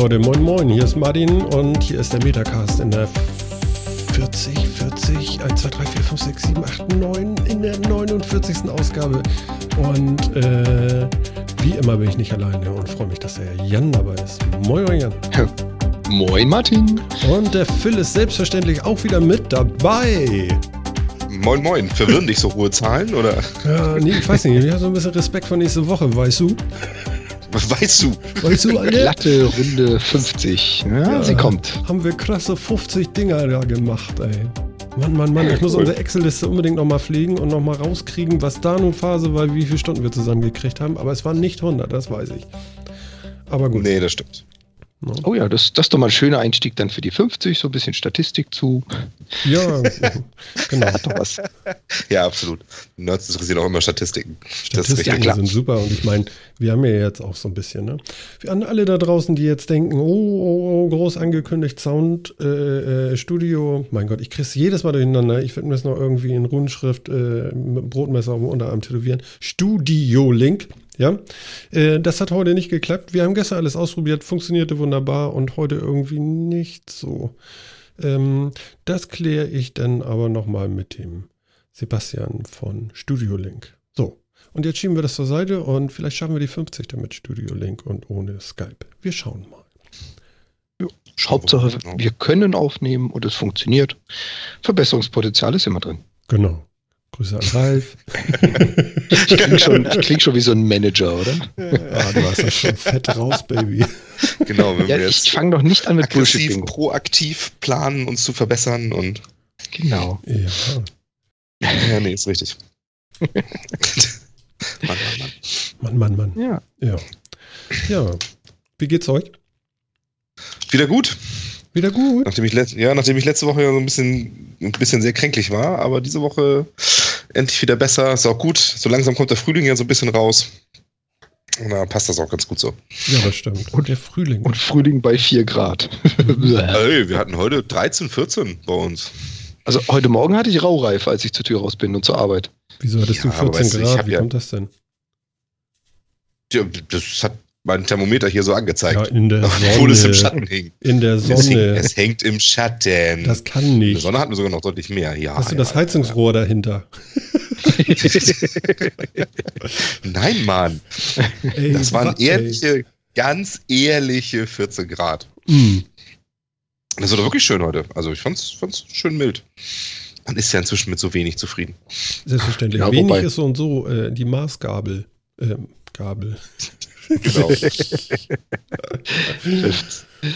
Leute, moin moin, hier ist Martin und hier ist der Metacast in der 40, 40, 1, 2, 3, 4, 5, 6, 7, 8, 9, in der 49. Ausgabe. Und äh, wie immer bin ich nicht alleine und freue mich, dass der Jan dabei ist. Moin, moin Jan. Moin Martin. Und der Phil ist selbstverständlich auch wieder mit dabei. Moin Moin. Verwirren dich so hohe Zahlen, oder? Ja, nee, ich weiß nicht, ich habe so ein bisschen Respekt vor nächste Woche, weißt du? Was weißt du? Weißt du, Alter? Glatte Runde 50. Ja, Ja. sie kommt. Haben wir krasse 50 Dinger da gemacht, ey. Mann, Mann, Mann, ich muss Cool. unsere Excel-Liste unbedingt nochmal pflegen und nochmal rauskriegen, was da nun Phase war, wie viele Stunden wir zusammengekriegt haben. Aber es waren nicht 100, das weiß ich. Aber gut. Nee, das stimmt. Oh ja, das, das ist doch mal ein schöner Einstieg dann für die 50, so ein bisschen Statistik zu. Ja, genau. Hat doch was. Ja, absolut. Nerds interessieren auch immer Statistiken. Statistiken. Ja, sind super und ich meine, wir haben ja jetzt auch so ein bisschen, ne? Für an alle da draußen, die jetzt denken, oh, oh, oh groß angekündigt, Sound, äh, äh, Studio, mein Gott, ich krieg's jedes Mal durcheinander. Ich werde mir das noch irgendwie in Runenschrift äh, mit Brotmesser auf dem Unterarm tätowieren. Studio Link, ja. Äh, das hat heute nicht geklappt. Wir haben gestern alles ausprobiert, funktionierte wunderbar und heute irgendwie nicht so. Ähm, das kläre ich dann aber nochmal mit dem Sebastian von Studio Link. So, und jetzt schieben wir das zur Seite und vielleicht schaffen wir die 50 damit Studio Link und ohne Skype. Wir schauen mal. Hauptsache, Genau. wir können aufnehmen und es funktioniert. Verbesserungspotenzial ist immer drin. Genau. Grüße an Ralf. Ich klinge schon, ich kling schon wie so ein Manager, oder? ah, du hast das schon fett raus, Baby. Genau, wenn Ja, wir ich jetzt fange doch nicht an mit aggressiv, Bullshit. proaktiv planen, uns zu verbessern und. Genau. Ja, Ja, nee, ist richtig. Mann, Mann, Mann. Mann, Mann, Mann. Ja. Ja. Ja. Wie geht's euch? Wieder gut. Wieder gut? Nachdem ich, let ja, nachdem ich letzte Woche ja so ein bisschen, ein bisschen sehr kränklich war, aber diese Woche endlich wieder besser. Ist auch gut. So langsam kommt der Frühling ja so ein bisschen raus. Und da passt das auch ganz gut so. Ja, das stimmt. Und der Frühling. Und Frühling bei 4 Grad. Ey, wir hatten heute 13, 14 bei uns. Also heute Morgen hatte ich Raureife, als ich zur Tür raus bin und zur Arbeit. Wieso hattest du Ja, 14 du, ich Grad? hab Wie ja- kommt das denn? Ja, das hat mein Thermometer hier so Ja, angezeigt. in der obwohl es im Sonne. Schatten hing. In der Es, hängt, Sonne. es hängt im Schatten. Das kann In der nicht. Sonne hatten wir sogar noch deutlich mehr. Ja, Hast du ja, das Heizungsrohr dahinter? Ja. Nein, Mann. Ey, Das waren ey. ehrliche, ganz ehrliche 14 Grad. Mm. Das war doch wirklich schön heute. Also ich fand's, fand's schön mild. Man ist ja inzwischen mit so wenig zufrieden. Selbstverständlich. Ja, Wenig wobei- ist so und so äh, die Maßgabel. Ähm, Gabel. Genau.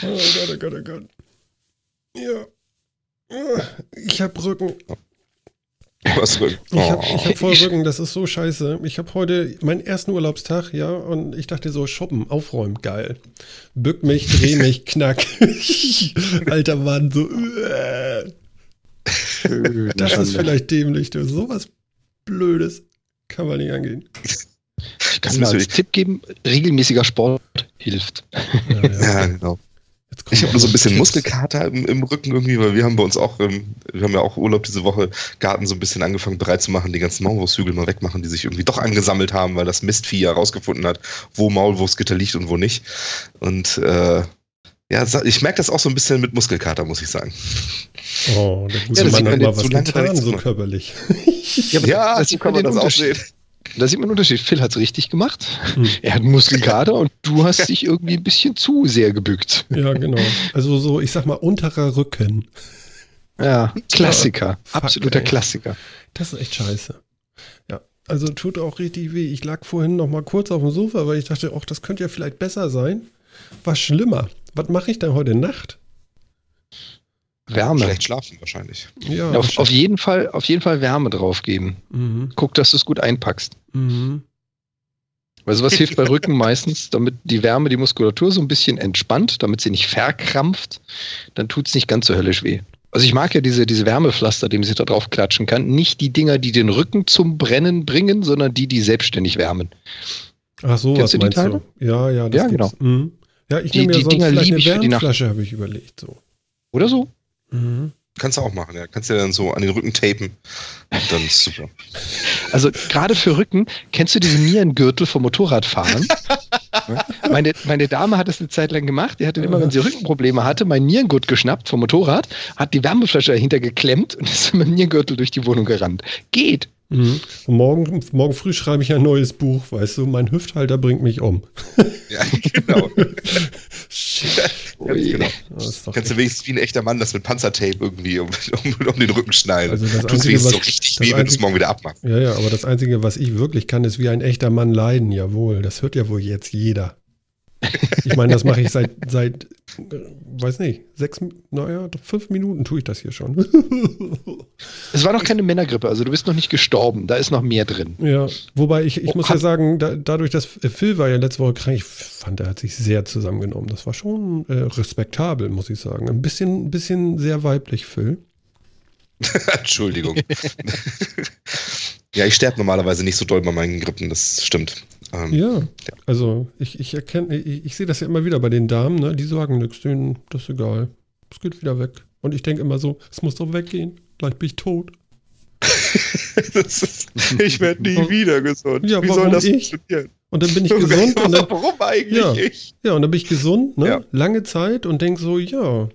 Oh Gott, oh Gott, oh Gott. Ja. Ich hab Rücken. Was für- Ich hab, Oh. ich hab voll Rücken, das ist so scheiße. Ich hab heute meinen ersten Urlaubstag, ja, und ich dachte so, shoppen, aufräumen, geil. Bück mich, dreh mich, knack. Alter Mann, so, äh, das ist vielleicht dämlich, du. Sowas Blödes kann man nicht angehen. Ich Das kann müssen als Tipp geben, regelmäßiger Sport hilft. Ja, ja. Ja, genau. Ich habe nur so ein bisschen Tipps. Muskelkater im, im Rücken irgendwie, weil wir haben bei uns auch, ähm, wir haben ja auch Urlaub diese Woche, Garten so ein bisschen angefangen bereit zu machen, die ganzen Maulwurfshügel mal wegmachen, die sich irgendwie doch angesammelt haben, weil das Mistvieh ja rausgefunden hat, wo Maulwurfsgitter liegt und wo nicht. Und äh, ja, ich merke das auch so ein bisschen mit Muskelkater, muss ich sagen. Oh, der gute Ja, das Mann hat man mal was da getan, so körperlich. aber Ja, das so sieht kann man das auch Unterschied. Da sieht man einen Unterschied. Phil hat es richtig gemacht. Hm. Er hat Muskelkater und du hast dich irgendwie ein bisschen zu sehr gebückt. Ja, genau. Also so, ich sag mal, unterer Rücken. Ja, Klassiker. Fuck, Absoluter ey. Klassiker. Das ist echt scheiße. Ja, also tut auch richtig weh. Ich lag vorhin noch mal kurz auf dem Sofa, weil ich dachte, ach, das könnte ja vielleicht besser sein. War schlimmer. Was mache ich denn heute Nacht? Wärme. Schlecht schlafen wahrscheinlich. Ja, auf, auf, jeden Fall, auf jeden Fall Wärme draufgeben. Mhm. Guck, dass du es gut einpackst. Mhm. Weil sowas hilft bei Rücken meistens, damit die Wärme die Muskulatur so ein bisschen entspannt, damit sie nicht verkrampft. Dann tut es nicht ganz so höllisch weh. Also ich mag ja diese, diese Wärmepflaster, die man sich da drauf klatschen kann. Nicht die Dinger, die den Rücken zum Brennen bringen, sondern die, die selbstständig wärmen. Ach so, Kennst was du die meinst Teile? du? Ja, ja, das Ja, gibt's. Mhm. Ja, ich Die- nehme ja die sonst Dinger vielleicht liebe eine ich für die Nacht. Wärmflasche, habe ich überlegt. So. Oder so? Mhm. Kannst du auch machen, ja. Kannst du ja dann so an den Rücken tapen. Und dann ist super. Also gerade für Rücken, kennst du diese Nierengürtel vom Motorradfahren? meine, meine Dame hat es eine Zeit lang gemacht. Die hatte immer, wenn sie Rückenprobleme hatte, mein Nierengurt geschnappt vom Motorrad, hat die Wärmeflasche dahinter geklemmt und ist mit dem Nierengürtel durch die Wohnung gerannt. Geht. Mhm. Und morgen, morgen früh schreibe ich ein neues Buch, weißt du, mein Hüfthalter bringt mich um. Ja, genau. Ja, genau. Kannst du wenigstens wie ein echter Mann das mit Panzertape irgendwie um, um, um den Rücken schneiden. Also das Einzige, wenigstens so was- richtig weh, wenn du es morgen wieder abmachst. Ja, ja, aber das Einzige, was ich wirklich kann, ist wie ein echter Mann leiden. Jawohl, das hört ja wohl jetzt jeder. Ich meine, das mache ich seit, seit, äh, weiß nicht, sechs, naja, fünf Minuten tue ich das hier schon. Es war noch keine Männergrippe, also du bist noch nicht gestorben. Da ist noch mehr drin. ja, wobei ich, ich Oh, muss ja sagen, da, dadurch, dass äh, Phil war ja letzte Woche krank, ich fand, er hat sich sehr zusammengenommen. Das war schon äh, respektabel, muss ich sagen. Ein bisschen, ein bisschen sehr weiblich, Phil. Entschuldigung. ja, ich sterbe normalerweise nicht so doll bei meinen Grippen, das stimmt. Ähm, Ja, also ich, ich erkenne, ich, ich sehe das ja immer wieder bei den Damen, ne? die sagen nichts, denen das ist egal. Es geht wieder weg. Und ich denke immer so, es muss doch weggehen, gleich bin ich tot. ist, ich werde nie wieder gesund. Ja, Wie warum soll das ich? funktionieren? Und dann bin ich gesund und dann, Warum eigentlich Ja. ich? ja, und dann bin ich gesund, ne? Ja. lange Zeit und denke so, ja,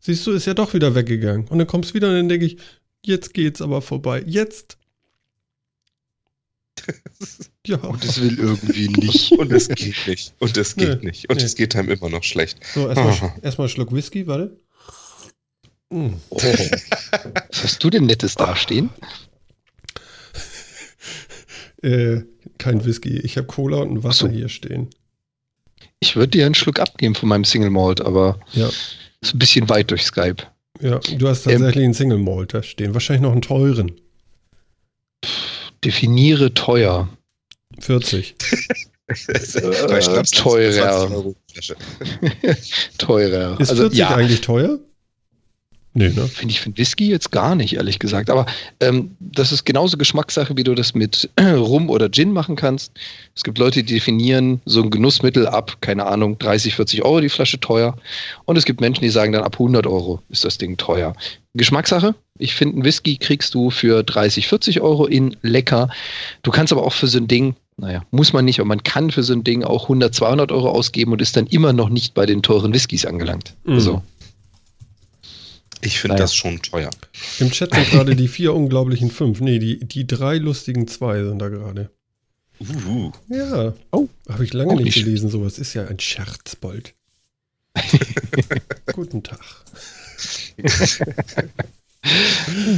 siehst du, ist ja doch wieder weggegangen. Und dann kommst du wieder und dann denke ich, jetzt geht's aber vorbei. Jetzt. Ja, Und es will irgendwie nicht. Und es geht nicht. Und es geht Nee, nicht. Und nee. es geht einem immer noch schlecht. so, erstmal erstmal einen Schluck Whisky, warte. Mm. Oh. Was hast du denn Nettes dastehen? Äh, kein Whisky, ich habe Cola und ein Wasser so. hier stehen. Ich würde dir einen Schluck abnehmen von meinem Single Malt, aber Ja. ist ein bisschen weit durch Skype. Ja, du hast Ähm, tatsächlich einen Single Malt da stehen. Wahrscheinlich noch einen teuren. Definiere teuer. 40. Drei Schnaps, teurer. 20 Euro die Flasche. Teurer. Ist also 40 ja, eigentlich teuer? Nee, ne? finde ich für einen Whisky jetzt gar nicht, ehrlich gesagt. Aber ähm, das ist genauso Geschmackssache, wie du das mit Rum oder Gin machen kannst. Es gibt Leute, die definieren so ein Genussmittel ab, keine Ahnung, 30, 40 Euro die Flasche teuer. Und es gibt Menschen, die sagen dann ab 100 Euro ist das Ding teuer. Geschmackssache. Ich finde, einen Whisky kriegst du für 30, 40 Euro in lecker. Du kannst aber auch für so ein Ding, naja, muss man nicht, aber man kann für so ein Ding auch 100, 200 Euro ausgeben und ist dann immer noch nicht bei den teuren Whiskys angelangt. Mhm. Also, Ich finde Naja. das schon teuer. Im Chat sind gerade die vier unglaublichen fünf. Nee, die, die drei lustigen zwei sind da gerade. Uh, Ja. Oh. Habe ich lange Auch nicht gelesen, sowas. Ist ja ein Scherzbold. Guten Tag.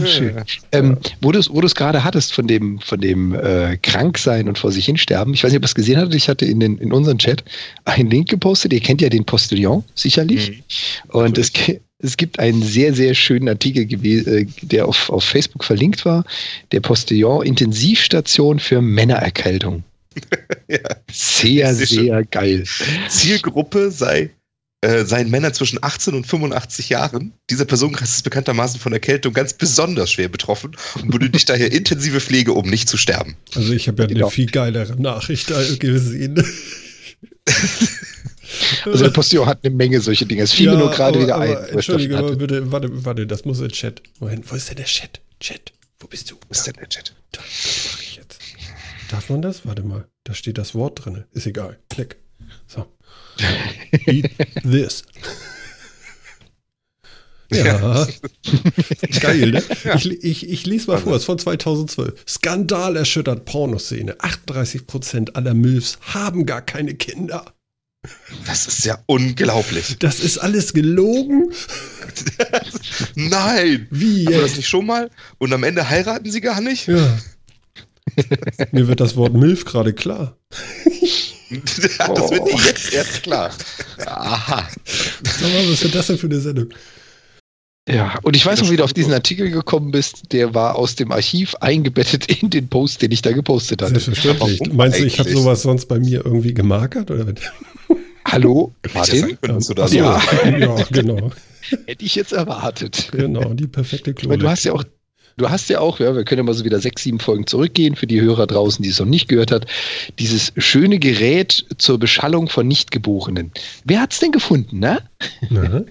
Schön. Ähm, wo du es gerade hattest von dem, von dem äh, Kranksein und vor sich hinsterben. Ich weiß nicht, ob ihr es gesehen hattet. Ich hatte in, den, in unseren Chat einen Link gepostet. Ihr kennt ja den Postillon, sicherlich. Mhm. Und es, gi- es gibt einen sehr, sehr schönen Artikel, äh, der auf, auf Facebook verlinkt war. Der Postillon Intensivstation für Männererkältung. Ja. Sehr, Sehr schön. geil. Zielgruppe sei, äh, seien Männer zwischen 18 und 85 Jahren. Dieser Personenkreis ist bekanntermaßen von Erkältung ganz besonders schwer betroffen und benötigt daher intensive Pflege, um nicht zu sterben. Also ich habe ja Genau. eine viel geilere Nachricht da gesehen. Also der Postillon hat eine Menge solche Dinge. Es fiel mir nur gerade wieder ein. Entschuldige, hatte. bitte, warte, warte, das muss in Chat. Moment, wo ist denn der Chat? Chat, wo bist du? Wo ist denn der Chat? Da, das mache ich jetzt. Darf man das? Warte mal, da steht das Wort drin. Ist egal. Klick. So. Eat this. Ja. Geil, ne? Ich, ich, ich lese mal vor, es ist von 2012. Skandal erschüttert Pornoszene. 38% aller Milfs haben gar keine Kinder. Das ist ja unglaublich. Das ist alles gelogen? Nein! Wie Haben wir das jetzt? nicht schon mal? Und am Ende heiraten sie gar nicht? Ja. Mir wird das Wort Milf gerade klar. das wird dir jetzt erst klar. Aha. Sag mal, was ist das denn für eine Sendung? Ja, und ich weiß noch, wie du auf diesen Artikel gekommen bist. Der war aus dem Archiv eingebettet in den Post, den ich da gepostet hatte. Selbstverständlich. Warum Meinst du, ich habe sowas sonst bei mir irgendwie gemarkert? Oder? Hallo, ja Martin? so, so- Ja. ja, genau. Hätte ich jetzt erwartet. Genau, die perfekte meine, du Klone. hast ja auch, du hast ja auch, ja, wir können ja mal so wieder sechs, sieben Folgen zurückgehen für die Hörer draußen, die es noch nicht gehört hat. Dieses schöne Gerät zur Beschallung von Nichtgeborenen. Wer hat's denn gefunden, ne? Na?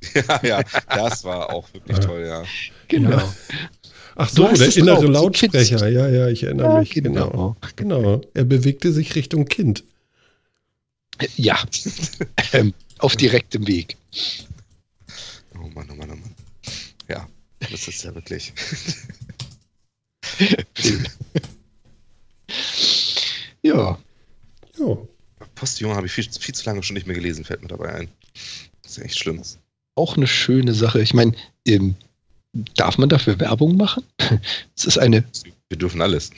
Ja, ja, das war auch wirklich toll, ja. Genau. Ach so, der innere drauf, so Lautsprecher. Ja, ja, ich erinnere Ja, mich. Genau. genau. genau. Er bewegte sich Richtung Kind. Ja, ähm, auf direktem Weg. Oh Mann, oh Mann, oh Mann. Ja, das ist ja wirklich. ja. Ja. Postillon habe ich viel, viel zu lange schon nicht mehr gelesen, fällt mir dabei ein. Das ist echt schlimm. Auch eine schöne Sache. Ich meine, ähm, darf man dafür Werbung machen? Es ist eine, Wir dürfen alles.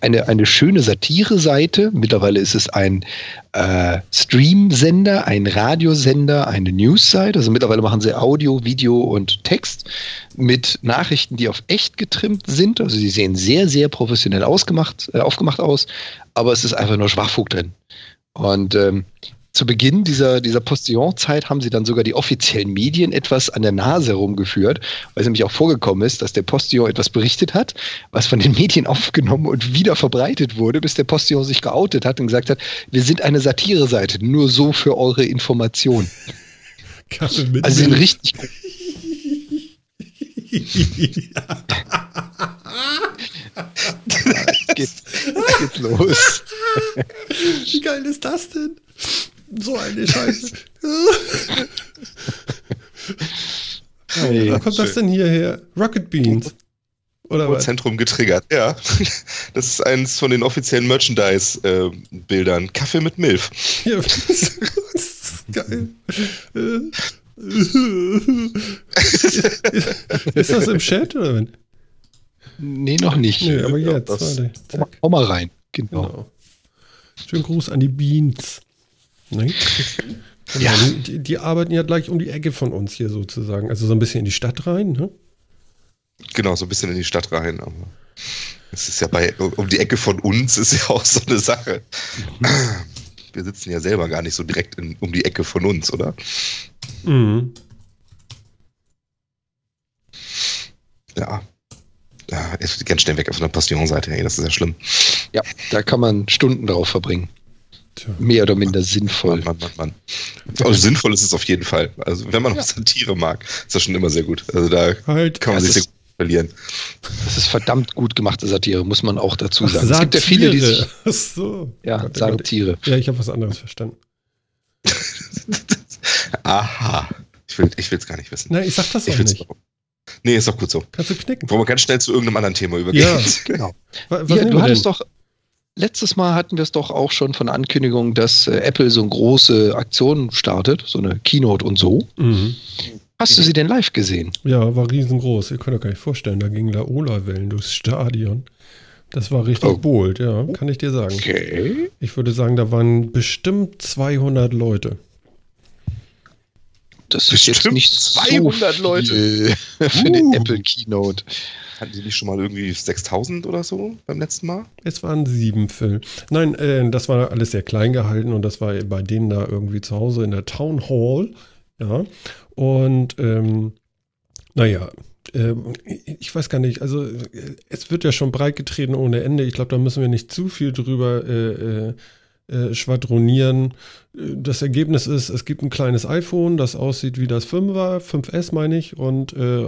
eine, eine schöne Satire-Seite. Mittlerweile ist es ein äh, Stream-Sender, ein Radiosender, eine News-Seite. Also mittlerweile machen sie Audio, Video und Text mit Nachrichten, die auf echt getrimmt sind. Also sie sehen sehr, sehr professionell ausgemacht, äh, aufgemacht aus, aber es ist einfach nur Schwachfug drin. Und ähm, zu Beginn dieser, dieser Postillon-Zeit haben sie dann sogar die offiziellen Medien etwas an der Nase herumgeführt, weil es nämlich auch vorgekommen ist, dass der Postillon etwas berichtet hat, was von den Medien aufgenommen und wieder verbreitet wurde, bis der Postillon sich geoutet hat und gesagt hat, wir sind eine Satire-Seite, nur so für eure Information. Kaffee mit Also sie sind richtig. Jetzt geht's, geht's los. Wie geil ist das denn? So eine Scheiße. Wo kommt das denn hierher? Rocket Beans. Oder was? Zentrum getriggert, ja. Das ist eins von den offiziellen Merchandise-Bildern. Kaffee mit Milf. Ja, das ist geil. Ist das im Chat oder wenn? Nee, noch nicht. Nö, aber Ja, jetzt. das- Warte. Hau mal, Zack. hau mal rein. Genau. Genau. Schönen Gruß an die Beans. Ne? Genau, Ja. die, die, arbeiten ja gleich um die Ecke von uns hier sozusagen. Also so ein bisschen in die Stadt rein. Ne? Genau, so ein bisschen in die Stadt rein. Aber es ist ja bei, um die Ecke von uns ist ja auch so eine Sache. Wir sitzen ja selber gar nicht so direkt in, um die Ecke von uns, oder? Mhm. Ja. Ja, es wird ganz schnell weg von der Postillon-Seite. Hey, das ist ja schlimm. Ja, da kann man Stunden drauf verbringen. Tja. Mehr oder minder sinnvoll. Mann, Mann, Mann, Mann. Also sinnvoll ist es auf jeden Fall. Also wenn man noch Satire mag, ist das schon immer sehr gut. Also da Halt. kann man Das sich sehr gut verlieren. Das ist verdammt gut gemachte Satire, muss man auch dazu Ach, sagen. es gibt ja viele, die sich. Ach so. Ja, Gott, oh Gott. Satire. Ja, ich habe was anderes verstanden. Aha. Ich will es ich gar nicht wissen. Nein, ich sag das Ich auch nicht. auch. Nee, ist doch gut so. Kannst du knicken. Wollen wir ganz schnell zu irgendeinem anderen Thema übergehen? Ja. Genau. Wa- Was nehmen du hattest doch. Letztes Mal hatten wir es doch auch schon von der Ankündigung, dass äh, Apple so eine große Aktion startet, so eine Keynote und so. Mhm. Hast du sie denn live gesehen? Ja, war riesengroß. Ihr könnt euch gar nicht vorstellen. Da gingen Laola-Wellen durchs Stadion. Das war richtig Oh. bold, ja, kann ich dir sagen. Okay. Ich würde sagen, da waren bestimmt 200 Leute. Das ist jetzt Bestimmt nicht 200 so Leute. für eine Uh. Apple Keynote. Hatten die nicht schon mal irgendwie 6000 oder so beim letzten Mal? Es waren sieben Phil. Nein, äh, das war alles sehr klein gehalten und das war bei denen da irgendwie zu Hause in der Town Hall. Ja. Und ähm, naja, ähm, ich weiß gar nicht, also äh, es wird ja schon breit getreten ohne Ende. Ich glaube, da müssen wir nicht zu viel drüber äh, äh, schwadronieren. Äh, Das Ergebnis ist, es gibt ein kleines iPhone, das aussieht wie das 5er, 5S meine ich, und äh,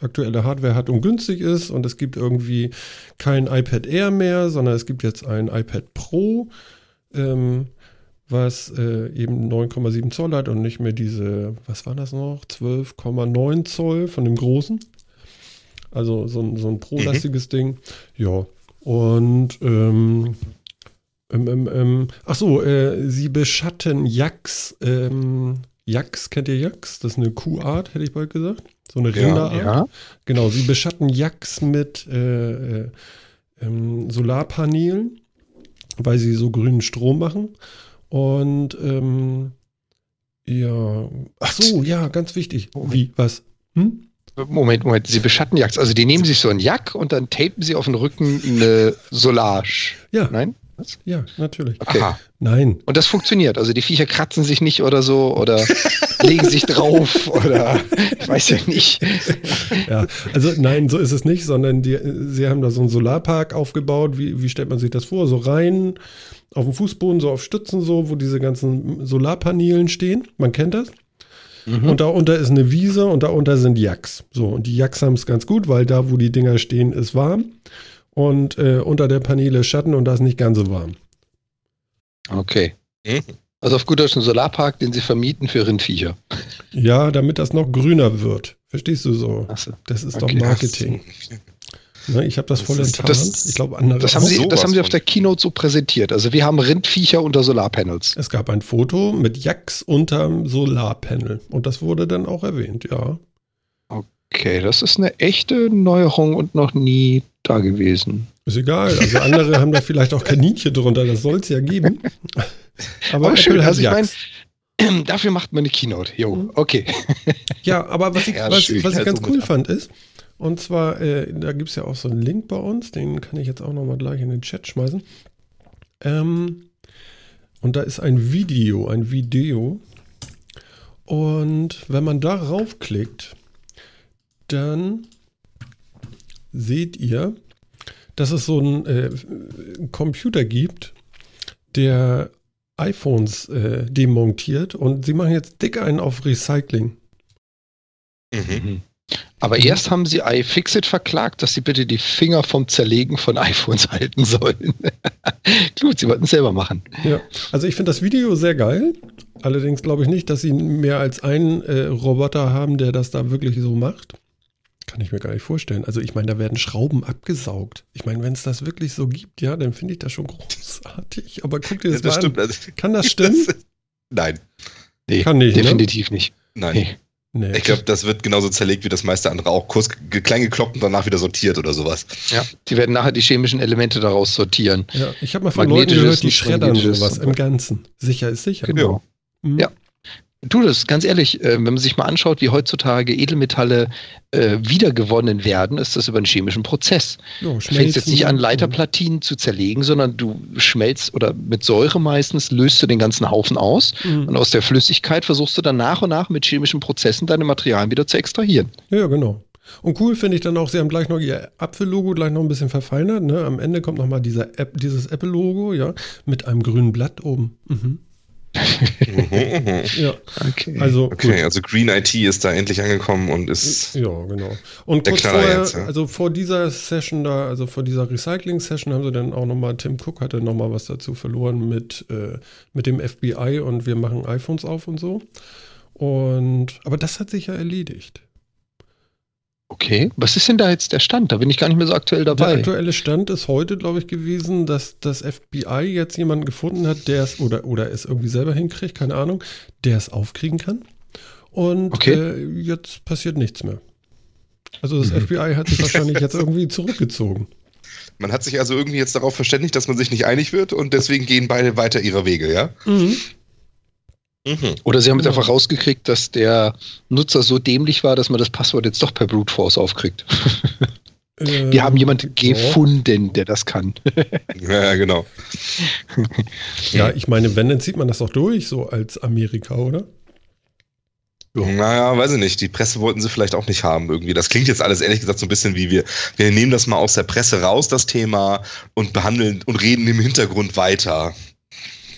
aktuelle Hardware hat und günstig ist. Und es gibt irgendwie kein iPad Air mehr, sondern es gibt jetzt ein iPad Pro, ähm, was äh, eben 9,7 Zoll hat und nicht mehr diese, was war das noch, 12,9 Zoll von dem großen. Also so ein, so ein Pro-lastiges Ding. Ja. Und ähm, ähm, ähm, ähm, ach so, äh, sie beschatten Jax. Ähm, Jax, kennt ihr Jax? Das ist eine Kuhart, hätte ich bald gesagt. So eine Ja, Rinderart. Ja. Genau, sie beschatten Jax mit äh, äh, ähm, Solarpanelen, weil sie so grünen Strom machen. Und ähm, ja, ach so, ja, ganz wichtig. Wie, was? Hm? Moment, Moment, sie beschatten Jacks. Also die nehmen sich so einen Jack und dann tapen sie auf den Rücken eine Solarge. Ja, Nein? Was? ja, natürlich. Okay. Aha. Nein, Und das funktioniert. Also die Viecher kratzen sich nicht oder so oder legen sich drauf oder ich weiß ja nicht. ja, also nein, so ist es nicht, sondern die, sie haben da so einen Solarpark aufgebaut. Wie, wie stellt man sich das vor? So rein auf dem Fußboden, so auf Stützen, so, wo diese ganzen Solarpanelen stehen. Man kennt das. Und darunter ist eine Wiese und darunter sind Jacks. So, und die Jacks haben es ganz gut, weil da, wo die Dinger stehen, ist warm. Und äh, unter der Paneele Schatten und da ist nicht ganz so warm. Okay. Mhm. Also auf gut Deutsch ein Solarpark, den sie vermieten für Rindviecher. Ja, damit das noch grüner wird. Verstehst du so? Das ist Okay. doch Marketing. Ne, ich habe das Das voll ist- enttarnt. das- ich glaube, andere Das haben, sie, das haben sie auf der Keynote so präsentiert. Also wir haben Rindviecher unter Solarpanels. Es gab ein Foto mit Jacks unterm Solarpanel. Und das wurde dann auch erwähnt, ja. Okay, das ist eine echte Neuerung und noch nie da gewesen. Ist egal. Also andere haben da vielleicht auch Kaninchen drunter. Das soll es ja geben. Aber, Aber schön, also ich meine, dafür macht man eine Keynote. Jo, Mhm. okay. Ja, aber was ich, Ja, was, was ich Also ganz mit cool fand ist, und zwar, äh, da gibt es ja auch so einen Link bei uns, den kann ich jetzt auch nochmal gleich in den Chat schmeißen. Ähm, und da ist ein Video, ein Video. Und wenn man darauf klickt, dann seht ihr, dass es so einen äh, Computer gibt, der iPhones äh, demontiert und sie machen jetzt dick einen auf Recycling. Mhm. Aber Mhm. erst haben sie iFixit verklagt, dass sie bitte die Finger vom Zerlegen von iPhones halten sollen. Gut, sie wollten es selber machen. Ja, also ich finde das Video sehr geil. Allerdings glaube ich nicht, dass sie mehr als einen äh, Roboter haben, der das da wirklich so macht. Kann ich mir gar nicht vorstellen. Also ich meine, da werden Schrauben abgesaugt. Ich meine, wenn es das wirklich so gibt, ja, dann finde ich das schon großartig. Aber guck dir das, Das mal stimmt. an. Also, Kann das stimmen? das- Nein. Nee, Kann nicht, ne? definitiv nicht. Nein. Nee. Nee. Ich glaube, das wird genauso zerlegt wie das meiste andere auch. Kurz klein gekloppt und danach wieder sortiert oder sowas. Ja, die werden nachher die chemischen Elemente daraus sortieren. ja, ich habe mal von Leuten Magnetisches, gehört, die schreddern sowas im. Ganzen. Sicher ist sicher. Genau. Mhm. Ja. Du, das ganz ehrlich, äh, wenn man sich mal anschaut, wie heutzutage Edelmetalle äh, wiedergewonnen werden, ist das über einen chemischen Prozess. Du fängst jetzt nicht an. Leiterplatinen zu zerlegen, sondern du schmelzt oder mit Säure meistens löst du den ganzen Haufen aus Mhm. und aus der Flüssigkeit versuchst du dann nach und nach mit chemischen Prozessen deine Materialien wieder zu extrahieren. Ja, genau. Und cool finde ich dann auch, sie haben gleich noch ihr Apfel-Logo gleich noch ein bisschen verfeinert. Ne? Am Ende kommt nochmal dieser App, dieses Apple-Logo, ja, mit einem grünen Blatt oben. Mhm. Mhm. Ja, Okay. also Okay, also Green IT ist da endlich angekommen und ist. gut. Ja, genau. Und Der kurz vorher, jetzt, ja. also vor dieser Session da, also vor dieser Recycling-Session haben sie dann auch nochmal, Tim Cook hatte nochmal was dazu verloren mit, äh, mit dem FBI und wir machen iPhones auf und so. Und, aber das hat sich ja erledigt. Okay. Was ist denn da jetzt der Stand? Da bin ich gar nicht mehr so aktuell Der dabei. aktuelle Stand ist heute, glaube ich, gewesen, dass das FBI jetzt jemanden gefunden hat, der es oder, oder es irgendwie selber hinkriegt, keine Ahnung, der es aufkriegen kann. Und Okay. äh, jetzt passiert nichts mehr. Also das Mhm. FBI hat sich wahrscheinlich jetzt irgendwie zurückgezogen. Man hat sich also irgendwie jetzt darauf verständigt, dass man sich nicht einig wird und deswegen gehen beide weiter ihrer Wege, ja? Mhm. Mhm. Oder sie haben jetzt einfach rausgekriegt, dass der Nutzer so dämlich war, dass man das Passwort jetzt doch per Brute Force aufkriegt. Ähm, Wir haben jemanden ja. gefunden, der das kann. Ja, genau. Ja, ich meine, wenn, dann zieht man das doch durch, so als Amerika, oder? Ja. Naja, weiß ich nicht. Die Presse wollten sie vielleicht auch nicht haben irgendwie. Das klingt jetzt alles ehrlich gesagt so ein bisschen wie wir, wir nehmen das mal aus der Presse raus, das Thema, und behandeln und reden im Hintergrund weiter.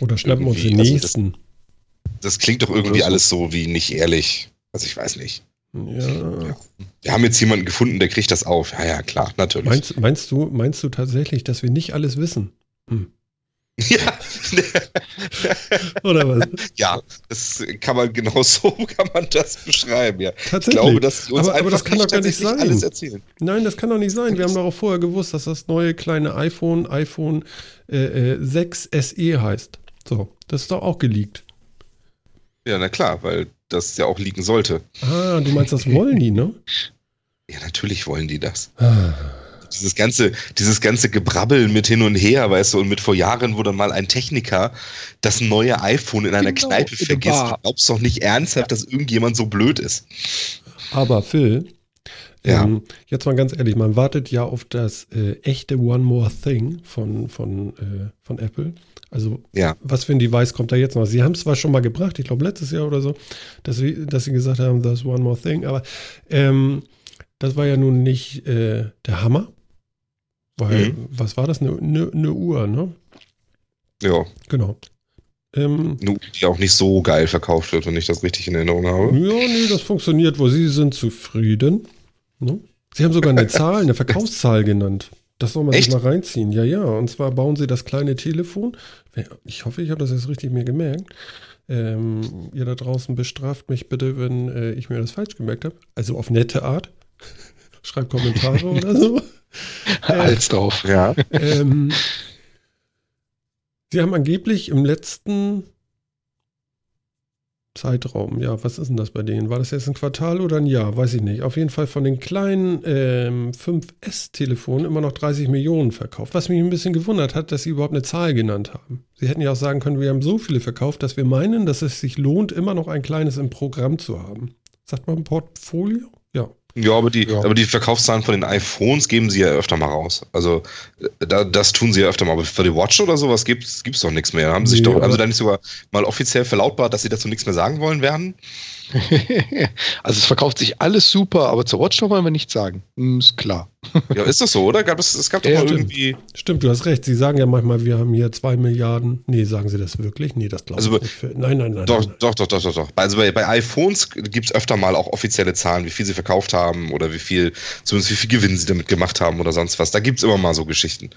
Oder schnappen uns den Irgendwie, also das- klingt doch irgendwie alles so wie nicht ehrlich. Also ich weiß nicht. Ja. Wir haben jetzt jemanden gefunden, der kriegt das auf. Ja, ja, klar, natürlich. Meinst, meinst, du, meinst du tatsächlich, dass wir nicht alles wissen? Ja, Oder was? ja, das kann man genau so kann man das beschreiben, ja. Ich Tatsächlich. glaube, dass uns Aber- aber einfach das kann doch gar nicht sein. alles erzählen. Nein, das kann doch nicht sein. Wir haben doch auch vorher gewusst, dass das neue kleine iPhone, iPhone äh, äh, 6 SE heißt. So, das ist doch auch geleakt. Ja, na klar, weil das ja auch liegen sollte. Ah, du meinst, das wollen die, ne? Ja, natürlich wollen die das. Ah. Dieses ganze, dieses ganze Gebrabbel mit hin und her, weißt du, und mit vor Jahren, wo dann mal ein Techniker das neue iPhone in einer Genau, Kneipe vergisst. Bar. Du glaubst doch nicht ernsthaft, dass irgendjemand so blöd ist. Aber Phil, Ja. ähm, jetzt mal ganz ehrlich, man wartet ja auf das äh, echte One More Thing von, von, äh, von Apple. Also Ja. was für ein Device kommt da jetzt noch? Sie haben es zwar schon mal gebracht, ich glaube letztes Jahr oder so, dass sie, dass sie gesagt haben, das One More Thing, aber ähm, das war ja nun nicht äh, der Hammer. Weil, Mhm. was war das? Eine ne, ne Uhr, ne? Ja, Genau. Ähm, nur die auch nicht so geil verkauft wird, wenn ich das richtig in Erinnerung habe. ja, nee, das funktioniert wohl. Sie sind zufrieden. Ne? Sie haben sogar eine Zahl, eine Verkaufszahl genannt. Das soll man Echt? sich mal reinziehen. Ja, ja. Und zwar bauen sie das kleine Telefon. Ich hoffe, ich habe das jetzt richtig mir gemerkt. Ähm, ihr da draußen bestraft mich bitte, wenn äh, ich mir das falsch gemerkt habe. Also auf nette Art. Schreibt Kommentare oder so. Als drauf. Ja. Ähm, sie haben angeblich im letzten Zeitraum, ja, was ist denn das bei denen? War das jetzt ein Quartal oder ein Jahr? Weiß ich nicht. Auf jeden Fall von den kleinen ähm, 5S-Telefonen immer noch 30 Millionen verkauft. Was mich ein bisschen gewundert hat, dass sie überhaupt eine Zahl genannt haben. Sie hätten ja auch sagen können, wir haben so viele verkauft, dass wir meinen, dass es sich lohnt, immer noch ein kleines im Programm zu haben. Sagt man Portfolio? Ja. Aber die, Ja. aber die Verkaufszahlen von den iPhones geben sie ja öfter mal raus. Also da, das tun sie ja öfter mal. Aber für die Watch oder sowas gibt es doch nichts mehr. Haben sie sich Nee, doch, haben aber- sie da nicht sogar mal offiziell verlautbart, dass sie dazu nichts mehr sagen wollen werden? also es verkauft sich alles super, aber zur Watchdog wollen wir nichts sagen. Hm, ist klar. Ja, ist das so, oder? Gab es, es gab doch Ja, mal stimmt. irgendwie. Stimmt, du hast recht. Sie sagen ja manchmal, wir haben hier zwei Milliarden. Nee, sagen sie das wirklich? Nee, das glaube Also, ich nicht. Für, nein, nein, nein. Doch, nein. doch, doch, doch, doch, doch. Also bei, bei iPhones gibt es öfter mal auch offizielle Zahlen, wie viel sie verkauft haben oder wie viel, zumindest wie viel Gewinn sie damit gemacht haben oder sonst was. Da gibt es immer mal so Geschichten.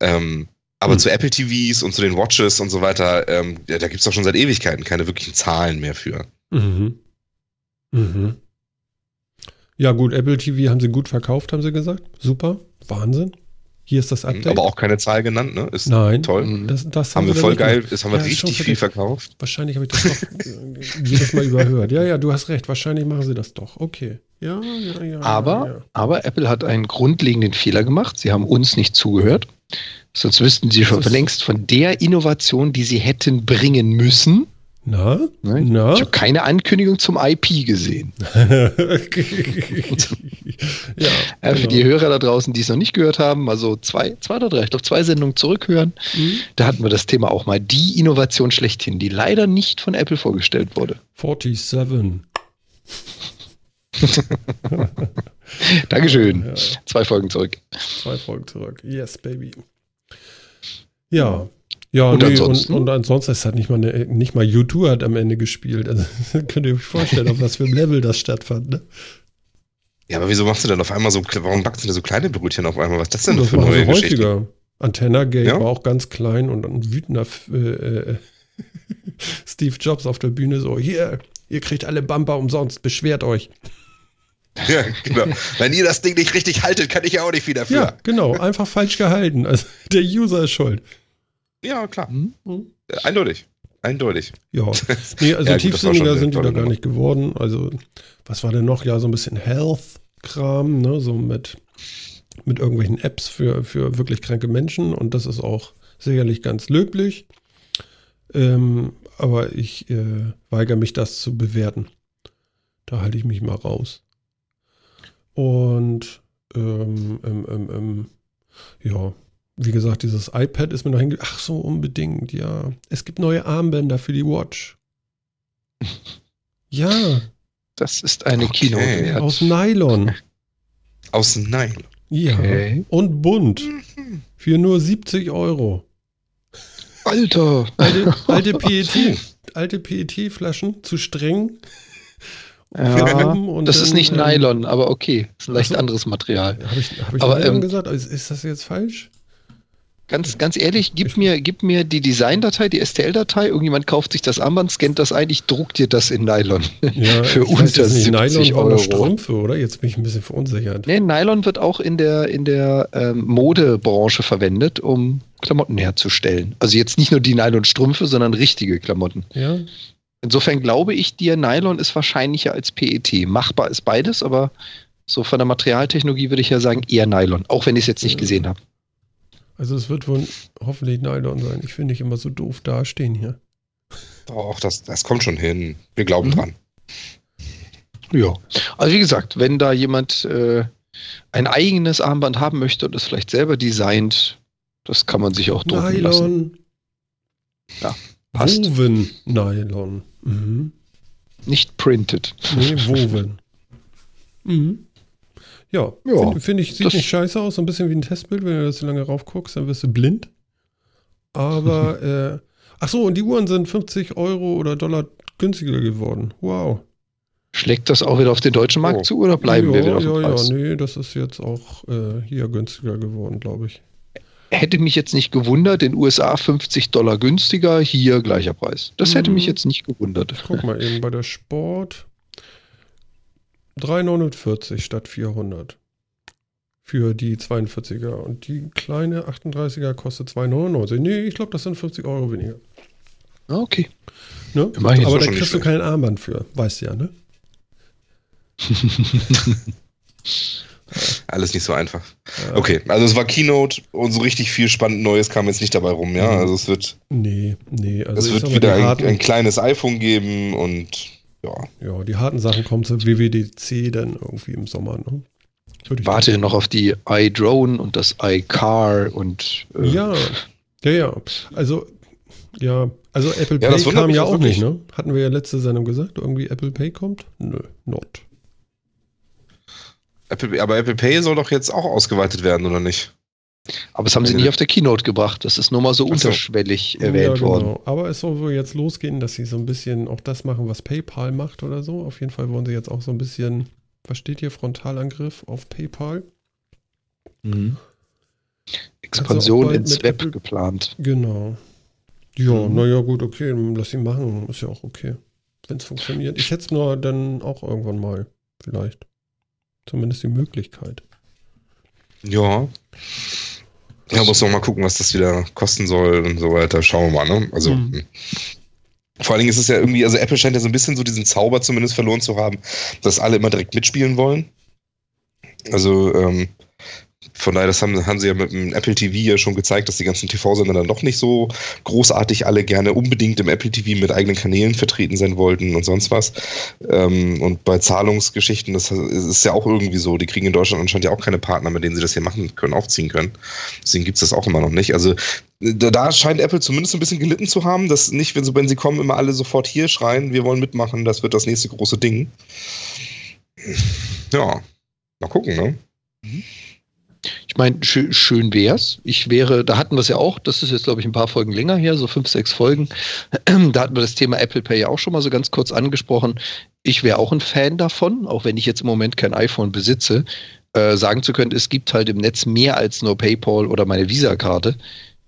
Ähm, aber Hm. zu Apple TVs und zu den Watches und so weiter, ähm, ja, da gibt es doch schon seit Ewigkeiten keine wirklichen Zahlen mehr für. Mhm. Mhm. Ja, gut, Apple TV haben sie gut verkauft, haben sie gesagt. Super, Wahnsinn. Hier ist das Update. Mhm. Aber auch keine Zahl genannt, ne? Ist Nein. toll. Mhm. das, das Haben wir sie voll geil, das haben wir Ja, schon richtig viel verkauft. Wahrscheinlich habe ich das doch äh, jedes Mal überhört. Ja, ja, du hast recht. Wahrscheinlich machen sie das doch. Okay. Ja, ja, ja. Aber, ja, aber Apple hat einen grundlegenden Fehler gemacht. Sie haben uns nicht zugehört. Sonst wüssten sie schon längst von der Innovation, die sie hätten bringen müssen. Na? Ne? Na? Ich habe keine Ankündigung zum IP gesehen. ja, Äh, Für genau. die Hörer da draußen, die es noch nicht gehört haben, also zwei, zwei oder drei, ich glaube zwei Sendungen zurückhören, Mhm. da hatten wir das Thema auch mal. Die Innovation schlechthin, die leider nicht von Apple vorgestellt wurde. 47. Dankeschön. Ja, Zwei Folgen zurück. zwei Folgen zurück. Yes, baby. Ja. Ja, Und nee, ansonsten? Und, und ansonsten ist halt nicht mal, eine, nicht mal U2 hat am Ende gespielt. Also könnt ihr euch vorstellen, auf was für einem Level das stattfand. Ne? Ja, aber wieso machst du denn auf einmal so, warum backst du denn so kleine Brötchen auf einmal? Was ist das denn Das für machen neue sie Geschichte? häufiger. Antenna Gate Ja? war auch ganz klein und ein wütender äh, äh, Steve Jobs auf der Bühne so, hier, ihr kriegt alle Bumper umsonst, beschwert euch. Ja, genau. Wenn ihr das Ding nicht richtig haltet, kann ich ja auch nicht viel dafür. Ja, genau, einfach falsch gehalten. Also der User ist schuld. Ja, klar. Hm? Äh, Eindeutig. Eindeutig. Ja, nee, also Ja, tiefsinniger sind die da gar Nummer. nicht geworden. Also, was war denn noch? Ja, so ein bisschen Health-Kram, ne? so mit, mit irgendwelchen Apps für, für wirklich kranke Menschen und das ist auch sicherlich ganz löblich. Ähm, aber ich äh, weigere mich, das zu bewerten. Da halte ich mich mal raus. Und ähm, ähm, ähm, ähm, ja, wie gesagt, dieses iPad ist mir noch hinge... Ach so, unbedingt, ja. Es gibt neue Armbänder für die Watch. Ja, Das ist eine Okay. Wert. aus Nylon. Aus Nein. Ja. Okay. Und bunt. Mhm. Für nur 70 Euro. Alter. Alte, alte PET, alte PET-Flaschen zu streng. Ja, das ist dann, nicht ähm, Nylon, aber okay. Das ist ein leicht so. anderes Material. Habe ich, hab ich Aber, Nylon ähm, gesagt? Ist, ist das jetzt falsch? Ganz, ganz ehrlich, gib mir, gib mir die Designdatei, die STL-Datei. Irgendjemand kauft sich das Armband, scannt das ein, ich druck dir das in Nylon. Ja, Für weiß unter nicht, 70 Nylon Euro. Strümpfe, oder? Jetzt bin ich ein bisschen verunsichert. Nee, Nylon wird auch in der, in der ähm, Modebranche verwendet, um Klamotten herzustellen. Also jetzt nicht nur die Nylon-Strümpfe, sondern richtige Klamotten. Ja, Insofern glaube ich dir, Nylon ist wahrscheinlicher als PET. Machbar ist beides, aber so von der Materialtechnologie würde ich ja sagen eher Nylon, auch wenn ich es jetzt nicht gesehen habe. Also es wird wohl hoffentlich Nylon sein. Ich finde nicht immer so doof dastehen hier. Doch, das, das kommt schon hin. Wir glauben Mhm. dran. Ja. Also wie gesagt, wenn da jemand äh, ein eigenes Armband haben möchte und es vielleicht selber designt, das kann man sich auch drucken lassen. Nylon. Ja, passt. Woven Nylon. Mhm. Nicht printed. Nee, woven. mhm. Ja, Ja, finde find ich, sieht das- nicht scheiße aus, so ein bisschen wie ein Testbild. Wenn du da so lange raufguckst, dann wirst du blind. Aber, äh, ach so, und die Uhren sind 50 Euro oder Dollar günstiger geworden. Wow. Schlägt das auch wieder auf den deutschen Markt Oh. zu oder bleiben ja, wir wieder auf dem ja, Preis? ja, nee, das ist jetzt auch äh, hier günstiger geworden, glaube ich. Hätte mich jetzt nicht gewundert, in USA 50 Dollar günstiger, hier gleicher Preis. Das hätte Mhm. mich jetzt nicht gewundert. Guck mal eben bei der Sport 3,49 statt 400 für die 42er und die kleine 38er kostet 2,99. Nee, ich glaube, das sind 50 Euro weniger. Ah, Okay. Ne? Aber da kriegst du kein Armband für, weißt du ja, ne? Alles nicht so einfach. Ja. Okay, also es war Keynote und so richtig viel spannend Neues kam jetzt nicht dabei rum, ja. Mhm. Also es wird, Nee, nee, also es wird wieder ein, ein kleines iPhone geben und ja. ja, die harten Sachen kommen zur WWDC dann irgendwie im Sommer, ne? Ich Warte noch auf die iDrone und das iCar und äh, Ja, ja, ja. Also, ja, also Apple Ja, Pay kam ja auch auch wirklich. nicht, ne? Hatten wir ja letzte Sendung gesagt, irgendwie Apple Pay kommt? Nö, not. Apple, aber Apple Pay soll doch jetzt auch ausgeweitet werden, oder nicht? Aber das haben sie Also- nicht auf der Keynote gebracht. Das ist nur mal so Ach so. unterschwellig erwähnt ja, worden. genau. Aber es soll wohl jetzt losgehen, dass sie so ein bisschen auch das machen, was PayPal macht oder so. Auf jeden Fall wollen sie jetzt auch so ein bisschen, was steht hier, Frontalangriff auf PayPal. Mhm. Expansion bald ins Web Apple- geplant. Genau. Ja, Mhm. naja, gut, okay, lass sie machen. Ist ja auch okay. Wenn es funktioniert. Ich hätte es nur dann auch irgendwann mal, vielleicht. Zumindest die Möglichkeit. Ja. Ja, muss noch mal gucken, was das wieder kosten soll und so weiter. Schauen wir mal, ne? Also. Mhm. hm. Vor allen Dingen ist es ja irgendwie, also Apple scheint ja so ein bisschen so diesen Zauber zumindest verloren zu haben, dass alle immer direkt mitspielen wollen. Also, ähm, von daher, das haben, haben sie ja mit dem Apple TV ja schon gezeigt, dass die ganzen TV-Sender dann doch nicht so großartig alle gerne unbedingt im Apple TV mit eigenen Kanälen vertreten sein wollten und sonst was. Ähm, und bei Zahlungsgeschichten, das ist ja auch irgendwie so, die kriegen in Deutschland anscheinend ja auch keine Partner, mit denen sie das hier machen können, aufziehen können. Deswegen gibt's das auch immer noch nicht. Also da, scheint Apple zumindest ein bisschen gelitten zu haben, dass nicht, wenn sie, wenn sie kommen, immer alle sofort hier schreien, wir wollen mitmachen, das wird das nächste große Ding. Ja, mal gucken, ne? Ich meine, schön, schön wär's. Ich wäre, da hatten wir es ja auch, das ist jetzt, glaube ich, ein paar Folgen länger her, so fünf, sechs Folgen. Da hatten wir das Thema Apple Pay ja auch schon mal so ganz kurz angesprochen. Ich wäre auch ein Fan davon, auch wenn ich jetzt im Moment kein iPhone besitze, äh, sagen zu können, es gibt halt im Netz mehr als nur PayPal oder meine Visa-Karte.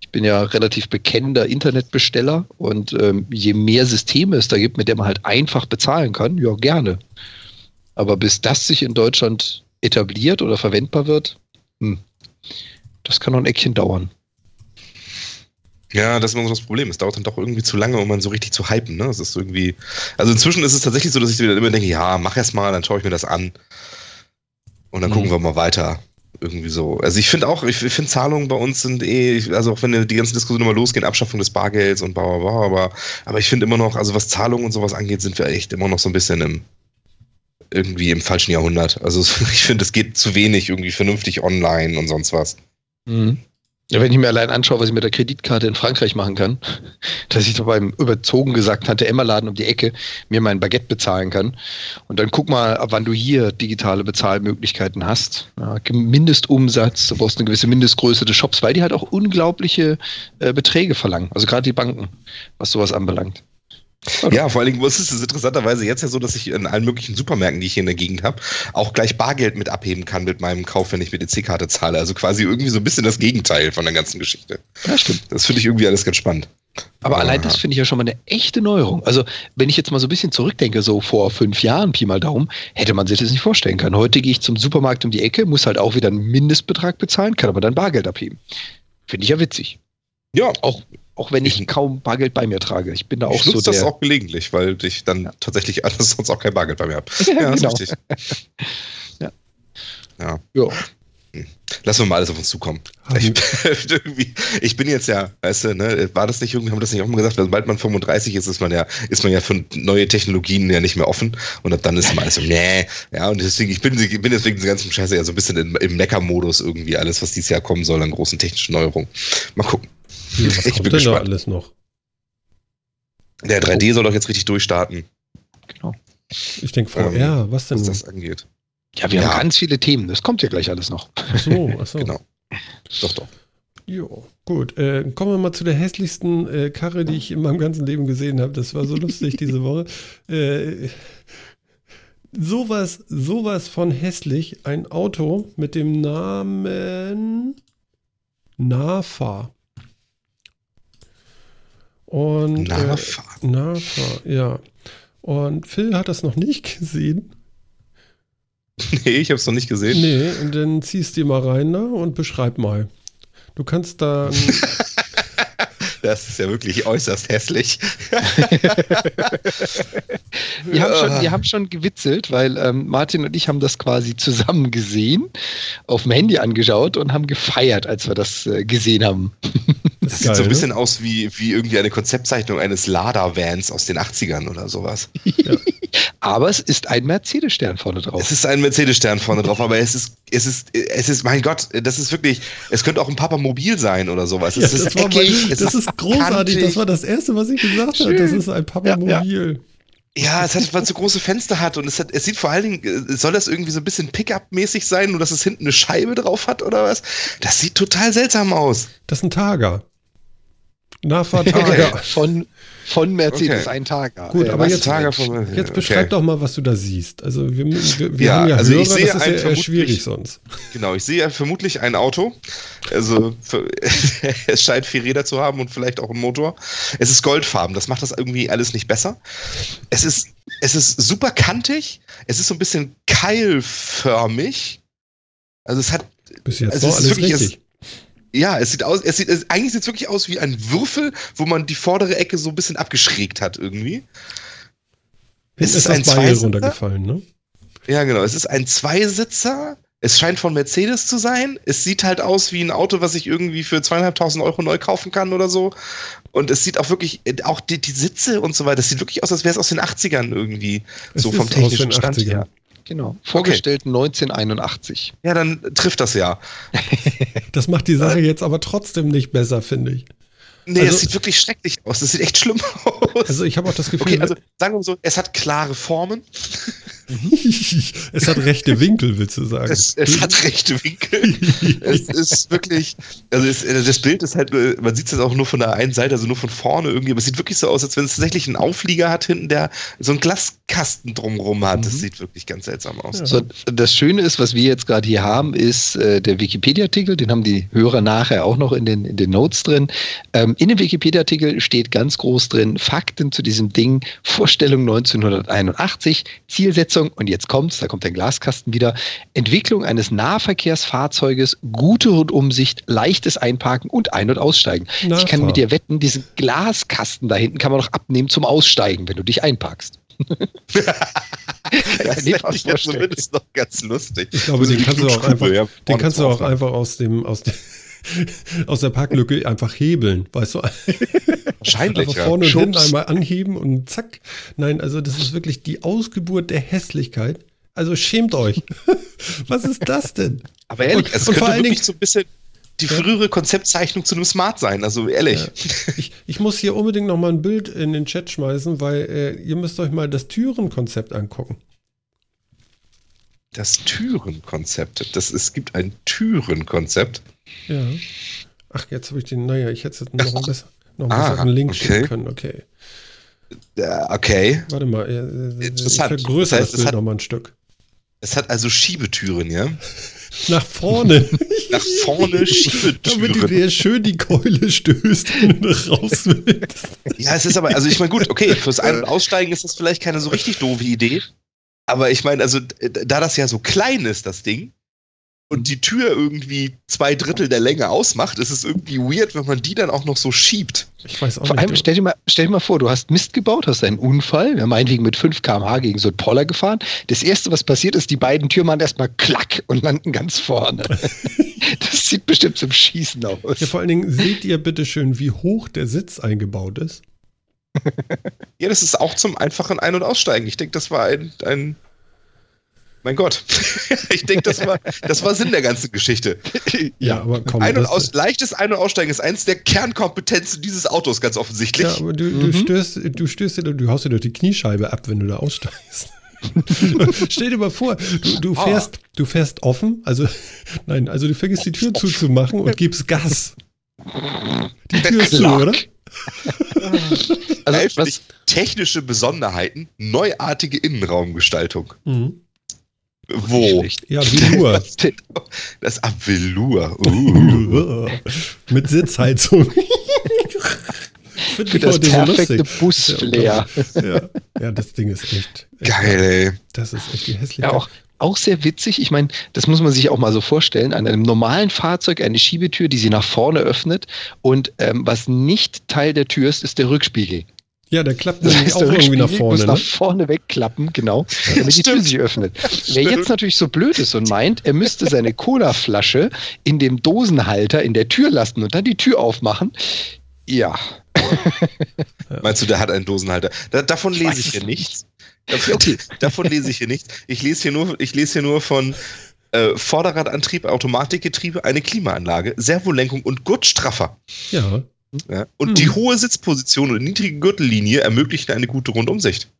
Ich bin ja relativ bekennender Internetbesteller und ähm, je mehr Systeme es da gibt, mit denen man halt einfach bezahlen kann, ja, gerne. Aber bis das sich in Deutschland etabliert oder verwendbar wird, hm, das kann noch ein Eckchen dauern. Ja, das ist immer so das Problem. Es dauert dann doch irgendwie zu lange, um man so richtig zu hypen. Ne? Es ist irgendwie. Also inzwischen ist es tatsächlich so, dass ich wieder immer denke, ja, mach erst mal, dann schaue ich mir das an. Und dann Mhm. gucken wir mal weiter. Irgendwie so. Also ich finde auch, ich finde Zahlungen bei uns sind eh, also auch wenn die ganzen Diskussionen immer losgehen, Abschaffung des Bargelds und bla bla bla, aber, aber ich finde immer noch, also was Zahlungen und sowas angeht, sind wir echt immer noch so ein bisschen im irgendwie im falschen Jahrhundert. Also ich finde, es geht zu wenig irgendwie vernünftig online und sonst was. Ja, wenn ich mir allein anschaue, was ich mit der Kreditkarte in Frankreich machen kann, dass ich doch beim überzogen gesagt Tante Emma Laden um die Ecke mir mein Baguette bezahlen kann. Und dann guck mal, ab wann du hier digitale Bezahlmöglichkeiten hast. Ja, Mindestumsatz, du brauchst eine gewisse Mindestgröße des Shops, weil die halt auch unglaubliche äh, Beträge verlangen. Also gerade die Banken, was sowas anbelangt. Ja, vor allen Dingen ist es interessanterweise jetzt ja so, dass ich in allen möglichen Supermärkten, die ich hier in der Gegend habe, auch gleich Bargeld mit abheben kann mit meinem Kauf, wenn ich mit EC-Karte zahle. Also quasi irgendwie so ein bisschen das Gegenteil von der ganzen Geschichte. Ja, stimmt. Das finde ich irgendwie alles ganz spannend. Aber Ah. allein das finde ich ja schon mal eine echte Neuerung. Also, wenn ich jetzt mal so ein bisschen zurückdenke, so vor fünf Jahren, Pi mal Daumen, hätte man sich das nicht vorstellen können. Heute gehe ich zum Supermarkt um die Ecke, muss halt auch wieder einen Mindestbetrag bezahlen, kann aber dann Bargeld abheben. Finde ich ja witzig. Ja, Auch, auch wenn ich Ich- kaum Bargeld bei mir trage. Ich bin da auch ich so nutze das der. auch gelegentlich, weil ich dann tatsächlich alles sonst auch kein Bargeld bei mir habe. Ja, Ja, das genau. ist richtig. Ja. Lassen wir mal alles auf uns zukommen. Ich, ich bin jetzt ja, weißt du, ne, war das nicht irgendwie, haben wir das nicht auch mal gesagt, sobald man 35 ist, ist man ja, ist man ja für neue Technologien ja nicht mehr offen und ab dann ist man alles so, nee, ja, und deswegen, ich bin, ich bin deswegen den ganzen Scheiße ja so ein bisschen im Mecker-Modus irgendwie, alles, was dieses Jahr kommen soll an großen technischen Neuerungen. Mal gucken. Wie, was Ich kommt bin denn da gespannt. alles noch? Der 3D soll doch jetzt richtig durchstarten, Genau. Ich denke VR, was denn? was das angeht. Ja, wir Ja. haben ganz viele Themen. Das kommt ja gleich alles noch. Ach so, ach so. Genau. Doch, doch. Jo, gut. Äh, kommen wir mal zu der hässlichsten äh, Karre, die ich in meinem ganzen Leben gesehen habe. Das war so lustig diese Woche. Äh, sowas, sowas von hässlich. Ein Auto mit dem Namen NAFA. Und NAFA. Äh, NAFA, ja. Und Phil hat das noch nicht gesehen. Nee, ich habe es noch nicht gesehen. Nee, und dann ziehst du mal rein da und beschreib mal. Du kannst da. Das ist ja wirklich äußerst hässlich. wir, haben schon, wir haben schon gewitzelt, weil ähm, Martin und ich haben das quasi zusammen gesehen, auf dem Handy angeschaut und haben gefeiert, als wir das äh, gesehen haben. Das, das sieht geil, so ein bisschen ne? aus wie, wie irgendwie eine Konzeptzeichnung eines Lada-Vans aus den 80ern oder sowas. Ja. aber es ist ein Mercedes-Stern vorne drauf. Es ist ein Mercedes-Stern vorne drauf, aber es ist, es ist, es ist, mein Gott, das ist wirklich, es könnte auch ein Papamobil sein oder sowas. Ja, das, das, ist eckig, mein, das ist großartig. Kantig. Das war das Erste, was ich gesagt habe. Das ist ein Papamobil. Ja, ja, es hat, weil es so große Fenster hat und es, hat, es sieht vor allen Dingen, äh, soll das irgendwie so ein bisschen Pickup-mäßig sein, nur dass es hinten eine Scheibe drauf hat oder was? Das sieht total seltsam aus. Das ist ein Tager. Nahfahrtager. von, von Mercedes okay. ein Tag. Gut, äh, aber jetzt, von, jetzt beschreib okay. doch mal, was du da siehst. Also wir, wir, wir ja, haben ja also Hörer, ich sehe das ist ja schwierig sonst. Genau, ich sehe vermutlich ein Auto. Also es scheint vier Räder zu haben und vielleicht auch einen Motor. Es ist goldfarben, das macht das irgendwie alles nicht besser. Es ist, es ist super kantig, es ist so ein bisschen keilförmig. Also es hat. Bis jetzt also war alles wirklich, richtig. Es, ja, es sieht aus, es sieht, es, eigentlich sieht es wirklich aus wie ein Würfel, wo man die vordere Ecke so ein bisschen abgeschrägt hat irgendwie. Es ist, ist ein Beil runtergefallen, ne? Ja, genau. Es ist ein Zweisitzer. Es scheint von Mercedes zu sein. Es sieht halt aus wie ein Auto, was ich irgendwie für zweieinhalbtausend Euro neu kaufen kann oder so. Und es sieht auch wirklich, auch die, die Sitze und so weiter, das sieht wirklich aus, als wäre es aus den 80ern irgendwie. Es so vom technischen Stand her. Genau. Vorgestellt okay. 1981. Ja, dann trifft das ja. das macht die Sache jetzt aber trotzdem nicht besser, finde ich. Nee, also, es sieht wirklich schrecklich aus. Das sieht echt schlimm aus. Also ich habe auch das Gefühl. Okay, also sagen wir mal so, es hat klare Formen. es hat rechte Winkel, willst du sagen? Es, es hat rechte Winkel. es ist wirklich, also es, äh, das Bild ist halt, man sieht es auch nur von der einen Seite, also nur von vorne irgendwie, aber es sieht wirklich so aus, als wenn es tatsächlich einen Auflieger hat hinten, der so einen Glaskasten drumrum hat. Mhm. Das sieht wirklich ganz seltsam aus. Ja. So, das Schöne ist, was wir jetzt gerade hier haben, ist äh, der Wikipedia-Artikel, den haben die Hörer nachher auch noch in den, in den Notes drin. Ähm, in dem Wikipedia-Artikel steht ganz groß drin, Fakten zu diesem Ding, Vorstellung 1981, Zielsetzung Umsetzung, und jetzt kommt's, da kommt der Glaskasten wieder, Entwicklung eines Nahverkehrsfahrzeuges, gute Rundumsicht, leichtes Einparken und Ein- und Aussteigen. Na, ich kann mit dir wetten, diesen Glaskasten da hinten kann man noch abnehmen zum Aussteigen, wenn du dich einparkst. das ja ja zumindest noch ganz lustig. Ich glaube, den kannst du auch einfach, den kannst du auch einfach aus dem, aus dem aus der Parklücke einfach hebeln, weißt du? Wahrscheinlich. Einfach vorne ja. und hinten einmal anheben und zack. Nein, also das ist wirklich die Ausgeburt der Hässlichkeit. Also schämt euch. Was ist das denn? Aber ehrlich, und, es und könnte wirklich so ein bisschen die frühere Konzeptzeichnung zu einem Smart sein, also ehrlich. Ja. Ich, ich, muss hier unbedingt noch mal ein Bild in den Chat schmeißen, weil äh, ihr müsst euch mal das Türenkonzept angucken. Das Türenkonzept. Das, es gibt ein Türenkonzept. Ja. Ach, jetzt habe ich den, naja, ich hätte jetzt noch ein besser noch einen ah, Link okay. schicken können. Okay. Uh, okay. Warte mal, äh, Interessant. ich vergrößere das, heißt, das Bild nochmal ein Stück. Es hat also Schiebetüren, ja? Nach vorne. Nach vorne Schiebetüren. Damit du dir schön die Keule stößt und raus willst. Ja, es ist aber, also ich meine, gut, okay, fürs Ein- und Aussteigen ist das vielleicht keine so richtig doofe Idee. Aber ich meine, also, da das ja so klein ist, das Ding, und die Tür irgendwie zwei Drittel der Länge ausmacht, ist es irgendwie weird, wenn man die dann auch noch so schiebt. Ich weiß auch Vor nicht. allem, stell dir, mal, stell dir mal vor, du hast Mist gebaut, hast einen Unfall, ja, meinetwegen mit 5 km/h gegen so einen Poller gefahren. Das erste, was passiert ist, die beiden Türen machen erstmal klack und landen ganz vorne. das sieht bestimmt zum Schießen aus. Ja, vor allen Dingen seht ihr bitte schön, wie hoch der Sitz eingebaut ist. ja, das ist auch zum einfachen Ein- und Aussteigen. Ich denke, das war ein, ein mein Gott. ich denke, das war, das war Sinn der ganzen Geschichte. Ja, aber komm. Ein- und aus, leichtes Ein- und Aussteigen ist eins der Kernkompetenzen dieses Autos, ganz offensichtlich. Ja, aber du, du mhm. stößt, du stößt dir, du haust dir doch die Kniescheibe ab, wenn du da aussteigst. Stell dir mal vor, du, du, ah. fährst, oh. du fährst offen, also nein, also du vergisst die Tür zuzumachen und gibst Gas. Die Tür ist zu, oder? also, was, technische Besonderheiten, neuartige Innenraumgestaltung. Mhm. Wo? Ja, Velour. Das ab Velour. Uh. Mit Sitzheizung. Für das perfekte so Busflair. Ja, ja, das Ding ist echt, echt geil. Ey. Das ist echt die hässliche. Ja, auch, auch sehr witzig. Ich meine, das muss man sich auch mal so vorstellen. An einem normalen Fahrzeug eine Schiebetür, die sie nach vorne öffnet und ähm, was nicht Teil der Tür ist, ist der Rückspiegel. Ja, der klappt das heißt, auch irgendwie nach vorne. Muss ne? nach vorne wegklappen, genau, damit die Tür sich öffnet. Wer jetzt natürlich so blöd ist und meint, er müsste seine Cola-Flasche in dem Dosenhalter in der Tür lassen und dann die Tür aufmachen, ja. Meinst du, der hat einen Dosenhalter? Da, davon lese ich hier nichts. Davon, okay. davon lese ich hier nichts. Ich lese hier nur, ich lese hier nur von äh, Vorderradantrieb, Automatikgetriebe, eine Klimaanlage, Servolenkung und Gurtstraffer. Ja. Ja. Und hm. die hohe Sitzposition und niedrige Gürtellinie ermöglichen eine gute Rundumsicht.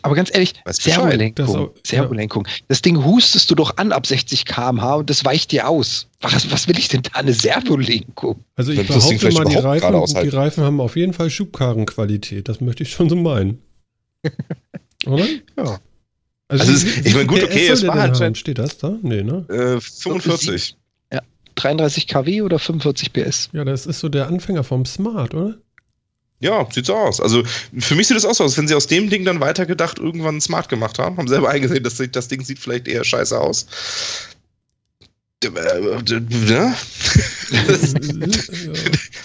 Aber ganz ehrlich, Servolenkung, das, Servolenkung. Ja. Das Ding hustest du doch an ab 60 km/h und das weicht dir aus. Was, was will ich denn da eine Servolenkung? Also ich behaupte mal, die Reifen, die Reifen haben auf jeden Fall Schubkarrenqualität. Das möchte ich schon so meinen. Oder? Ja. Also, also ist, ich meine, gut, okay, es war halt. Steht das da? Nee, ne? Äh, 45. 33 kW oder 45 PS? Ja, das ist so der Anfänger vom Smart, oder? Ja, sieht so aus. Also für mich sieht es aus, als wenn sie aus dem Ding dann weitergedacht irgendwann smart gemacht haben. Haben selber eingesehen, dass das Ding sieht vielleicht eher scheiße aus. Ja?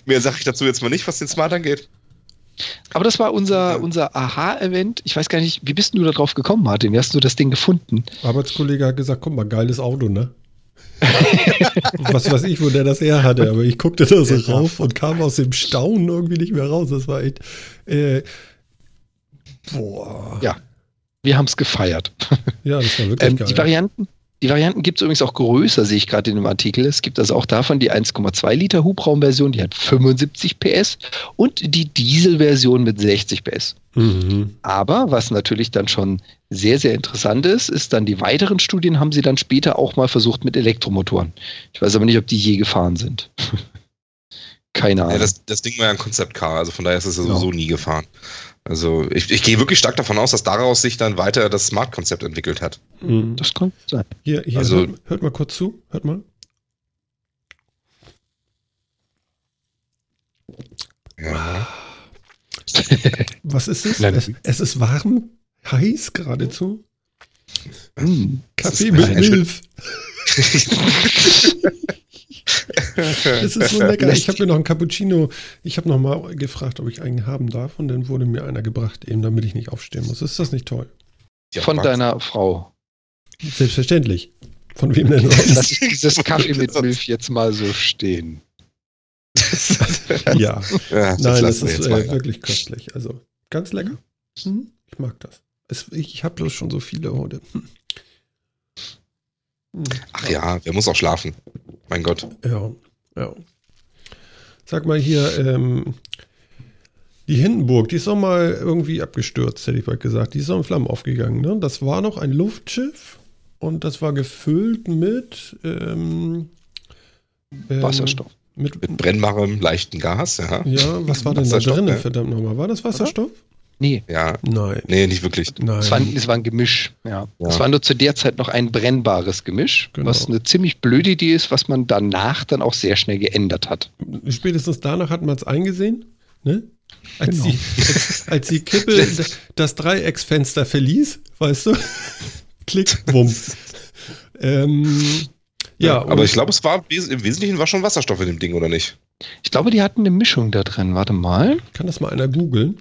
Mehr sage ich dazu jetzt mal nicht, was den Smart angeht. Aber das war unser, unser Aha-Event. Ich weiß gar nicht, wie bist du da drauf gekommen, Martin? Wie hast du das Ding gefunden? Arbeitskollege hat gesagt, komm mal, geiles Auto, ne? Was weiß ich, wo der das her hatte, aber ich guckte da so rauf und kam aus dem Staunen irgendwie nicht mehr raus. Das war echt. Äh, boah. Ja, wir haben es gefeiert. Ja, das war wirklich ähm, geil. Die Varianten, die Varianten gibt es übrigens auch größer, sehe ich gerade in dem Artikel. Es gibt also auch davon die 1,2 Liter Hubraumversion, die hat 75 PS und die Dieselversion mit 60 PS. Mhm. Aber was natürlich dann schon sehr, sehr interessant ist, ist dann die weiteren Studien haben sie dann später auch mal versucht mit Elektromotoren. Ich weiß aber nicht, ob die je gefahren sind. Keine Ahnung. Ja, das, das, Ding war ja ein Konzept-Car, also von daher ist es ja sowieso ja. nie gefahren. Also ich, ich gehe wirklich stark davon aus, dass daraus sich dann weiter das Smart-Konzept entwickelt hat. Mhm. Das kann sein. Hier, hier also, hört, hört mal kurz zu, hört mal. Ja. Was ist es? es? Es ist warm, heiß geradezu. Mm, Kaffee mit Milch. Es ist so lecker. Ich habe mir noch ein Cappuccino. Ich habe noch mal gefragt, ob ich einen haben darf, und dann wurde mir einer gebracht, eben damit ich nicht aufstehen muss. Ist das nicht toll? Ja, Von deiner Frau. Selbstverständlich. Von wem denn sonst? Lass ich dieses Kaffee mit Milch jetzt mal so stehen. ja. ja das Nein, das ist äh, wirklich köstlich. Also ganz lecker. Hm? Ich mag das. Es, ich habe bloß schon so viele heute. Hm. Hm. Ach ja, wer muss auch schlafen? Mein Gott. Ja, ja. Sag mal hier, ähm, die Hindenburg, die ist doch mal irgendwie abgestürzt, hätte ich bald gesagt. Die ist doch in Flammen aufgegangen. Ne? Das war noch ein Luftschiff und das war gefüllt mit ähm, ähm, Wasserstoff. Mit, mit brennbarem leichten Gas, ja. Ja, was war denn da drin, ja. verdammt nochmal? War das Wasserstoff? Oder? Nee. Ja. Nein. Nee, nicht wirklich. Nein. Es, war, es war ein Gemisch. Ja. ja. Es war nur zu der Zeit noch ein brennbares Gemisch, genau. was eine ziemlich blöde Idee ist, was man danach dann auch sehr schnell geändert hat. Spätestens danach hat man es eingesehen, ne? Als, genau. die, als, als die Kippe das Dreiecksfenster verließ, weißt du? Klick, bumm. ähm, ja, ja aber ich glaube, es war im Wesentlichen war schon Wasserstoff in dem Ding, oder nicht? Ich glaube, die hatten eine Mischung da drin. Warte mal. Kann das mal einer googeln?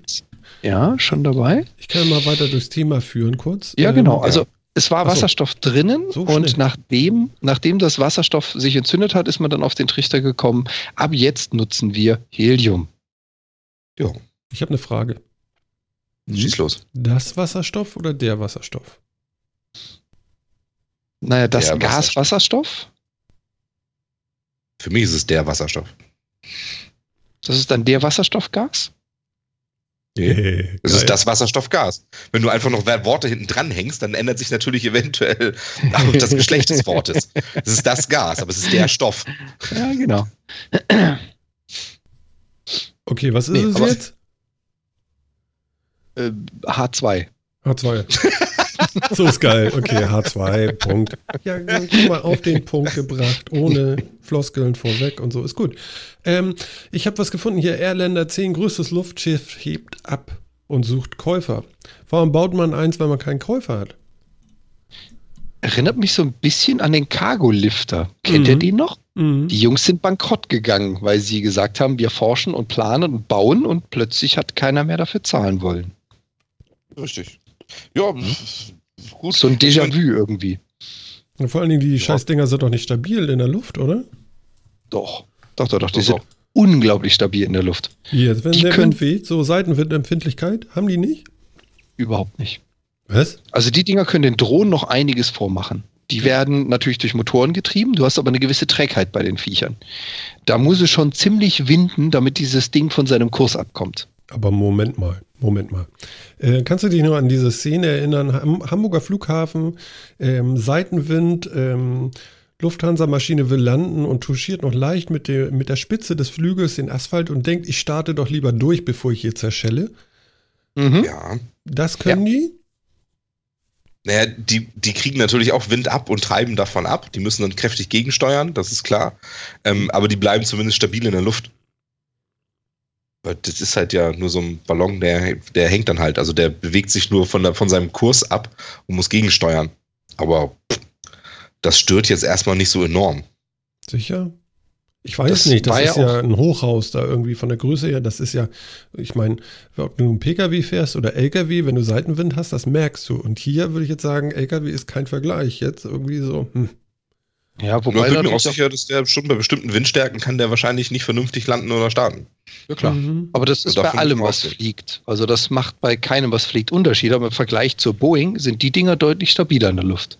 Ja, schon dabei. Ich kann mal weiter durchs Thema führen kurz. Ja, genau. Ähm, also es war Wasserstoff so. drinnen so und nachdem, nachdem das Wasserstoff sich entzündet hat, ist man dann auf den Trichter gekommen. Ab jetzt nutzen wir Helium. Ja. Ich habe eine Frage. Schieß los. Das Wasserstoff oder der Wasserstoff? Naja, das der Gas Wasserstoff. Für mich ist es der Wasserstoff. Das ist dann der Wasserstoffgas? Nee. Das ist das Wasserstoffgas. Wenn du einfach noch Worte hinten dran hängst, dann ändert sich natürlich eventuell auch das Geschlecht des Wortes. Es ist das Gas, aber es ist der Stoff. Ja, genau. Okay, was ist Nee, es aber- jetzt? Äh, H2. H2. so ist geil. Okay, H2, Punkt. Ja, guck mal, auf den Punkt gebracht, ohne Floskeln vorweg und so, ist gut. Ähm, ich habe was gefunden hier. Airlander 10, größtes Luftschiff, hebt ab und sucht Käufer. Warum baut man eins, weil man keinen Käufer hat? Erinnert mich so ein bisschen an den Cargo-Lifter. Kennt ihr Mhm. den noch? Mhm. Die Jungs sind bankrott gegangen, weil sie gesagt haben, wir forschen und planen und bauen und plötzlich hat keiner mehr dafür zahlen wollen. Richtig. Ja, pf, gut. So ein Déjà-vu irgendwie. Und vor allen Dingen, die Scheißdinger sind doch nicht stabil in der Luft, oder? Doch, doch, doch, doch. Die Doch, sind doch. unglaublich stabil in der Luft. Jetzt, wenn Die der können- Wind weht, so Seitenwindempfindlichkeit, haben die nicht? Überhaupt nicht. Was? Also die Dinger können den Drohnen noch einiges vormachen. Die werden natürlich durch Motoren getrieben, du hast aber eine gewisse Trägheit bei den Viechern. Da muss es schon ziemlich winden, damit dieses Ding von seinem Kurs abkommt. Aber Moment mal, Moment mal. Äh, kannst du dich noch an diese Szene erinnern? Ham Hamburger Flughafen, ähm, Seitenwind, ähm, Lufthansa-Maschine will landen und touchiert noch leicht mit der, mit der Spitze des Flügels den Asphalt und denkt, ich starte doch lieber durch, bevor ich hier zerschelle. Mhm. Ja. Das können die? Naja, die, die kriegen natürlich auch Wind ab und treiben davon ab. Die müssen dann kräftig gegensteuern, das ist klar. Ähm, aber die bleiben zumindest stabil in der Luft. Das ist halt ja nur so ein Ballon, der, der hängt dann halt. Also der bewegt sich nur von, der, von seinem Kurs ab und muss gegensteuern. Aber pff, das stört jetzt erstmal nicht so enorm. Sicher? Ich weiß Das nicht, das ja ist ja, auch- ein Hochhaus da irgendwie von der Größe her. Das ist ja, ich meine, ob du einen Pkw fährst oder Lkw, wenn du Seitenwind hast, das merkst du. Und hier würde ich jetzt sagen, Lkw ist kein Vergleich. Jetzt irgendwie so, hm. Ja, Und ich wobei bin mir auch sicher, dass der schon bei bestimmten Windstärken kann der wahrscheinlich nicht vernünftig landen oder starten. ja klar. Mhm. Aber das ist bei allem, was fliegt. Also das macht bei keinem, was fliegt, Unterschied. Aber im Vergleich zur Boeing sind die Dinger deutlich stabiler in der Luft.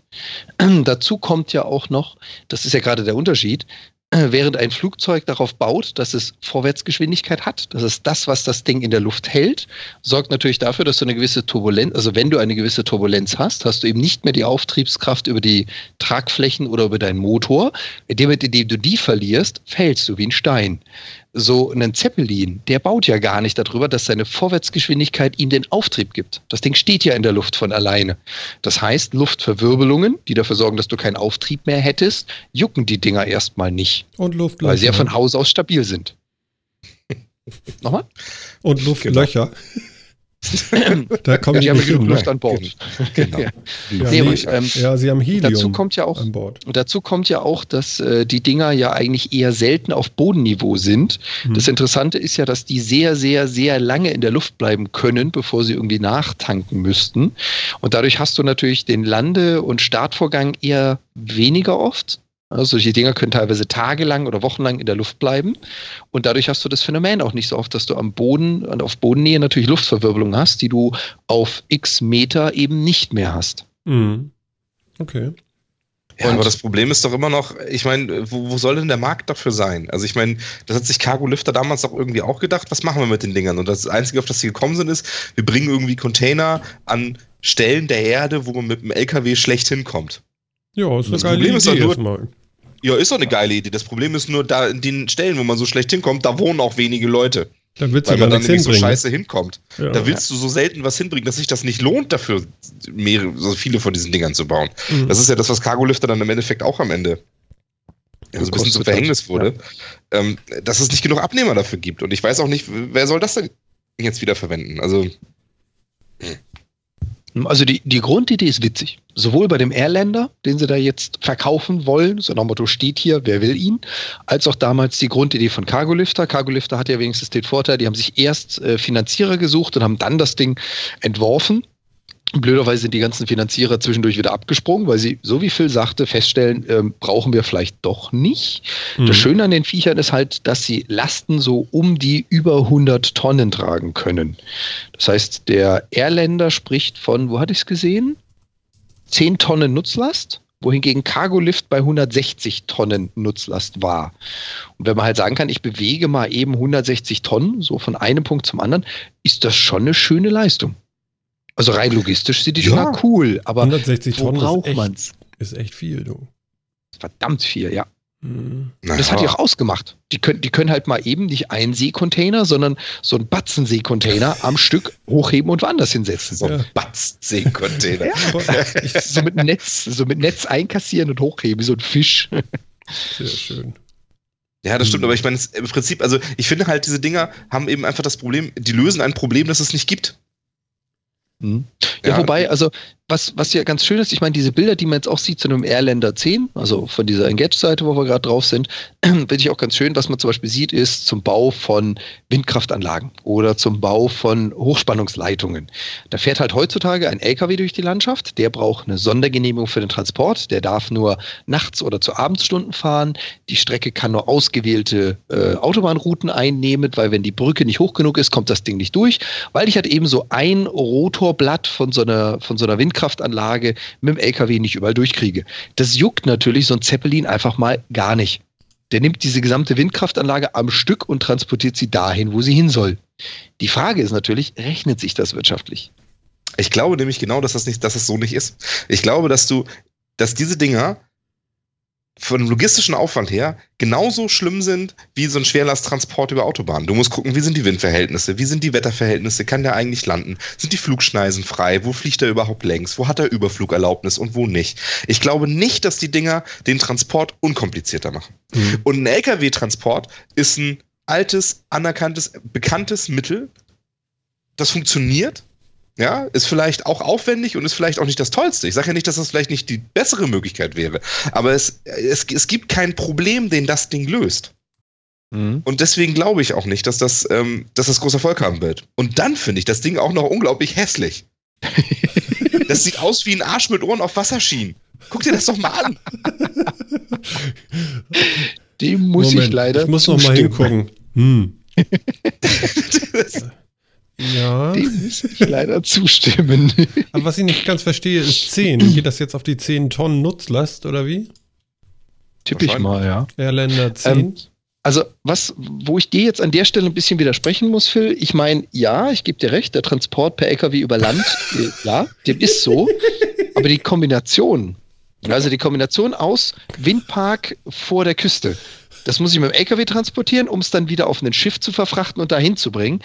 Dazu kommt ja auch noch, das ist ja gerade der Unterschied, während ein Flugzeug darauf baut, dass es Vorwärtsgeschwindigkeit hat, das ist das, was das Ding in der Luft hält, sorgt natürlich dafür, dass du eine gewisse Turbulenz, also wenn du eine gewisse Turbulenz hast, hast du eben nicht mehr die Auftriebskraft über die Tragflächen oder über deinen Motor. In dem Moment, in dem du die verlierst, fällst du wie ein Stein so einen Zeppelin, der baut ja gar nicht darüber, dass seine Vorwärtsgeschwindigkeit ihm den Auftrieb gibt. Das Ding steht ja in der Luft von alleine. Das heißt, Luftverwirbelungen, die dafür sorgen, dass du keinen Auftrieb mehr hättest, jucken die Dinger erstmal nicht, Und Luftlöcher. weil sie ja von Haus aus stabil sind. Nochmal? Und Luftlöcher. da kommen die, Die haben ja genug Luft ne? an Bord. Genau. Ja. Ja, Nee, ähm, ja, sie haben Helium Dazu kommt ja auch an Bord. Und dazu kommt ja auch, dass äh, die Dinger ja eigentlich eher selten auf Bodenniveau sind. Hm. Das Interessante ist ja, dass die sehr, sehr, sehr lange in der Luft bleiben können, bevor sie irgendwie nachtanken müssten. Und dadurch hast du natürlich den Lande- und Startvorgang eher weniger oft. Also solche Dinger können teilweise tagelang oder wochenlang in der Luft bleiben. Und dadurch hast du das Phänomen auch nicht so oft, dass du am Boden und auf Bodennähe natürlich Luftverwirbelung hast, die du auf x Meter eben nicht mehr hast. Mhm. Okay. Ja, aber das Problem ist doch immer noch, ich meine, wo, wo soll denn der Markt dafür sein? Also ich meine, das hat sich Cargo Lifter damals doch irgendwie auch gedacht, was machen wir mit den Dingern? Und das Einzige, auf das sie gekommen sind, ist, wir bringen irgendwie Container an Stellen der Erde, wo man mit dem LKW schlecht hinkommt. Ja, ist eine Das geile Problem ist Idee doch nur- erstmal. Ja, ist doch eine geile Idee. Das Problem ist nur, da in den Stellen, wo man so schlecht hinkommt, da wohnen auch wenige Leute. Da willst du Weil gar man dann nämlich so scheiße hinkommt. ja. Da willst du so selten was hinbringen, dass sich das nicht lohnt, dafür mehrere, so viele von diesen Dingern zu bauen. Mhm. Das ist ja das, was Cargo Lifter dann im Endeffekt auch am Ende also ein bisschen zum Verhängnis wurde, ähm, dass es nicht genug Abnehmer dafür gibt. Und ich weiß auch nicht, wer soll das denn jetzt wieder verwenden? Also, Also die, die Grundidee ist witzig. Sowohl bei dem Airlander, den sie da jetzt verkaufen wollen, so nach Motto steht hier, wer will ihn, als auch damals die Grundidee von Cargolifter. Cargolifter hat ja wenigstens den Vorteil, die haben sich erst äh, Finanzierer gesucht und haben dann das Ding entworfen. Blöderweise sind die ganzen Finanzierer zwischendurch wieder abgesprungen, weil sie, so wie Phil sagte, feststellen, ähm, brauchen wir vielleicht doch nicht. Mhm. Das Schöne an den Viechern ist halt, dass sie Lasten so um die über 100 Tonnen tragen können. Das heißt, der Airlander spricht von, wo hatte ich es gesehen? 10 Tonnen Nutzlast, wohingegen Cargolift bei 160 Tonnen Nutzlast war. Und wenn man halt sagen kann, ich bewege mal eben 160 Tonnen, so von einem Punkt zum anderen, ist das schon eine schöne Leistung. Also rein logistisch sind die schon Ja. mal cool, aber 160 wo Tonnen braucht echt, man's? ist echt viel, du. Verdammt viel, ja. Hm. Und das hat die auch ausgemacht. Die können, die können halt mal eben nicht einen Seekontainer, sondern so einen Batzen Seekontainer am Stück hochheben und woanders hinsetzen. So ein Ja. Batz-Seekontainer. so mit Netz, so mit Netz einkassieren und hochheben, wie so ein Fisch. Sehr schön. Ja, das stimmt, Mhm. aber ich meine, es- im Prinzip, also ich finde halt, diese Dinger haben eben einfach das Problem, die lösen ein Problem, das es nicht gibt. Mhm. Ja, Ja. wobei, also was, was ja ganz schön ist, ich meine, diese Bilder, die man jetzt auch sieht zu einem Airlander 10, also von dieser Engage-Seite, wo wir gerade drauf sind, finde ich auch ganz schön, was man zum Beispiel sieht, ist zum Bau von Windkraftanlagen oder zum Bau von Hochspannungsleitungen. Da fährt halt heutzutage ein LKW durch die Landschaft, der braucht eine Sondergenehmigung für den Transport, der darf nur nachts oder zu Abendsstunden fahren, die Strecke kann nur ausgewählte äh, Autobahnrouten einnehmen, weil wenn die Brücke nicht hoch genug ist, kommt das Ding nicht durch, weil ich halt eben so ein Rotorblatt von so einer, von so einer Windkraftanlage mit dem LKW nicht überall durchkriege. Das juckt natürlich so ein Zeppelin einfach mal gar nicht. Der nimmt diese gesamte Windkraftanlage am Stück und transportiert sie dahin, wo sie hin soll. Die Frage ist natürlich, rechnet sich das wirtschaftlich? Ich glaube nämlich genau, dass das nicht, dass es so nicht ist. Ich glaube, dass du, dass diese Dinger von logistischen Aufwand her genauso schlimm sind wie so ein Schwerlasttransport über Autobahnen. Du musst gucken, wie sind die Windverhältnisse, wie sind die Wetterverhältnisse, kann der eigentlich landen, sind die Flugschneisen frei, wo fliegt er überhaupt längs, wo hat er Überflugerlaubnis und wo nicht. Ich glaube nicht, dass die Dinger den Transport unkomplizierter machen. Hm. Und ein LKW-Transport ist ein altes, anerkanntes, bekanntes Mittel, das funktioniert. Ja, ist vielleicht auch aufwendig und ist vielleicht auch nicht das Tollste. Ich sage ja nicht, dass das vielleicht nicht die bessere Möglichkeit wäre. Aber es, es, es gibt kein Problem, den das Ding löst. Und deswegen glaube ich auch nicht, dass das, ähm, dass das großer Erfolg haben wird. Und dann finde ich das Ding auch noch unglaublich hässlich. das sieht aus wie ein Arsch mit Ohren auf Wasserschienen. Guck dir das doch mal an. Dem muss ich leider Ich muss noch mal zustimmen. hingucken. Hm. Ja, Dem muss ich leider zustimmen. aber was ich nicht ganz verstehe, ist 10. Geht das jetzt auf die 10 Tonnen Nutzlast oder wie? Tipp ich mal, ja. Airlander 10? Ähm, also, was, wo ich dir jetzt an der Stelle ein bisschen widersprechen muss, Phil, ich meine, ja, ich gebe dir recht, der Transport per LKW über Land, äh, ja, dem ist so, aber die Kombination, also die Kombination aus Windpark vor der Küste, das muss ich mit dem LKW transportieren, um es dann wieder auf ein Schiff zu verfrachten und dahin zu bringen.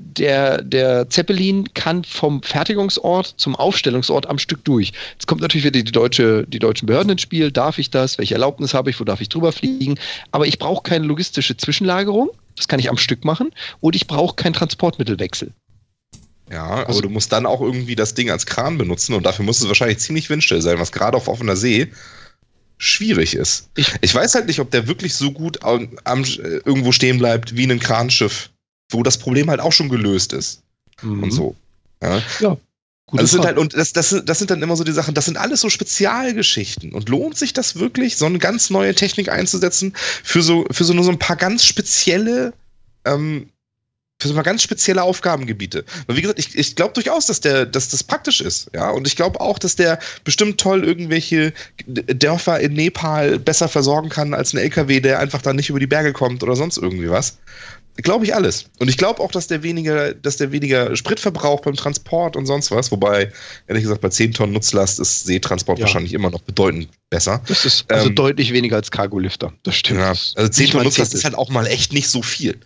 Der, der Zeppelin kann vom Fertigungsort zum Aufstellungsort am Stück durch. Jetzt kommt natürlich wieder die, deutsche, die deutschen Behörden ins Spiel. Darf ich das? Welche Erlaubnis habe ich? Wo darf ich drüber fliegen? Aber ich brauche keine logistische Zwischenlagerung. Das kann ich am Stück machen. Und ich brauche keinen Transportmittelwechsel. Ja, aber Also- du musst dann auch irgendwie das Ding als Kran benutzen und dafür muss es wahrscheinlich ziemlich windstill sein, was gerade auf offener See schwierig ist. Ich- Ich, weiß halt nicht, ob der wirklich so gut am, am, äh, irgendwo stehen bleibt wie ein Kranschiff, wo das Problem halt auch schon gelöst ist und so. Ja. Gute Also es sind halt, und das, das, sind- das sind dann immer so die Sachen, das sind alles so Spezialgeschichten. Und lohnt sich das wirklich, so eine ganz neue Technik einzusetzen für so, für so nur so ein paar ganz spezielle, ähm, für so ein paar ganz spezielle Aufgabengebiete. Weil wie gesagt, ich, ich glaube durchaus, dass der, dass das praktisch ist, ja. Und ich glaube auch, dass der bestimmt toll irgendwelche Dörfer in Nepal besser versorgen kann als ein LKW, der einfach dann nicht über die Berge kommt oder sonst irgendwie was. Glaube ich alles. Und ich glaube auch, dass der weniger, dass der weniger Spritverbrauch beim Transport und sonst was, wobei, ehrlich gesagt, bei 10 Tonnen Nutzlast ist Seetransport Ja. wahrscheinlich immer noch bedeutend besser. Das ist also Ähm, deutlich weniger als Cargolifter. Das stimmt. Ja, also 10 nicht mal Tonnen Nutzlast ist halt auch mal echt nicht so viel.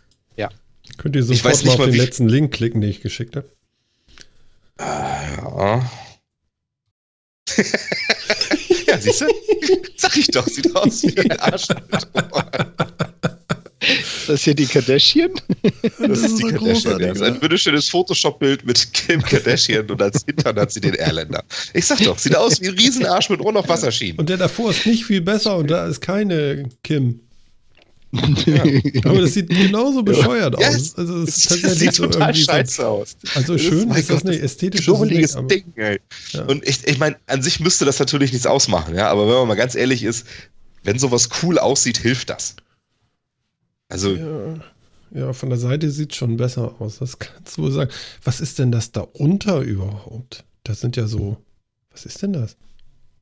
Könnt ihr ich sofort weiß mal nicht auf mal, den letzten Link klicken, den ich geschickt habe? Ja. ja, siehst du? Sag ich doch, sieht aus wie ein Arsch. Ist das hier die Kardashian? Das, ist die so Kardashian. großartig, Ja. Das ist ein wunderschönes Photoshop-Bild mit Kim Kardashian und als Hintern hat sie den Airländer. Ich sag doch, sieht aus wie ein Riesenarsch mit Ohren auf Wasserschienen. Und der davor ist nicht viel besser und da ist keine Kim. Ja. Aber das sieht genauso bescheuert Ja, aus. Also es Das sieht so total irgendwie so, scheiße aus. Also Das ist- schön ist das Gott, nicht, ästhetisch ist Ding, ey. Ja. Und ich, ich meine, an sich müsste das natürlich nichts ausmachen, ja, aber wenn man mal ganz ehrlich ist, wenn sowas cool aussieht, hilft das. Also, ja, ja, von der Seite sieht schon besser aus, das kannst du wohl sagen. Was ist denn das da unter überhaupt? Das sind ja so, was ist denn das?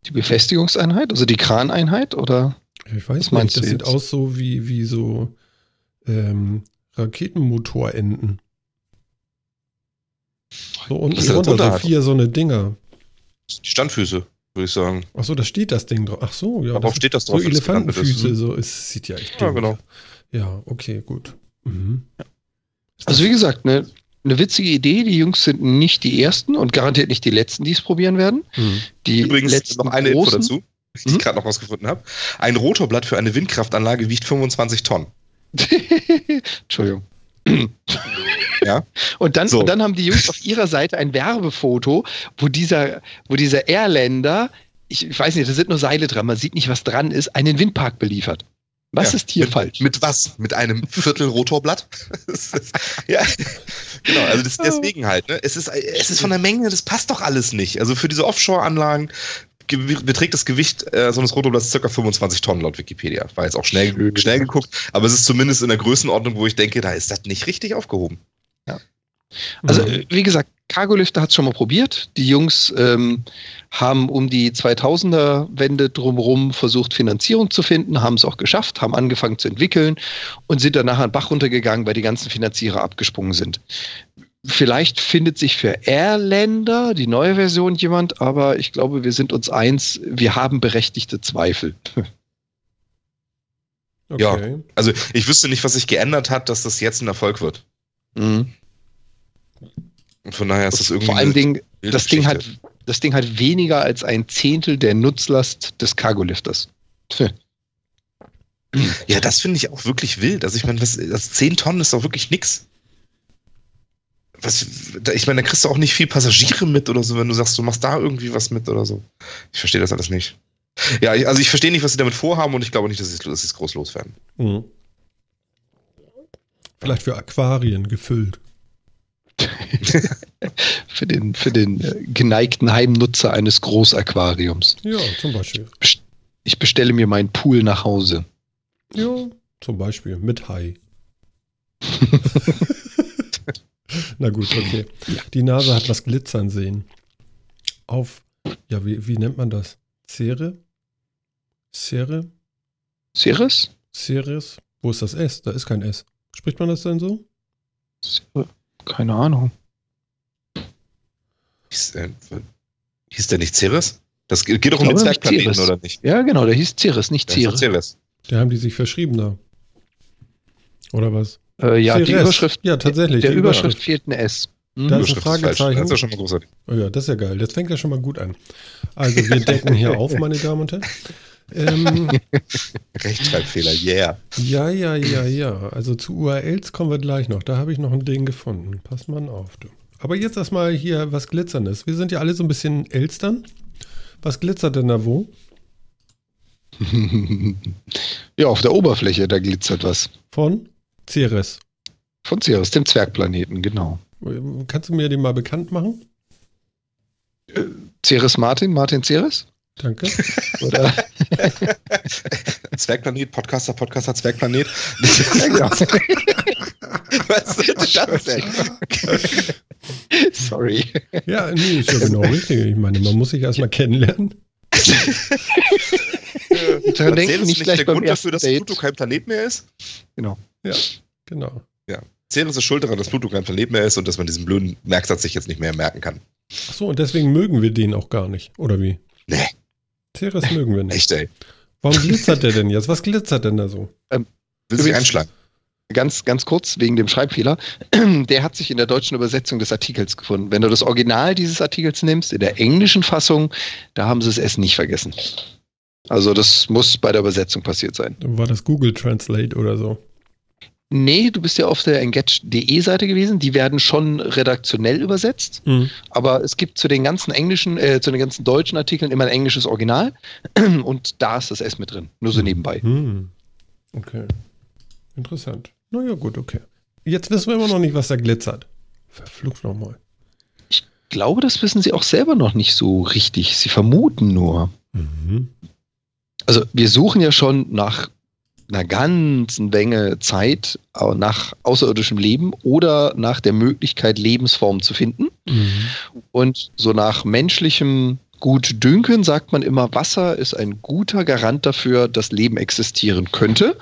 Die Befestigungseinheit, also die Kraneinheit oder? Ich weiß nicht, das sieht aus so wie, wie so ähm, Raketenmotorenden. So unten da drunter, so vier so eine Dinger. die Standfüße. würde ich sagen. Ach so, da steht das Ding drauf. Ach so, ja. Darauf steht das drauf. So es Elefantenfüße, ist. so es sieht ja echt Ja, genau. aus. Ja, okay, gut. Mhm. Also wie gesagt, eine, eine witzige Idee. Die Jungs sind nicht die ersten und garantiert nicht die letzten, die es probieren werden. Mhm. Die Übrigens letzten noch eine Info großen, dazu, die Mhm. ich gerade noch rausgefunden habe. Ein Rotorblatt für eine Windkraftanlage wiegt 25 Tonnen. Entschuldigung. Ja. Und dann, So. und dann haben die Jungs auf ihrer Seite ein Werbefoto, wo dieser, wo dieser Airlander, ich, ich weiß nicht, da sind nur Seile dran, man sieht nicht, was dran ist, einen Windpark beliefert. Was Ja. ist hier mit, falsch? Mit was? Mit einem Viertel Rotorblatt? Ja, genau. Also das, deswegen halt. Ne? Es ist, es ist von der Menge, das passt doch alles nicht. Also für diese Offshore-Anlagen ge- beträgt das Gewicht äh, so eines Rotorblatts ca. 25 Tonnen laut Wikipedia. War jetzt auch schnell, schnell geguckt, aber es ist zumindest in der Größenordnung, wo ich denke, da ist das nicht richtig aufgehoben. Also, Mhm. wie gesagt, Cargolifter hat es schon mal probiert. Die Jungs ähm, haben um die 2000er-Wende drumherum versucht, Finanzierung zu finden, haben es auch geschafft, haben angefangen zu entwickeln und sind dann nachher einen Bach runtergegangen, weil die ganzen Finanzierer abgesprungen sind. Vielleicht findet sich für Airlander die neue Version jemand, aber ich glaube, wir sind uns eins, wir haben berechtigte Zweifel. okay. Also ich wüsste nicht, was sich geändert hat, dass das jetzt ein Erfolg wird. Mhm. Und von daher ist das irgendwie. Vor allem Ding, das Ding, hat, das Ding hat weniger als ein Zehntel der Nutzlast des Cargolifters. Ja, das finde ich auch wirklich wild. Also ich meine, das, das 10 Tonnen ist doch wirklich nix. Was, ich meine, da kriegst du auch nicht viel Passagiere mit oder so, wenn du sagst, du machst da irgendwie was mit oder so. Ich verstehe das alles nicht. Ja, ich- also ich verstehe nicht, was sie damit vorhaben und ich glaube nicht, dass sie dass sie es groß loswerden. Mhm. Vielleicht für Aquarien gefüllt. Für den, für den äh, geneigten Heimnutzer eines Großaquariums. Ja, zum Beispiel. Ich bestelle mir meinen Pool nach Hause. Ja, zum Beispiel mit Hai. Na gut, okay. Die Nase hat was glitzern sehen. Auf, ja, wie, wie nennt man das? Cere? Cere? Ceres? Ceres? Wo ist das S? Da ist kein S. Spricht man das denn so? Keine Ahnung. Hieß, äh, hieß der nicht Ceres? Das geht geht doch um den Zwergplaneten, oder nicht? Ja, genau, der hieß Ceres, nicht Der Ceres. Ceres. Da haben die sich verschrieben da. Oder was? Äh, ja, die Ceres. Überschrift, Ja, tatsächlich. der die Überschrift fehlt ein S. Da Mhm. ist ein Überschrift. Fragezeichen. Das ist ja schon mal großartig. Oh ja, das ist ja geil. Das fängt ja schon mal gut an. Also wir decken hier auf, meine Damen und Herren. Ähm, Rechtschreibfehler, yeah. ja, ja, ja, ja. Also zu URLs kommen wir gleich noch. Da habe ich noch ein Ding gefunden. Pass mal auf, du. Aber jetzt erstmal hier was Glitzerndes. Wir sind ja alle so ein bisschen Elstern. Was glitzert denn da wo? ja, auf der Oberfläche, da glitzert was. Von Ceres. Von Ceres, dem Zwergplaneten, genau. Kannst du mir den mal bekannt machen? Ceres Martin, Martin Ceres? Danke. Oder? Zwergplanet, Podcaster, Podcaster, Zwergplanet. Ja. Was ist das denn? Sorry. Ja, nee, ist ja genau richtig. Ich meine, man muss sich erstmal kennenlernen. Daran denken Ceres nicht gleich der beim Grund dafür, ersten dass Date. Pluto kein Planet mehr ist? Genau. Ceres ist schuld daran, dass Pluto kein Planet mehr ist und dass man diesen blöden Merksatz sich jetzt nicht mehr merken kann. Ach so, und deswegen mögen wir den auch gar nicht. Oder wie? Nee. Ceres mögen wir nicht. Echt, ey. Warum glitzert der denn jetzt? Was glitzert denn da so? Will sich Übrigens- einschlagen. Ganz, ganz kurz wegen dem Schreibfehler. Der hat sich in der deutschen Übersetzung des Artikels gefunden. Wenn du das Original dieses Artikels nimmst, in der englischen Fassung, da haben sie das S nicht vergessen. Also das muss bei der Übersetzung passiert sein. War das Google Translate oder so? Nee, du bist ja auf der engage.de Seite gewesen. Die werden schon redaktionell übersetzt. Mhm. Aber es gibt zu den ganzen englischen, äh, zu den ganzen deutschen Artikeln immer ein englisches Original. Und da ist das S mit drin. Nur so nebenbei. Hm. Okay. Interessant. Naja, gut, okay. Jetzt wissen wir immer noch nicht, was da glitzert. Verflucht nochmal. Ich glaube, das wissen sie auch selber noch nicht so richtig. Sie vermuten nur. Mhm. Also wir suchen ja schon nach einer ganzen Menge Zeit äh, nach außerirdischem Leben oder nach der Möglichkeit, Lebensformen zu finden. Mhm. Und so nach menschlichem Gutdünken sagt man immer, Wasser ist ein guter Garant dafür, dass Leben existieren könnte.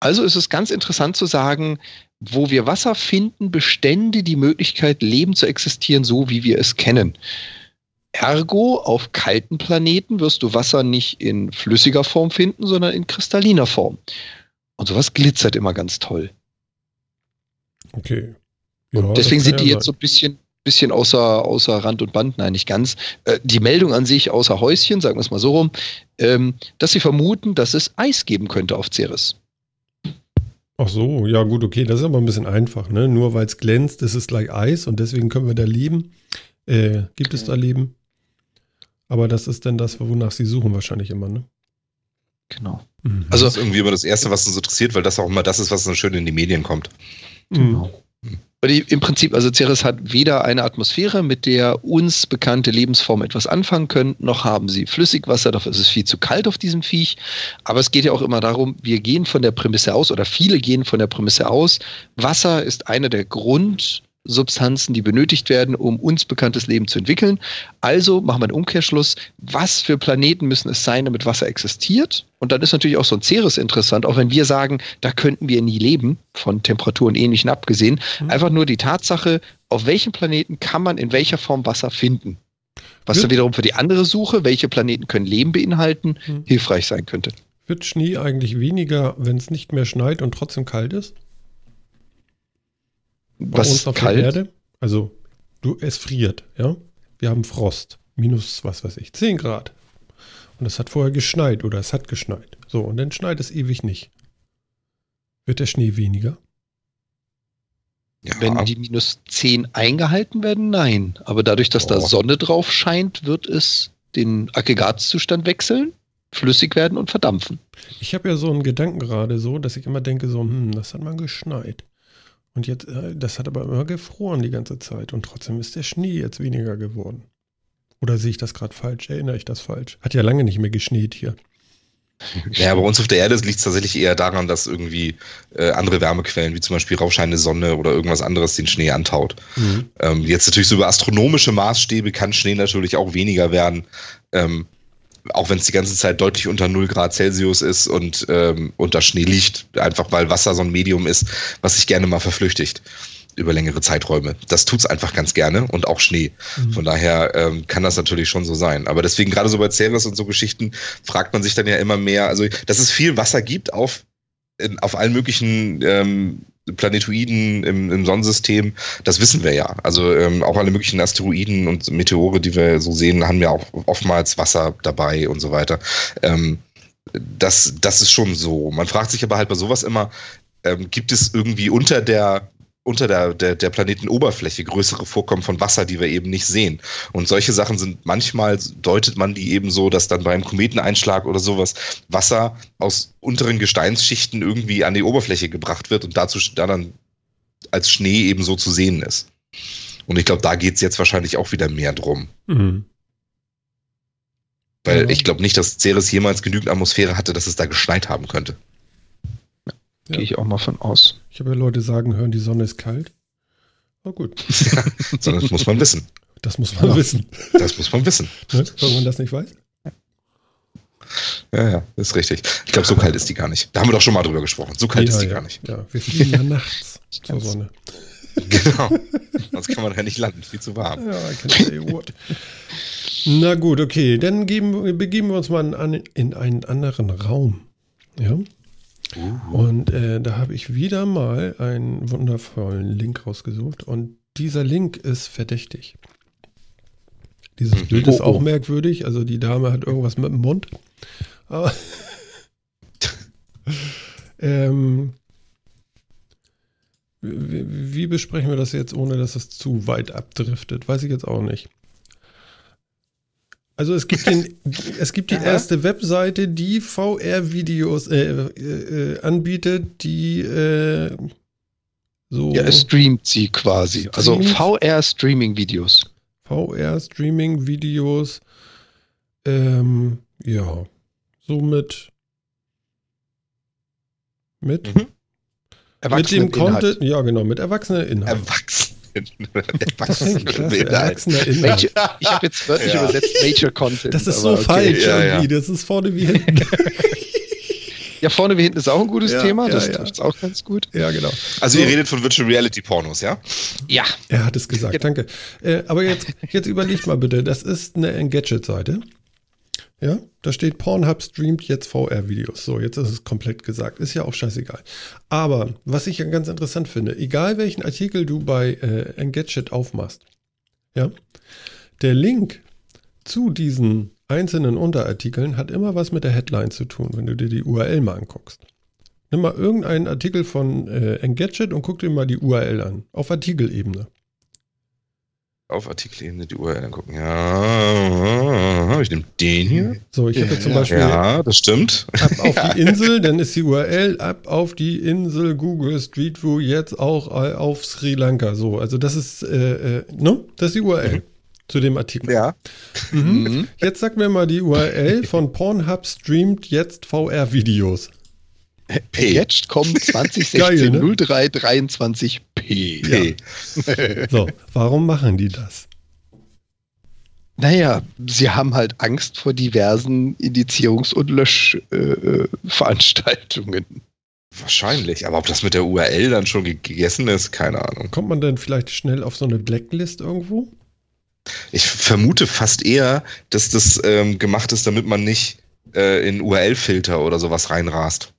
Also ist es ganz interessant zu sagen, wo wir Wasser finden, bestände die Möglichkeit, Leben zu existieren, so wie wir es kennen. Ergo, auf kalten Planeten wirst du Wasser nicht in flüssiger Form finden, sondern in kristalliner Form. Und sowas glitzert immer ganz toll. Okay. Und deswegen sind die jetzt so ein bisschen, bisschen außer, außer Rand und Band, nein, nicht ganz. Äh, die Meldung an sich außer Häuschen, sagen wir es mal so rum, ähm, dass sie vermuten, dass es Eis geben könnte auf Ceres. Ach so, ja gut, okay, das ist aber ein bisschen einfach, ne? Nur weil es glänzt, ist es gleich Eis und deswegen können wir da leben. Äh, gibt es da Leben? Aber das ist dann das, wonach sie suchen wahrscheinlich immer, ne? Genau. Mhm. Also das ist irgendwie immer das Erste, was uns interessiert, weil das auch immer das ist, was so schön in die Medien kommt. Genau. Mhm. Im Prinzip, also Ceres hat weder eine Atmosphäre, mit der uns bekannte Lebensformen etwas anfangen können, noch haben sie Flüssigwasser, dafür ist es viel zu kalt auf diesem Viech. Aber es geht ja auch immer darum, wir gehen von der Prämisse aus, oder viele gehen von der Prämisse aus, Wasser ist eine der Grund- Substanzen, die benötigt werden, um uns bekanntes Leben zu entwickeln. Also machen wir einen Umkehrschluss. Was für Planeten müssen es sein, damit Wasser existiert? Und dann ist natürlich auch so ein Ceres interessant, auch wenn wir sagen, da könnten wir nie leben, von Temperaturen ähnlichen abgesehen. Mhm. Einfach nur die Tatsache, auf welchem Planeten kann man in welcher Form Wasser finden? Was dann wiederum für die andere Suche, welche Planeten können Leben beinhalten, mhm. hilfreich sein könnte. Wird Schnee eigentlich weniger, wenn es nicht mehr schneit und trotzdem kalt ist? Bei was uns auf kalt? der Erde. Also, du, es friert, ja. Wir haben Frost. Minus, was weiß ich, 10 Grad. Und es hat vorher geschneit oder es hat geschneit. So, und dann schneit es ewig nicht. Wird der Schnee weniger? Ja. Wenn die minus 10 eingehalten werden, nein. Aber dadurch, dass oh. da Sonne drauf scheint, wird es den Aggregatzustand wechseln, flüssig werden und verdampfen. Ich habe ja so einen Gedanken gerade so, dass ich immer denke, so, hm, das hat mal geschneit. Und jetzt, äh, das hat aber immer gefroren die ganze Zeit und trotzdem ist der Schnee jetzt weniger geworden. Oder sehe ich das gerade falsch? Erinnere ich das falsch? Hat ja lange nicht mehr geschneit hier. Ja, bei uns auf der Erde liegt es tatsächlich eher daran, dass irgendwie äh, andere Wärmequellen, wie zum Beispiel raufscheinende Sonne oder irgendwas anderes, den Schnee antaut. Mhm. Ähm, jetzt natürlich so über astronomische Maßstäbe kann Schnee natürlich auch weniger werden. Ähm, auch wenn es die ganze Zeit deutlich unter 0 Grad Celsius ist und ähm, unter Schnee liegt, einfach weil Wasser so ein Medium ist, was sich gerne mal verflüchtigt über längere Zeiträume. Das tut's einfach ganz gerne und auch Schnee. Mhm. Von daher ähm, kann das natürlich schon so sein. Aber deswegen gerade so bei Ceres und so Geschichten fragt man sich dann ja immer mehr, also dass es viel Wasser gibt auf in, auf allen möglichen ähm, Planetoiden im, im Sonnensystem, das wissen wir ja. Also ähm, auch alle möglichen Asteroiden und Meteore, die wir so sehen, haben ja auch oftmals Wasser dabei und so weiter. Ähm, das, das ist schon so. Man fragt sich aber halt bei sowas immer, ähm, gibt es irgendwie unter der unter der, der, der Planetenoberfläche größere Vorkommen von Wasser, die wir eben nicht sehen. Und solche Sachen sind manchmal, deutet man die eben so, dass dann beim Kometeneinschlag oder sowas Wasser aus unteren Gesteinsschichten irgendwie an die Oberfläche gebracht wird und dazu da dann als Schnee eben so zu sehen ist. Und ich glaube, da geht es jetzt wahrscheinlich auch wieder mehr drum. Mhm. Weil ja. ich glaube nicht, dass Ceres jemals genügend Atmosphäre hatte, dass es da geschneit haben könnte. Ja. Gehe ich auch mal von aus. Ich habe ja Leute sagen hören, die Sonne ist kalt. Na gut. ja, das muss man wissen. Das muss man ja. wissen. Das muss man wissen. Ne? Wenn man das nicht weiß. Ja, ja, ist richtig. Ich glaube, so kalt ist die gar nicht. Da haben wir doch schon mal drüber gesprochen. So kalt ja, ist die ja, gar nicht. Ja, wir fliegen ja nachts zur Sonne. Genau. Sonst kann man ja nicht landen. Viel zu warm. Ja, I can say what. Na gut, okay. Dann geben, begeben wir uns mal in, in einen anderen Raum. Ja. Uh. Und äh, da habe ich wieder mal einen wundervollen Link rausgesucht und dieser Link ist verdächtig. Dieses mhm. Bild ist oh, auch oh. merkwürdig, also die Dame hat irgendwas mit dem Mund. Aber ähm, wie, wie besprechen wir das jetzt, ohne dass es zu weit abdriftet? Weiß ich jetzt auch nicht. Also es gibt, den, es gibt die erste Webseite, die VR-Videos äh, äh, anbietet, die äh, so. Ja, es streamt sie quasi. Also streamt, also VR-Streaming-Videos. VR-Streaming-Videos. Ähm, ja. So mit. Mit? Mhm. Mit dem Content. Ja, genau, mit erwachsener Inhalt. Erwachsen. Erwachsener Inhalt. Ich habe jetzt wörtlich ja. übersetzt Major Content. Das ist so okay. falsch ja, irgendwie. Das ist vorne wie hinten. Ja, vorne wie hinten ist auch ein gutes Ja, Thema. ja, Das ja. trifft auch ganz gut. Ja, genau. Also So. ihr redet von Virtual Reality Pornos, ja? Ja. Er hat es gesagt, danke. Äh, aber jetzt, jetzt überlegt mal bitte, das ist eine Engadget-Seite. Ja, da steht Pornhub streamt jetzt VR-Videos. So, jetzt ist es komplett gesagt. Ist ja auch scheißegal. Aber was ich ja ganz interessant finde, egal welchen Artikel du bei äh, Engadget aufmachst, ja, der Link zu diesen einzelnen Unterartikeln hat immer was mit der Headline zu tun, wenn du dir die URL mal anguckst. Nimm mal irgendeinen Artikel von äh, Engadget und guck dir mal die URL an. Auf Artikelebene. Auf Artikelebene die URL angucken. Ja, ich nehme den hier. So, ich hätte zum Beispiel Ja, das stimmt. ab auf die Insel, dann ist die URL ab auf die Insel Google Street View jetzt auch äh, auf Sri Lanka. So, also das ist, äh, äh, ne? Das ist die URL zu dem Artikel. Ja. Mhm. Mhm. Jetzt sag mir mal die URL von Pornhub streamt jetzt VR-Videos. Jetzt kommt Geil, 2016 ne? 0323 P. P. So, warum machen die das? Naja, sie haben halt Angst vor diversen Indizierungs- und Löschveranstaltungen. Äh. Wahrscheinlich. Aber ob das mit der URL dann schon ge gegessen ist, keine Ahnung. Kommt man dann vielleicht schnell auf so eine Blacklist irgendwo? Ich vermute fast eher, dass das ähm, gemacht ist, damit man nicht äh, in URL-Filter oder sowas reinrast.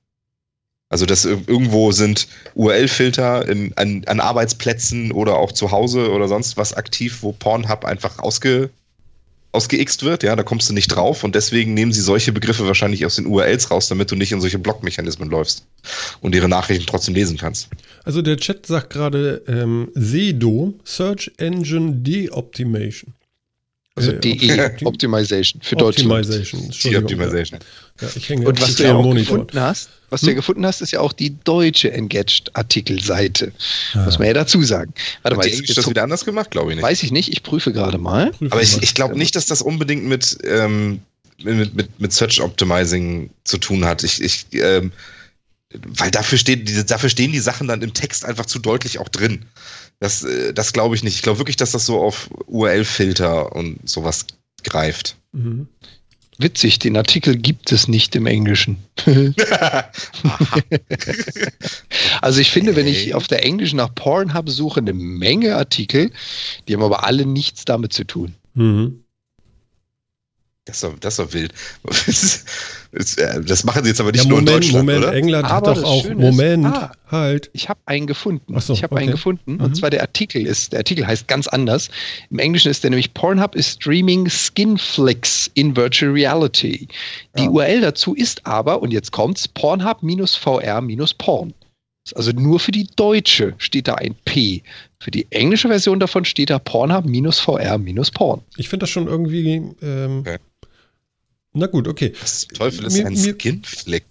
Also, dass ir- irgendwo sind URL-Filter an, an Arbeitsplätzen oder auch zu Hause oder sonst was aktiv, wo Pornhub einfach ausge, ausgeixt wird. Ja, da kommst du nicht drauf und deswegen nehmen sie solche Begriffe wahrscheinlich aus den URLs raus, damit du nicht in solche Blockmechanismen läufst und ihre Nachrichten trotzdem lesen kannst. Also der Chat sagt gerade ähm, SEDO, Search Engine De-Optimation. Also Äh, DE, Optim- Optimization für Deutschland. Optimization. Entschuldigung. Optimization. Ja, ich hänge Und was du ja auch Monitor. gefunden hast, was du ja Hm? gefunden hast, ist ja auch die deutsche Engadget-Artikelseite. Ah. Muss man ja dazu sagen. Warte Hat mal, die Englisch das wieder anders gemacht? Glaube ich nicht. weiß ich nicht, ich prüfe gerade mal. Prüfen Aber ich, ich glaube nicht, dass das unbedingt mit, ähm, mit, mit, mit Search Optimizing zu tun hat. Ich, ich, ähm, weil dafür, steht, dafür stehen die Sachen dann im Text einfach zu deutlich auch drin. Das, äh, das glaube ich nicht. Ich glaube wirklich, dass das so auf URL-Filter und sowas greift. Mhm. Witzig, den Artikel gibt es nicht im Englischen. Also ich finde, wenn ich auf der Englischen nach Pornhub suche, eine Menge Artikel, die haben aber alle nichts damit zu tun. Mhm. Das ist doch, das ist doch wild. Das, äh, das machen sie jetzt aber nicht Ja, nur in Moment, Deutschland, Moment, oder? England Aber hat doch auch, Schöne ist- Moment, Ah. halt. Ich habe einen gefunden. So, ich habe einen okay. gefunden. Mhm. Und zwar der Artikel ist, der Artikel heißt ganz anders. Im Englischen ist der nämlich Pornhub is streaming Skinflix in Virtual Reality. Die Ja. URL dazu ist aber, und jetzt kommt's, Pornhub-VR-Porn. Ist Also nur für die deutsche steht da ein P. Für die englische Version davon steht da Pornhub-VR-Porn. Ich finde das schon irgendwie. Ähm, Okay. Na gut, okay. Was zum Teufel ist Mir- ein Skinflick?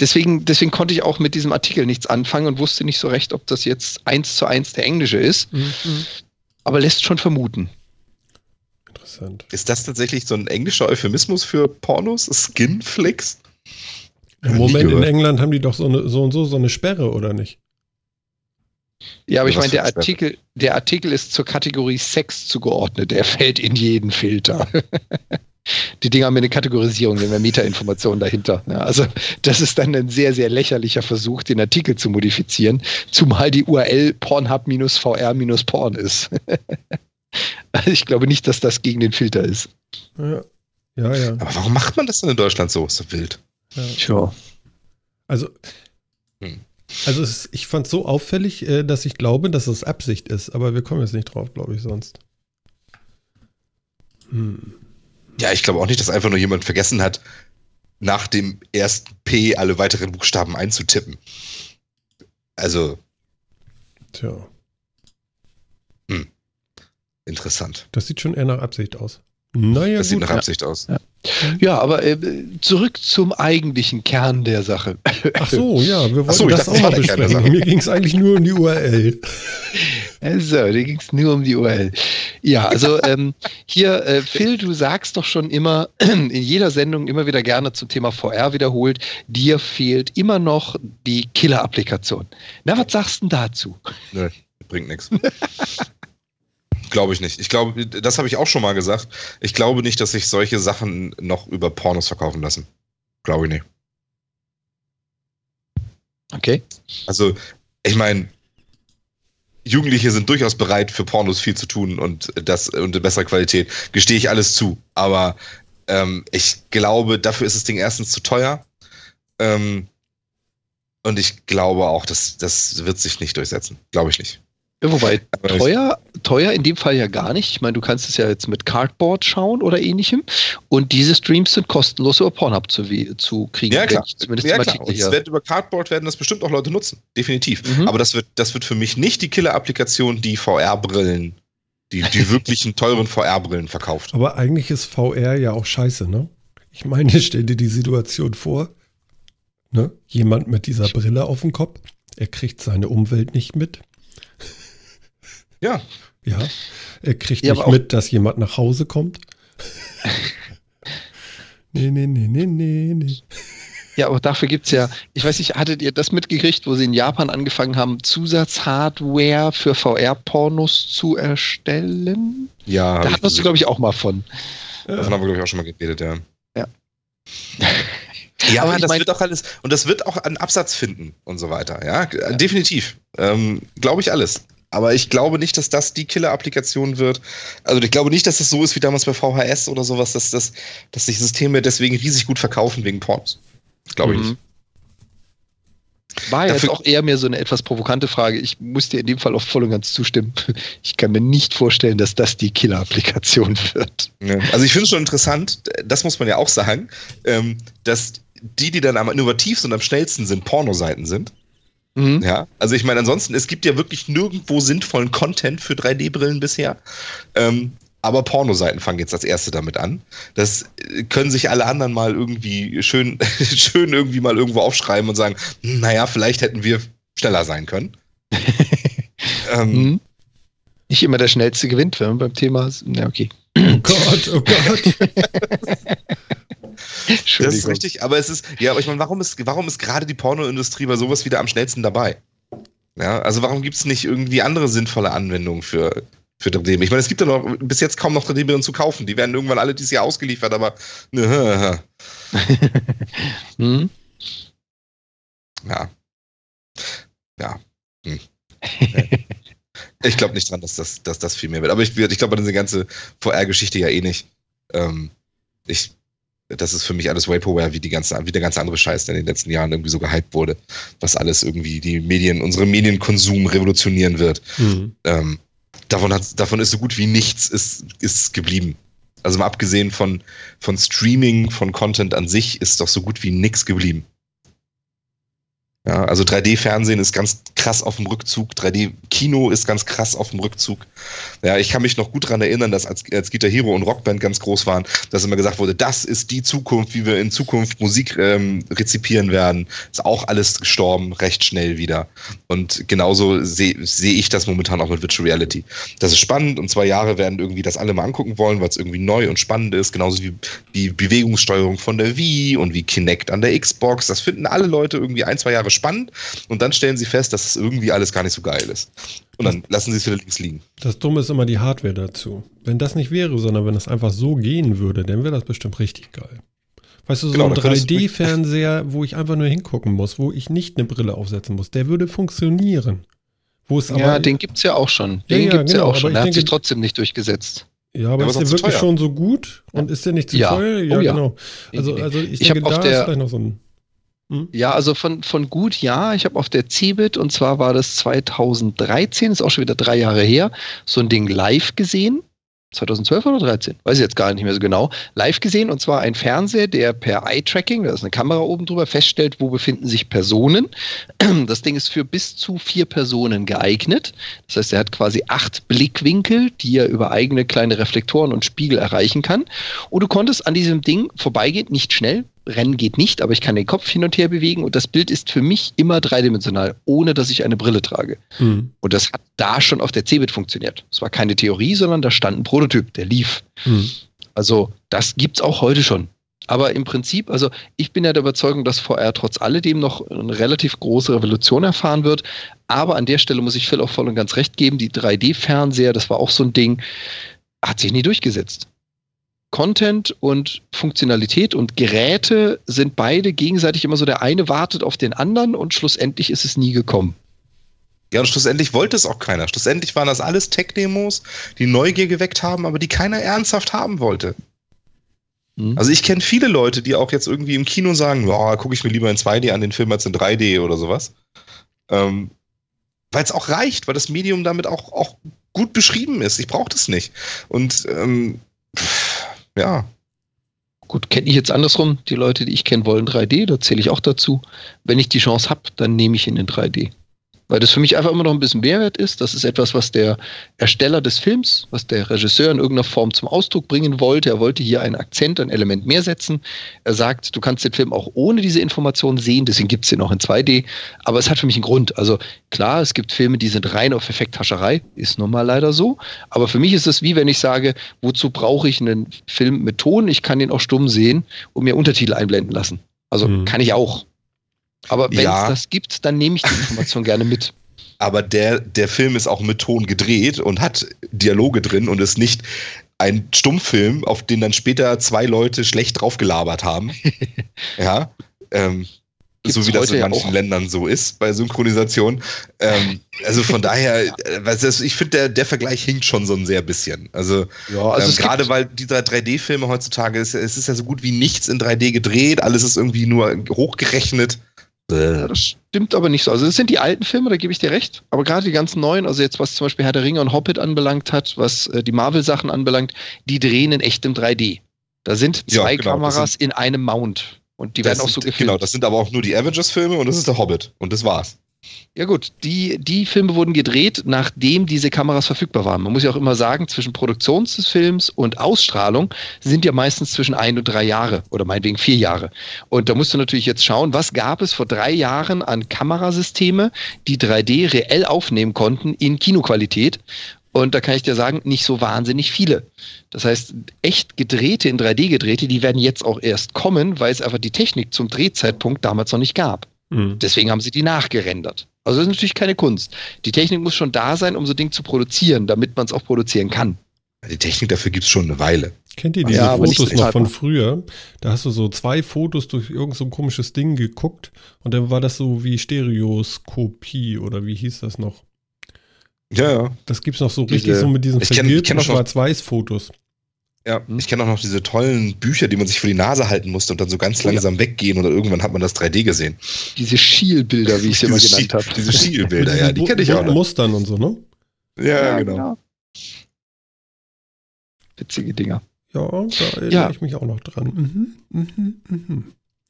Deswegen, deswegen konnte ich auch mit diesem Artikel nichts anfangen und wusste nicht so recht, ob das jetzt eins zu eins der englische ist, Mhm. aber lässt schon vermuten. Interessant. Ist das tatsächlich so ein englischer Euphemismus für Pornos? Skinflicks? Im Moment in. England haben die doch so, eine, so und so so eine Sperre, oder nicht? Ja, aber ich meine, der Artikel, der Artikel ist zur Kategorie Sex zugeordnet. Der fällt in jeden Filter. Die Dinger haben eine Kategorisierung, ja Metainformationen dahinter. Ja, also das ist dann ein sehr, sehr lächerlicher Versuch, den Artikel zu modifizieren, zumal die URL Pornhub-VR-Porn ist. Also ich glaube nicht, dass das gegen den Filter ist. Ja, ja. ja. Aber warum macht man das denn in Deutschland so? Ist doch wild. ja. Tja. Also, Hm. also es, ich fand es so auffällig, äh, dass ich glaube, dass es Absicht ist, aber wir kommen jetzt nicht drauf, glaube ich, sonst. Hm. Ja, ich glaube auch nicht, dass einfach nur jemand vergessen hat, nach dem ersten P alle weiteren Buchstaben einzutippen. Also, Tja, interessant. das sieht schon eher nach Absicht aus. Naja, Das sieht gut. nach Absicht aus. Ja, aber äh, zurück zum eigentlichen Kern der Sache. Ach so, ja, wir wollten so, das dachte, auch mal besprechen. Mir ging es eigentlich nur um die URL. Also, da ging es nur um die URL. Ja, also ähm, hier, äh, Phil, du sagst doch schon immer, in jeder Sendung immer wieder gerne zum Thema VR wiederholt, dir fehlt immer noch die Killer-Applikation. Na, was sagst du denn dazu? Nö, bringt nichts. Glaube ich nicht. Ich glaube, das habe ich auch schon mal gesagt. Ich glaube nicht, dass sich solche Sachen noch über Pornos verkaufen lassen. Glaube ich nicht. Okay. Also, ich meine, Jugendliche sind durchaus bereit, für Pornos viel zu tun und das und in besserer Qualität. Gestehe ich alles zu. Aber ähm, ich glaube, dafür ist das Ding erstens zu teuer. Ähm, und ich glaube auch, dass das wird sich nicht durchsetzen. Glaube ich nicht. Ja, wobei teuer, teuer in dem Fall ja gar nicht. Ich meine, du kannst es ja jetzt mit Cardboard schauen oder ähnlichem. Und diese Streams sind kostenlos über Pornhub zu, zu kriegen. Ja, klar. Zumindest ja, klar. Und es wird über Cardboard werden das bestimmt auch Leute nutzen. Definitiv. Mhm. Aber das wird, das wird für mich nicht die Killer-Applikation, die VR-Brillen, die, die wirklichen teuren VR-Brillen verkauft. Aber eigentlich ist VR ja auch scheiße, ne? Ich meine, stell dir die Situation vor. Ne? Jemand mit dieser Brille auf dem Kopf, er kriegt seine Umwelt nicht mit ja. Ja. Er kriegt ja, nicht mit, dass jemand nach Hause kommt. nee, nee, nee, nee, nee, nee. Ja, aber dafür gibt es ja, ich weiß nicht, hattet ihr das mitgekriegt, wo sie in Japan angefangen haben, Zusatzhardware für VR-Pornos zu erstellen? Ja. Da hattest du, glaube ich, auch mal von. Davon haben wir, glaube ich, auch schon mal geredet, ja. Ja. Ja, aber das mein, wird auch alles, und das wird auch einen Absatz finden und so weiter, ja, ja. definitiv. Ähm, glaube ich alles. Aber ich glaube nicht, dass das die Killer-Applikation wird. Also ich glaube nicht, dass das so ist wie damals bei VHS oder sowas, dass, das, dass sich Systeme deswegen riesig gut verkaufen wegen Pornos. Glaube ich mhm. nicht. War ja jetzt auch eher mehr so eine etwas provokante Frage. Ich muss dir in dem Fall auch voll und ganz zustimmen. Ich kann mir nicht vorstellen, dass das die Killer-Applikation wird. Ja. Also ich finde es schon interessant, das muss man ja auch sagen, ähm, dass die, die dann am innovativsten und am schnellsten sind, Pornoseiten sind. Mhm. Ja, also ich meine, ansonsten, es gibt ja wirklich nirgendwo sinnvollen Content für 3D-Brillen bisher. Ähm, aber Pornoseiten fangen jetzt als erste damit an. Das können sich alle anderen mal irgendwie schön, schön irgendwie mal irgendwo aufschreiben und sagen, hm, naja, vielleicht hätten wir schneller sein können. ähm, mhm. Nicht immer der Schnellste gewinnt, wenn man beim Thema ist. Na, okay. Oh Gott, oh Gott. das ist richtig, aber es ist, ja, aber ich meine, warum ist, warum ist gerade die Pornoindustrie bei sowas wieder am schnellsten dabei? Ja, also warum gibt es nicht irgendwie andere sinnvolle Anwendungen für, für 3D? Ich meine, es gibt ja noch bis jetzt kaum noch 3D-Brillen zu kaufen. Die werden irgendwann alle dieses Jahr ausgeliefert, aber. Ne, hm? Ja. Ja. Hm. ich glaube nicht dran, dass das, dass das viel mehr wird. Aber ich, ich glaube an diese ganze VR-Geschichte ja eh nicht. Ähm, ich das ist für mich alles Vaporware, wie, die ganze, wie der ganze andere Scheiß, der in den letzten Jahren irgendwie so gehypt wurde, was alles irgendwie die Medien, unsere Medienkonsum revolutionieren wird. Mhm. Ähm, davon, hat, davon ist so gut wie nichts ist, ist geblieben. Also mal abgesehen von, von Streaming, von Content an sich, ist doch so gut wie nichts geblieben. Ja, also 3D-Fernsehen ist ganz krass auf dem Rückzug, 3D-Kino ist ganz krass auf dem Rückzug. Ja, ich kann mich noch gut daran erinnern, dass als, als Guitar Hero und Rockband ganz groß waren, dass immer gesagt wurde, das ist die Zukunft, wie wir in Zukunft Musik ähm, rezipieren werden. Ist auch alles gestorben, recht schnell wieder. Und genauso sehe seh ich das momentan auch mit Virtual Reality. Das ist spannend und zwei Jahre werden irgendwie das alle mal angucken wollen, weil es irgendwie neu und spannend ist, genauso wie die Bewegungssteuerung von der Wii und wie Kinect an der Xbox. Das finden alle Leute irgendwie ein, zwei Jahre spannend und dann stellen sie fest, dass es irgendwie alles gar nicht so geil ist. Und dann lassen sie es wieder links liegen. Das Dumme ist immer die Hardware dazu. Wenn das nicht wäre, sondern wenn es einfach so gehen würde, dann wäre das bestimmt richtig geil. Weißt du, so genau, ein 3D-Fernseher, wo ich einfach nur hingucken muss, wo ich nicht eine Brille aufsetzen muss, der würde funktionieren. Wo es aber, ja, den gibt es ja auch schon. Den ja, gibt es genau, ja auch schon. Der hat sich trotzdem nicht durchgesetzt. Ja, aber ja, ist der wirklich teuer. schon so gut? Und ist der nicht zu ja. teuer? Ja, oh, ja, genau. Also, also ich, ich denke, da ist vielleicht noch so ein hm? Ja, also von, von gut ja. Ich habe auf der Cebit, und zwar war das 2013, ist auch schon wieder drei Jahre her, so ein Ding live gesehen. 2012 oder 13, weiß ich jetzt gar nicht mehr so genau, live gesehen und zwar ein Fernseher, der per Eye-Tracking, da ist eine Kamera oben drüber, feststellt, wo befinden sich Personen. Das Ding ist für bis zu vier Personen geeignet. Das heißt, er hat quasi acht Blickwinkel, die er über eigene kleine Reflektoren und Spiegel erreichen kann. Und du konntest an diesem Ding vorbeigehen, nicht schnell, Rennen geht nicht, aber ich kann den Kopf hin und her bewegen und das Bild ist für mich immer dreidimensional, ohne dass ich eine Brille trage. Mhm. Und das hat da schon auf der Cebit funktioniert. Es war keine Theorie, sondern da stand ein Prototyp, der lief. Mhm. Also das gibt es auch heute schon. Aber im Prinzip, also ich bin ja der Überzeugung, dass VR trotz alledem noch eine relativ große Revolution erfahren wird. Aber an der Stelle muss ich Phil auch voll und ganz recht geben, die 3D-Fernseher, das war auch so ein Ding, hat sich nie durchgesetzt. Content und Funktionalität und Geräte sind beide gegenseitig immer so, der eine wartet auf den anderen und schlussendlich ist es nie gekommen. Ja, und schlussendlich wollte es auch keiner. Schlussendlich waren das alles Tech-Demos, die Neugier geweckt haben, aber die keiner ernsthaft haben wollte. Mhm. Also ich kenne viele Leute, die auch jetzt irgendwie im Kino sagen, ja, gucke ich mir lieber in 2D an den Film als in 3D oder sowas. Ähm, weil es auch reicht, weil das Medium damit auch, auch gut beschrieben ist. Ich brauche das nicht. Und ähm, ja. Gut, kenne ich jetzt andersrum. Die Leute, die ich kenne, wollen 3D, da zähle ich auch dazu. Wenn ich die Chance habe, dann nehme ich ihn in 3D weil das für mich einfach immer noch ein bisschen Mehrwert ist. Das ist etwas, was der Ersteller des Films, was der Regisseur in irgendeiner Form zum Ausdruck bringen wollte. Er wollte hier einen Akzent, ein Element mehr setzen. Er sagt, du kannst den Film auch ohne diese Informationen sehen, deswegen gibt es den auch in 2D. Aber es hat für mich einen Grund. Also klar, es gibt Filme, die sind rein auf Effekthascherei, ist nun mal leider so. Aber für mich ist es wie wenn ich sage, wozu brauche ich einen Film mit Ton? Ich kann den auch stumm sehen und mir Untertitel einblenden lassen. Also mhm. kann ich auch. Aber wenn ja. es das gibt, dann nehme ich die Information gerne mit. Aber der, der Film ist auch mit Ton gedreht und hat Dialoge drin und ist nicht ein Stummfilm, auf den dann später zwei Leute schlecht draufgelabert haben. ja. Ähm, so wie das in manchen ja Ländern so ist bei Synchronisation. Ähm, also von daher, ja. Äh, ich finde, der, der Vergleich hinkt schon so ein sehr bisschen. Also, ja, also ähm, gerade weil dieser 3D-Filme heutzutage, ist, es ist ja so gut wie nichts in 3D gedreht, alles ist irgendwie nur hochgerechnet. Das stimmt aber nicht so. Also das sind die alten Filme, da gebe ich dir recht. Aber gerade die ganzen neuen, also jetzt was zum Beispiel Herr der Ringe und Hobbit anbelangt hat, was äh, die Marvel-Sachen anbelangt, die drehen in echtem 3D. Da sind zwei ja, genau, Kameras in einem Mount. Und die werden auch so gefilmt. Genau, das sind aber auch nur die Avengers-Filme und das ist der Hobbit. Und das war's. Ja gut, die, die Filme wurden gedreht, nachdem diese Kameras verfügbar waren. Man muss ja auch immer sagen, zwischen Produktion des Films und Ausstrahlung sind ja meistens zwischen ein und drei Jahre oder meinetwegen vier Jahre. Und da musst du natürlich jetzt schauen, was gab es vor drei Jahren an Kamerasysteme, die 3D reell aufnehmen konnten in Kinoqualität. Und da kann ich dir sagen, nicht so wahnsinnig viele. Das heißt, echt gedrehte, in 3D gedrehte, die werden jetzt auch erst kommen, weil es einfach die Technik zum Drehzeitpunkt damals noch nicht gab. Mhm. Deswegen haben sie die nachgerendert. Also das ist natürlich keine Kunst. Die Technik muss schon da sein, um so ein Ding zu produzieren, damit man es auch produzieren kann. Die Technik dafür gibt es schon eine Weile. Kennt ihr diese ja, Fotos noch von früher? Da hast du so zwei Fotos durch irgendein so komisches Ding geguckt und dann war das so wie Stereoskopie oder wie hieß das noch? Ja, ja. Das gibt es noch so diese, richtig so mit diesen vergilbten Schwarz-Weiß-Fotos. Ja, hm? ich kenne auch noch diese tollen Bücher, die man sich vor die Nase halten musste und dann so ganz oh, langsam ja. weggehen oder irgendwann hat man das 3D gesehen. Diese Schielbilder, wie ich sie immer genannt habe. Diese Schielbilder, ja, die kenne ich auch noch. Mustern und so, ne? Ja, ja genau. genau. Witzige Dinger. Ja, da erinnere ja. ich mich auch noch dran. Mhm, mhm, mhm.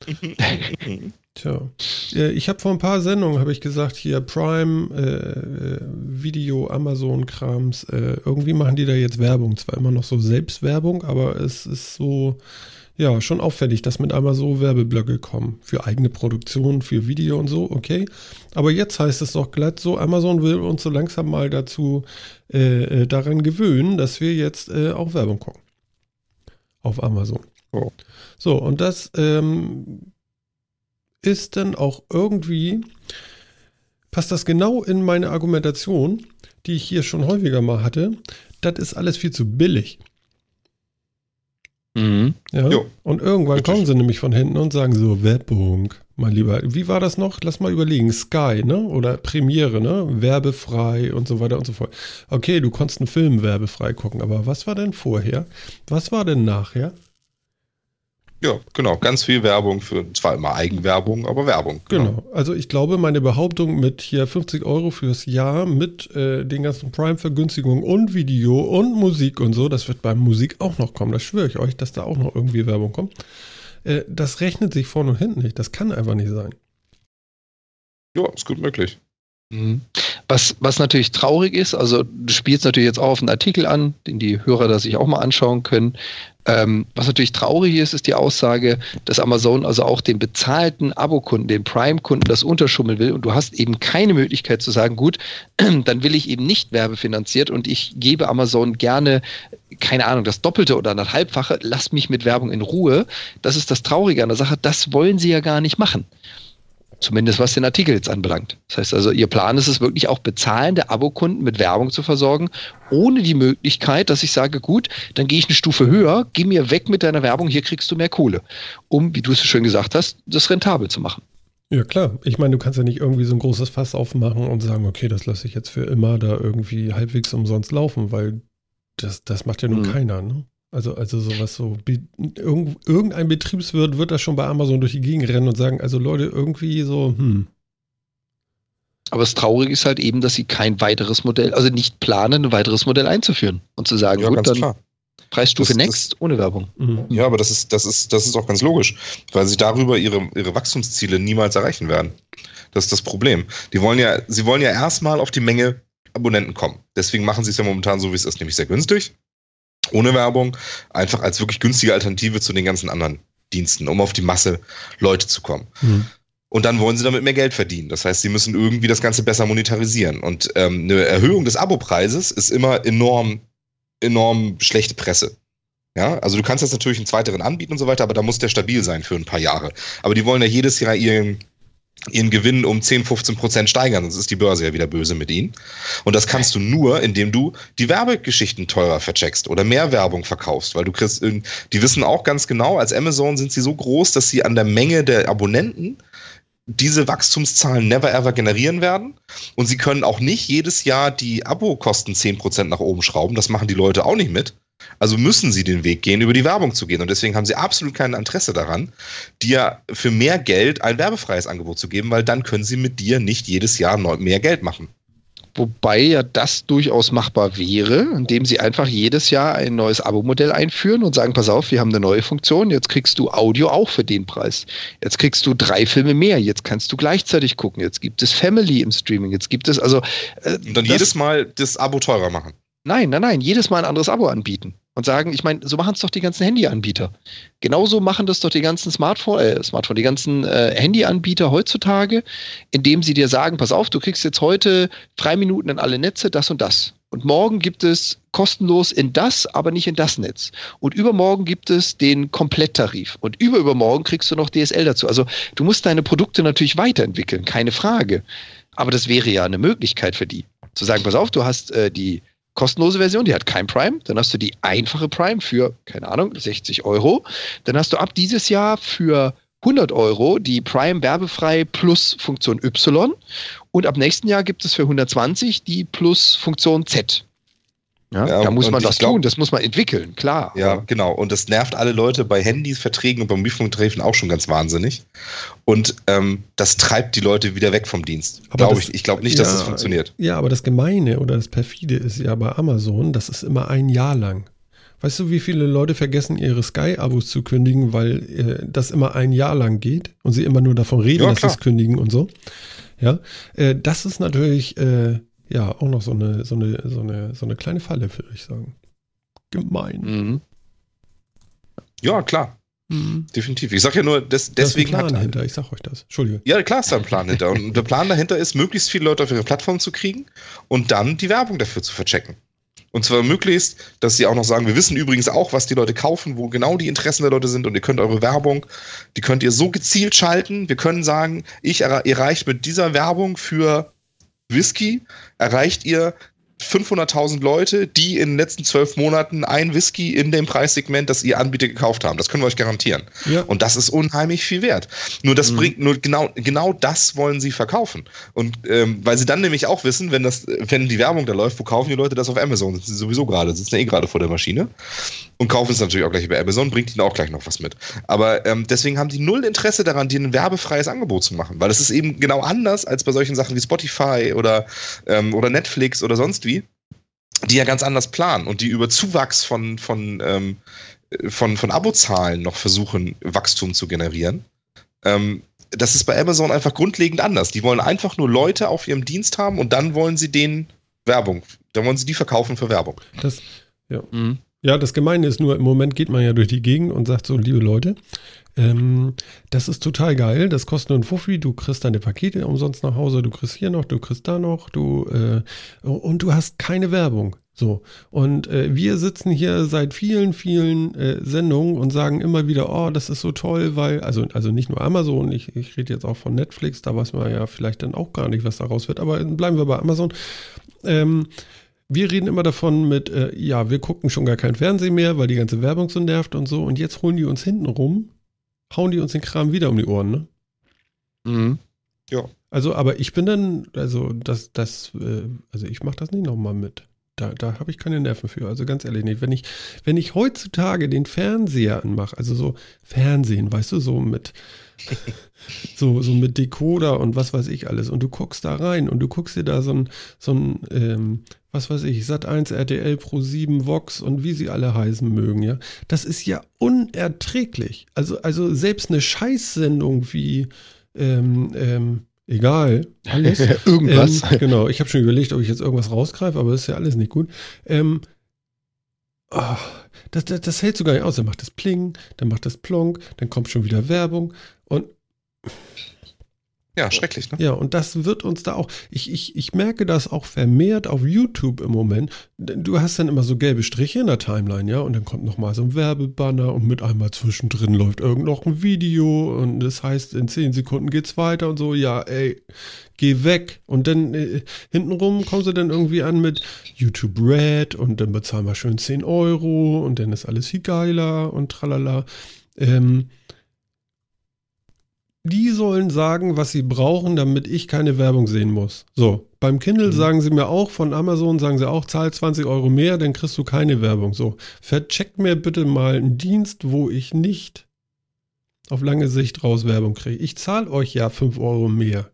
Tja, äh, ich habe vor ein paar Sendungen, habe ich gesagt, hier Prime, äh, äh, Video, Amazon-Krams, äh, irgendwie machen die da jetzt Werbung. Zwar immer noch so Selbstwerbung, aber es ist so, ja, schon auffällig, dass mit einmal so Werbeblöcke kommen. Für eigene Produktion, für Video und so, okay. Aber jetzt heißt es doch glatt so, Amazon will uns so langsam mal dazu äh, äh daran gewöhnen, dass wir jetzt auch Werbung gucken. Auf Amazon. Oh. So, und das ähm, ist dann auch irgendwie, passt das genau in meine Argumentation, die ich hier schon häufiger mal hatte. Das ist alles viel zu billig. Mhm. Ja? Und irgendwann Richtig. kommen sie nämlich von hinten und sagen so, Werbung, mein Lieber. Wie war das noch? Lass mal überlegen. Sky, ne? Oder Premiere, ne? Werbefrei und so weiter und so fort. Okay, du konntest einen Film werbefrei gucken, aber was war denn vorher? Was war denn nachher? Ja, genau. Ganz viel Werbung für, zwar immer Eigenwerbung, aber Werbung. Genau. genau. Also ich glaube, meine Behauptung mit hier 50 Euro fürs Jahr mit äh, den ganzen Prime-Vergünstigungen und Video und Musik und so, das wird bei Musik auch noch kommen. Das schwöre ich euch, dass da auch noch irgendwie Werbung kommt. Äh, das rechnet sich vorne und hinten nicht. Das kann einfach nicht sein. Ja, ist gut möglich. Mhm. Was, was natürlich traurig ist, also du spielst natürlich jetzt auch auf einen Artikel an, den die Hörer da sich auch mal anschauen können. Ähm, was natürlich traurig ist, ist die Aussage, dass Amazon also auch den bezahlten Abokunden, den Prime-Kunden das unterschummeln will und du hast eben keine Möglichkeit zu sagen, gut, dann will ich eben nicht werbefinanziert und ich gebe Amazon gerne, keine Ahnung, das Doppelte oder das lass mich mit Werbung in Ruhe. Das ist das Traurige an der Sache, das wollen sie ja gar nicht machen. Zumindest was den Artikel jetzt anbelangt. Das heißt also, Ihr Plan ist es wirklich auch bezahlende Abokunden mit Werbung zu versorgen, ohne die Möglichkeit, dass ich sage, gut, dann gehe ich eine Stufe höher, geh mir weg mit deiner Werbung, hier kriegst du mehr Kohle, um, wie du es so schön gesagt hast, das rentabel zu machen. Ja, klar. Ich meine, du kannst ja nicht irgendwie so ein großes Fass aufmachen und sagen, okay, das lasse ich jetzt für immer da irgendwie halbwegs umsonst laufen, weil das, das macht ja nun mhm. keiner, ne? Also, also sowas so, irgendein Betriebswirt wird das schon bei Amazon durch die Gegend rennen und sagen, also Leute, irgendwie so, hm. Aber das Traurige ist halt eben, dass sie kein weiteres Modell, also nicht planen, ein weiteres Modell einzuführen und zu sagen, ja, gut, dann klar. Preisstufe das, Next das, ohne Werbung. Mhm. Ja, aber das ist, das ist, das ist auch ganz logisch, weil sie darüber ihre, ihre Wachstumsziele niemals erreichen werden. Das ist das Problem. Die wollen ja, sie wollen ja erstmal auf die Menge Abonnenten kommen. Deswegen machen sie es ja momentan so, wie es ist, nämlich sehr günstig ohne Werbung, einfach als wirklich günstige Alternative zu den ganzen anderen Diensten, um auf die Masse Leute zu kommen. Mhm. Und dann wollen sie damit mehr Geld verdienen. Das heißt, sie müssen irgendwie das Ganze besser monetarisieren. Und ähm, eine Erhöhung des Abopreises ist immer enorm, enorm schlechte Presse. Ja, also du kannst jetzt natürlich einen zweiteren anbieten und so weiter, aber da muss der stabil sein für ein paar Jahre. Aber die wollen ja jedes Jahr ihren ihren Gewinn um 10, 15 Prozent steigern, sonst ist die Börse ja wieder böse mit ihnen. Und das kannst du nur, indem du die Werbegeschichten teurer vercheckst oder mehr Werbung verkaufst, weil du kriegst, die wissen auch ganz genau, als Amazon sind sie so groß, dass sie an der Menge der Abonnenten diese Wachstumszahlen never ever generieren werden. Und sie können auch nicht jedes Jahr die Abokosten 10% nach oben schrauben. Das machen die Leute auch nicht mit. Also müssen sie den Weg gehen, über die Werbung zu gehen. Und deswegen haben sie absolut kein Interesse daran, dir für mehr Geld ein werbefreies Angebot zu geben, weil dann können sie mit dir nicht jedes Jahr mehr Geld machen. Wobei ja das durchaus machbar wäre, indem sie einfach jedes Jahr ein neues Abo-Modell einführen und sagen, pass auf, wir haben eine neue Funktion, jetzt kriegst du Audio auch für den Preis. Jetzt kriegst du drei Filme mehr, jetzt kannst du gleichzeitig gucken, jetzt gibt es Family im Streaming, jetzt gibt es also... Äh, und dann jedes Mal das Abo teurer machen. Nein, nein, nein, jedes Mal ein anderes Abo anbieten und sagen, ich meine, so machen es doch die ganzen Handyanbieter. Genauso machen das doch die ganzen Smartphone, äh, Smartphone, die ganzen äh, Handyanbieter heutzutage, indem sie dir sagen, pass auf, du kriegst jetzt heute drei Minuten in alle Netze, das und das. Und morgen gibt es kostenlos in das, aber nicht in das Netz. Und übermorgen gibt es den Kompletttarif. Und überübermorgen kriegst du noch DSL dazu. Also du musst deine Produkte natürlich weiterentwickeln, keine Frage. Aber das wäre ja eine Möglichkeit für die. Zu sagen, pass auf, du hast äh, die kostenlose Version, die hat kein Prime. Dann hast du die einfache Prime für, keine Ahnung, 60 Euro. Dann hast du ab dieses Jahr für 100 Euro die Prime werbefrei plus Funktion Y. Und ab nächsten Jahr gibt es für 120 die plus Funktion Z. Ja, ja, da muss man was glaub, tun, das muss man entwickeln, klar. Ja, genau. Und das nervt alle Leute bei Handysverträgen und beim Mobilfunktarifen auch schon ganz wahnsinnig. Und ähm, das treibt die Leute wieder weg vom Dienst. Glaube ich. Ich glaube nicht, ja, dass das funktioniert. Ja, aber das Gemeine oder das Perfide ist ja bei Amazon, das ist immer ein Jahr lang. Weißt du, wie viele Leute vergessen, ihre Sky-Abos zu kündigen, weil äh, das immer ein Jahr lang geht und sie immer nur davon reden, ja, dass sie es kündigen und so? Ja, äh, das ist natürlich äh, ja, auch noch so eine, so eine, so eine, so eine kleine Falle, würde ich sagen. Gemein. Mhm. Ja, klar. Mhm. Definitiv. Ich sage ja nur, des, deswegen. Da ist ein Plan hat, hinter, ich sag euch das. Entschuldige. Ja, klar ist da ein Plan hinter. Und der Plan dahinter ist, möglichst viele Leute auf ihre Plattform zu kriegen und dann die Werbung dafür zu verchecken. Und zwar möglichst, dass sie auch noch sagen, wir wissen übrigens auch, was die Leute kaufen, wo genau die Interessen der Leute sind und ihr könnt eure Werbung, die könnt ihr so gezielt schalten. Wir können sagen, ich erreicht mit dieser Werbung für Whisky erreicht ihr 500.000 Leute, die in den letzten zwölf Monaten ein Whisky in dem Preissegment, das ihr anbietet, gekauft haben. Das können wir euch garantieren. Ja. Und das ist unheimlich viel wert. Nur das mhm. bringt, nur genau, genau das wollen sie verkaufen. Und ähm, weil sie dann nämlich auch wissen, wenn das, wenn die Werbung da läuft, wo kaufen die Leute das auf Amazon? Sitzen sie sowieso gerade, sitzen ja eh gerade vor der Maschine. Und kaufen es natürlich auch gleich über Amazon, bringt ihnen auch gleich noch was mit. Aber ähm, deswegen haben die null Interesse daran, dir ein werbefreies Angebot zu machen. Weil es ist eben genau anders als bei solchen Sachen wie Spotify oder, ähm, oder Netflix oder sonst wie die ja ganz anders planen und die über Zuwachs von, von, ähm, von, von Abozahlen noch versuchen, Wachstum zu generieren. Ähm, das ist bei Amazon einfach grundlegend anders. Die wollen einfach nur Leute auf ihrem Dienst haben und dann wollen sie denen Werbung, dann wollen sie die verkaufen für Werbung. Das, ja. Mhm. Ja, das Gemeine ist nur, im Moment geht man ja durch die Gegend und sagt so, liebe Leute, ähm, das ist total geil, das kostet nur ein Fuffi, du kriegst deine Pakete umsonst nach Hause, du kriegst hier noch, du kriegst da noch, du äh, und du hast keine Werbung. So, und äh, wir sitzen hier seit vielen, vielen äh, Sendungen und sagen immer wieder, oh, das ist so toll, weil, also, also nicht nur Amazon, ich, ich rede jetzt auch von Netflix, da weiß man ja vielleicht dann auch gar nicht, was daraus wird, aber bleiben wir bei Amazon. Ähm, wir reden immer davon mit, äh, ja, wir gucken schon gar kein Fernsehen mehr, weil die ganze Werbung so nervt und so, und jetzt holen die uns hinten rum, hauen die uns den Kram wieder um die Ohren, ne? Mhm. Ja. Also, aber ich bin dann, also das, das, äh, also ich mache das nicht nochmal mit. Da, da habe ich keine Nerven für. Also ganz ehrlich nicht. Wenn ich, wenn ich heutzutage den Fernseher anmache, also so Fernsehen, weißt du, so mit so, so mit Decoder und was weiß ich alles, und du guckst da rein und du guckst dir da so ein, so ein, ähm, was weiß ich, Sat 1, RTL Pro 7, Vox und wie sie alle heißen mögen, ja. Das ist ja unerträglich. Also, also selbst eine Scheißsendung wie ähm, ähm, egal, alles. Irgendwas. Ähm, genau, ich habe schon überlegt, ob ich jetzt irgendwas rausgreife, aber das ist ja alles nicht gut. Ähm, oh, das, das, das, hält sogar nicht aus. Dann macht das Pling, dann macht das Plonk, dann kommt schon wieder Werbung und ja, schrecklich, ne? Ja, und das wird uns da auch, ich, ich, ich merke das auch vermehrt auf YouTube im Moment. Du hast dann immer so gelbe Striche in der Timeline, ja, und dann kommt nochmal so ein Werbebanner und mit einmal zwischendrin läuft irgend noch ein Video und das heißt, in 10 Sekunden geht's weiter und so, ja, ey, geh weg. Und dann äh, hintenrum kommst du dann irgendwie an mit YouTube Red und dann bezahlen wir schön 10 Euro und dann ist alles viel geiler und tralala. Ähm, die sollen sagen, was sie brauchen, damit ich keine Werbung sehen muss. So, beim Kindle mhm. sagen sie mir auch, von Amazon sagen sie auch, zahl 20 Euro mehr, dann kriegst du keine Werbung. So, vercheckt mir bitte mal einen Dienst, wo ich nicht auf lange Sicht raus Werbung kriege. Ich zahle euch ja 5 Euro mehr.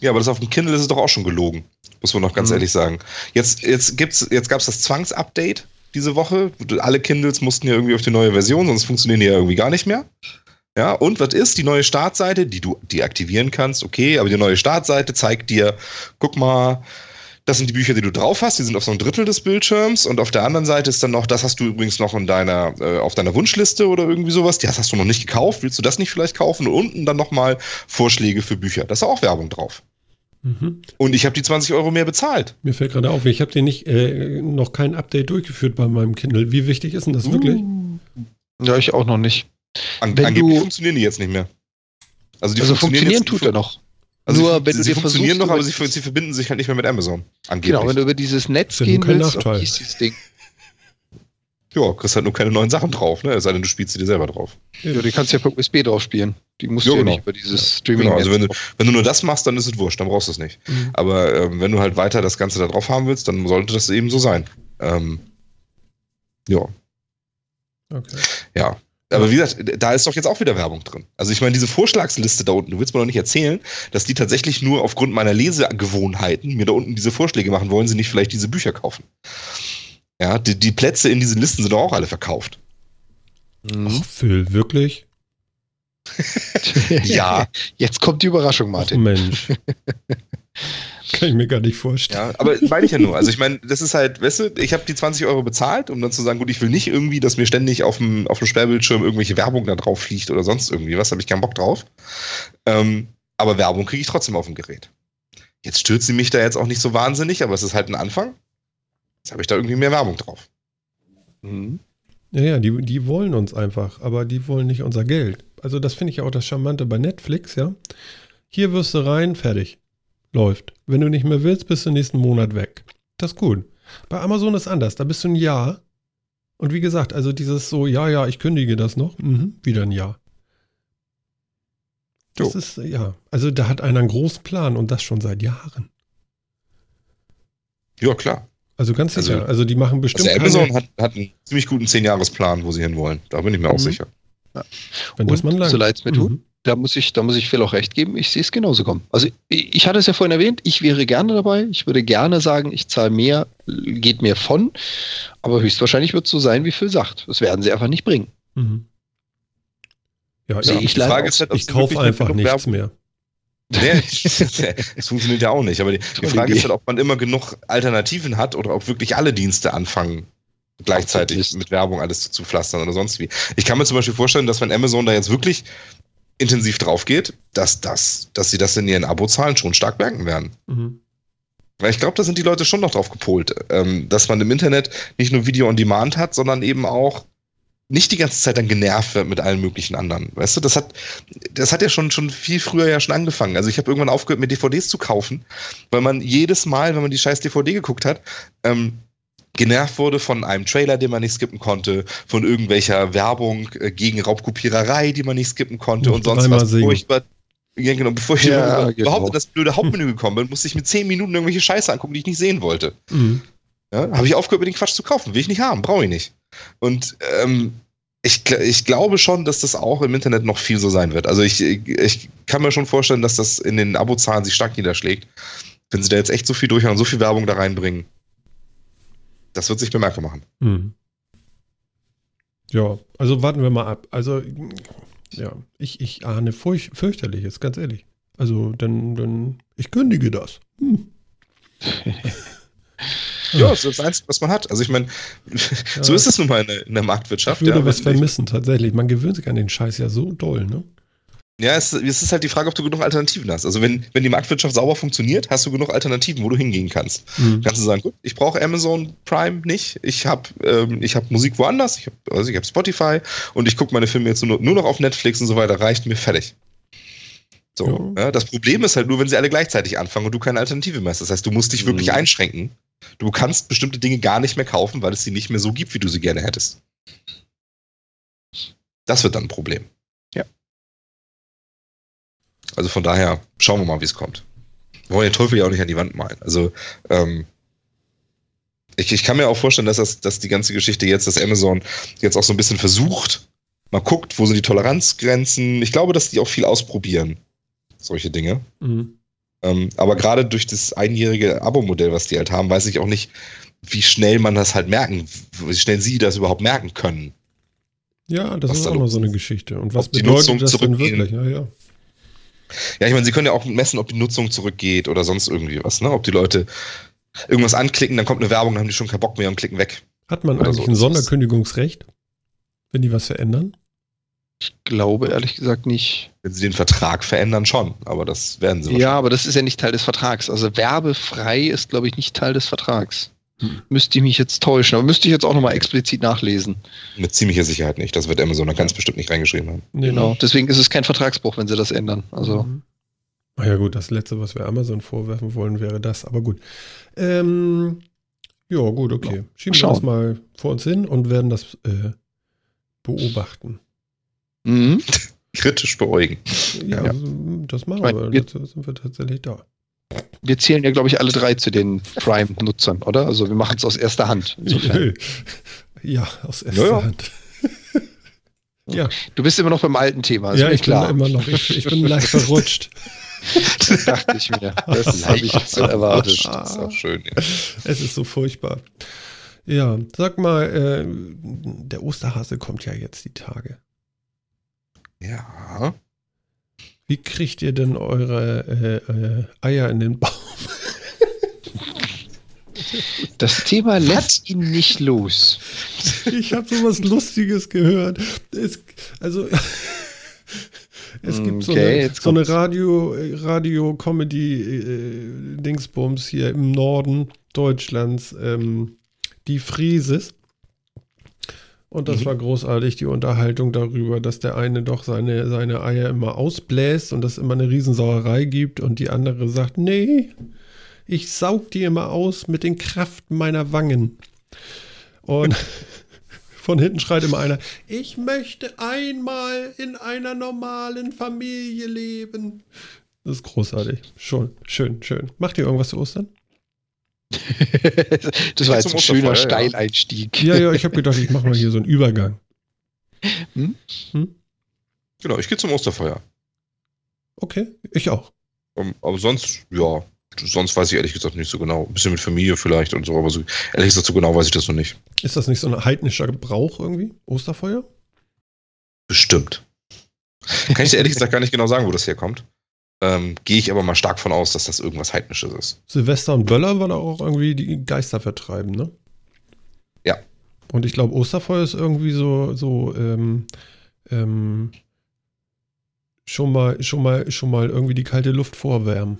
Ja, aber das auf dem Kindle ist es doch auch schon gelogen, muss man noch ganz mhm. ehrlich sagen. Jetzt, jetzt, jetzt gab es das Zwangsupdate diese Woche. Alle Kindles mussten ja irgendwie auf die neue Version, sonst funktionieren die ja irgendwie gar nicht mehr. Ja, und was ist die neue Startseite, die du deaktivieren kannst? Okay, aber die neue Startseite zeigt dir, guck mal, das sind die Bücher, die du drauf hast, die sind auf so ein Drittel des Bildschirms und auf der anderen Seite ist dann noch, das hast du übrigens noch in deiner, äh, auf deiner Wunschliste oder irgendwie sowas, das hast du noch nicht gekauft, willst du das nicht vielleicht kaufen? Und unten dann nochmal Vorschläge für Bücher. Da ist auch Werbung drauf. Mhm. Und ich habe die 20 Euro mehr bezahlt. Mir fällt gerade auf, ich habe dir nicht äh, noch kein Update durchgeführt bei meinem Kindle. Wie wichtig ist denn das uh. wirklich? Ja, ich auch noch nicht. An, wenn angeblich du, funktionieren die jetzt nicht mehr. Also, die also funktionieren, funktionieren tut er noch. Also Nur sie, wenn du sie dir funktionieren noch, aber sie, sie, verbinden sich halt nicht mehr mit Amazon. Angeblich. Genau, wenn du über dieses Netz gehen willst, auf dieses Ding. Ja, kriegst halt nur keine neuen Sachen drauf, ne? Es sei denn, du spielst sie dir selber drauf. Ja, die kannst du ja per USB drauf spielen. Die musst ja, du ja genau. nicht über dieses ja. Streaming. Genau, also wenn du, wenn du nur das machst, dann ist es wurscht, dann brauchst du es nicht. Mhm. Aber ähm, wenn du halt weiter das Ganze da drauf haben willst, dann sollte das eben so sein. Ähm, ja. Okay. Ja, aber wie gesagt, da ist doch jetzt auch wieder Werbung drin. Also ich meine, diese Vorschlagsliste da unten, du willst mir doch nicht erzählen, dass die tatsächlich nur aufgrund meiner Lesegewohnheiten mir da unten diese Vorschläge machen, wollen sie nicht vielleicht diese Bücher kaufen. Ja, die, die Plätze in diesen Listen sind doch auch alle verkauft. Mhm. Ach, Phil, wirklich? ja. Jetzt kommt die Überraschung, Martin. Ach, Mensch. Kann ich mir gar nicht vorstellen. Ja, aber meine ich ja nur. Also ich meine, das ist halt, weißt du, ich habe die 20 Euro bezahlt, um dann zu sagen, gut, ich will nicht irgendwie, dass mir ständig auf dem, auf dem Sperrbildschirm irgendwelche Werbung da drauf fliegt oder sonst irgendwie was, habe ich keinen Bock drauf. Ähm, aber Werbung kriege ich trotzdem auf dem Gerät. Jetzt stürzt sie mich da jetzt auch nicht so wahnsinnig, aber es ist halt ein Anfang. Jetzt habe ich da irgendwie mehr Werbung drauf. Mhm. Ja, ja, die, die wollen uns einfach, aber die wollen nicht unser Geld. Also das finde ich ja auch das Charmante bei Netflix, ja. Hier wirst du rein, fertig läuft. Wenn du nicht mehr willst, bist du nächsten Monat weg. Das ist gut. Bei Amazon ist anders. Da bist du ein Jahr. Und wie gesagt, also dieses so, ja, ja, ich kündige das noch. Mhm, wieder ein Jahr. Das ist, ja. Also da hat einer einen großen Plan und das schon seit Jahren. Ja, klar. Also ganz sicher. Also, also die machen bestimmt. Also Amazon hat, hat einen ziemlich guten 10-Jahres-Plan, wo sie hinwollen. Da bin ich mir mhm. auch sicher. Ja. Wenn und, das man lang. So leid es mir tut. Mhm da muss ich, da muss ich Phil auch recht geben. Ich sehe es genauso kommen. Also ich, ich hatte es ja vorhin erwähnt, ich wäre gerne dabei. Ich würde gerne sagen, ich zahle mehr, geht mir von. Aber höchstwahrscheinlich wird es so sein, wie Phil sagt. Das werden sie einfach nicht bringen. Mhm. Ja, ja, ich, Frage ist halt, ich kaufe einfach nichts mehr. Nee, das funktioniert ja auch nicht. Aber die, die Frage ist halt, ob man immer genug Alternativen hat oder ob wirklich alle Dienste anfangen, gleichzeitig mit Werbung alles zu pflastern oder sonst wie. Ich kann mir zum Beispiel vorstellen, dass wenn Amazon da jetzt wirklich intensiv drauf geht, dass, das, dass sie das in ihren Abozahlen schon stark merken werden. Mhm. Weil ich glaube, da sind die Leute schon noch drauf gepolt, ähm, dass man im Internet nicht nur Video on Demand hat, sondern eben auch nicht die ganze Zeit dann genervt wird mit allen möglichen anderen. Weißt du, das hat, das hat ja schon, schon viel früher ja schon angefangen. Also ich habe irgendwann aufgehört, mir DVDs zu kaufen, weil man jedes Mal, wenn man die scheiß DVD geguckt hat, ähm, genervt wurde von einem Trailer, den man nicht skippen konnte, von irgendwelcher Werbung äh, gegen Raubkopiererei, die man nicht skippen konnte und sonst was. Singen. ja, genau, bevor ich Ja, genau. überhaupt in das blöde Hauptmenü gekommen bin, musste ich mir zehn Minuten irgendwelche Scheiße angucken, die ich nicht sehen wollte. Mhm. Ja, habe ich aufgehört, mir den Quatsch zu kaufen. Will ich nicht haben, brauche ich nicht. Und ähm, ich, ich glaube schon, dass das auch im Internet noch viel so sein wird. Also ich, ich kann mir schon vorstellen, dass das in den Abozahlen sich stark niederschlägt. Wenn sie da jetzt echt so viel durchhauen, so viel Werbung da reinbringen, das wird sich bemerkbar machen. Mhm. Ja, also warten wir mal ab. Also, ja, ich, ich ahne furch fürchterliches, ganz ehrlich. Also, dann, dann, ich kündige das. Hm. Ja, das ist das Einzige, was man hat. Also ich meine, so ist es nun mal in der, der Ich Marktwirtschaft. würde ja, was vermissen, tatsächlich. Man gewöhnt sich an den Scheiß ja so doll, ne? Ja, es, es ist halt die Frage, ob du genug Alternativen hast. Also wenn, wenn die Marktwirtschaft sauber funktioniert, hast du genug Alternativen, wo du hingehen kannst. Mhm. Kannst du sagen, gut, ich brauche Amazon Prime nicht, ich habe ähm, ich hab Musik woanders, ich habe also ich hab Spotify und ich gucke meine Filme jetzt nur, nur noch auf Netflix und so weiter, reicht mir fertig. So, ja. das Problem ist halt nur, wenn sie alle gleichzeitig anfangen und du keine Alternative mehr hast. Das heißt, du musst dich wirklich Mhm. einschränken. Du kannst bestimmte Dinge gar nicht mehr kaufen, weil es sie nicht mehr so gibt, wie du sie gerne hättest. Das wird dann ein Problem. Also von daher schauen wir mal, wie es kommt. Wir wollen den Teufel ja auch nicht an die Wand malen. Also ähm, ich, ich kann mir auch vorstellen, dass, das, dass die ganze Geschichte jetzt, dass Amazon jetzt auch so ein bisschen versucht, mal guckt, wo sind die Toleranzgrenzen. Ich glaube, dass die auch viel ausprobieren, solche Dinge. Mhm. Ähm, aber gerade durch das einjährige Abo-Modell, was die halt haben, weiß ich auch nicht, wie schnell man das halt merken, wie schnell sie das überhaupt merken können. Ja, das ist da auch noch so eine. Geschichte. Und was bedeutet das denn wirklich? Ja, ja. Ja, ich meine, sie können ja auch messen, ob die Nutzung zurückgeht oder sonst irgendwie was, ne? Ob die Leute irgendwas anklicken, dann kommt eine Werbung, dann haben die schon keinen Bock mehr und klicken weg. Hat man Oder eigentlich so, ein Sonderkündigungsrecht, wenn die was verändern? Ich glaube ehrlich gesagt nicht. Wenn sie den Vertrag verändern, schon, aber das werden sie Ja, aber das ist ja nicht Teil des Vertrags. Also werbefrei ist, glaube ich, nicht Teil des Vertrags. Hm. Müsste ich mich jetzt täuschen, aber müsste ich jetzt auch nochmal explizit nachlesen. mit ziemlicher Sicherheit nicht. Das wird Amazon da ganz bestimmt nicht reingeschrieben haben. Nee, Genau. ne? Deswegen ist es kein Vertragsbruch, wenn sie das ändern. Also Mhm. Ach ja, gut, das letzte, was wir Amazon vorwerfen wollen, wäre das. Aber gut. Ähm, ja, gut, okay. Schieben wir Schauen. das mal vor uns hin und werden das äh, beobachten. mhm. Kritisch beäugen. Ja, Ja. das machen Ich mein, wir. wir- Dazu sind wir tatsächlich da. Wir zählen ja, glaube ich, alle drei zu den Prime-Nutzern, oder? Also wir machen es aus erster Hand. Insofern. Ja, aus erster Ja, ja. Hand. ja, Du bist immer noch beim alten Thema, ist ja ich klar. bin immer noch, ich, ich bin leicht verrutscht. das dachte ich mir. Das habe ich so erwartet. Das ist auch schön. Ja. Es ist so furchtbar. Ja, sag mal, äh, der Osterhase kommt ja jetzt die Tage. ja. Wie kriegt ihr denn eure äh, äh, Eier in den Baum? Das Thema lässt ihn nicht los. Ich habe so was Lustiges gehört. Es, also, es gibt so Okay, eine, jetzt so eine. Radio, Radio Comedy äh, Dingsbums hier im Norden Deutschlands, ähm, die Frieses. Und das Mhm. war großartig, die Unterhaltung darüber, dass der eine doch seine, seine Eier immer ausbläst und es immer eine Riesensauerei gibt und die andere sagt, nee, ich saug die immer aus mit den Kraften meiner Wangen. Und von hinten schreit immer einer, ich möchte einmal in einer normalen Familie leben. Das ist großartig. Schon, schön, schön. Macht ihr irgendwas zu Ostern? das war jetzt ein schöner ja. Steileinstieg. Ja, ja, ich habe gedacht, ich mache mal hier so einen Übergang. Genau, ich gehe zum Osterfeuer. Okay, ich auch. Um, aber sonst, ja, sonst weiß ich ehrlich gesagt nicht so genau. Ein bisschen mit Familie vielleicht und so, aber so, ehrlich gesagt, so genau weiß ich das noch nicht. Ist das nicht so ein heidnischer Gebrauch irgendwie? Osterfeuer? Bestimmt. Kann ich dir ehrlich gesagt gar nicht genau sagen, wo das herkommt. Ähm, Gehe ich aber mal stark von aus, dass das irgendwas Heidnisches ist. Silvester und Böller war da auch irgendwie die Geister vertreiben, ne? Ja. Und ich glaube, Osterfeuer ist irgendwie so, so, ähm, ähm, schon mal, schon mal, schon mal irgendwie die kalte Luft vorwärmen.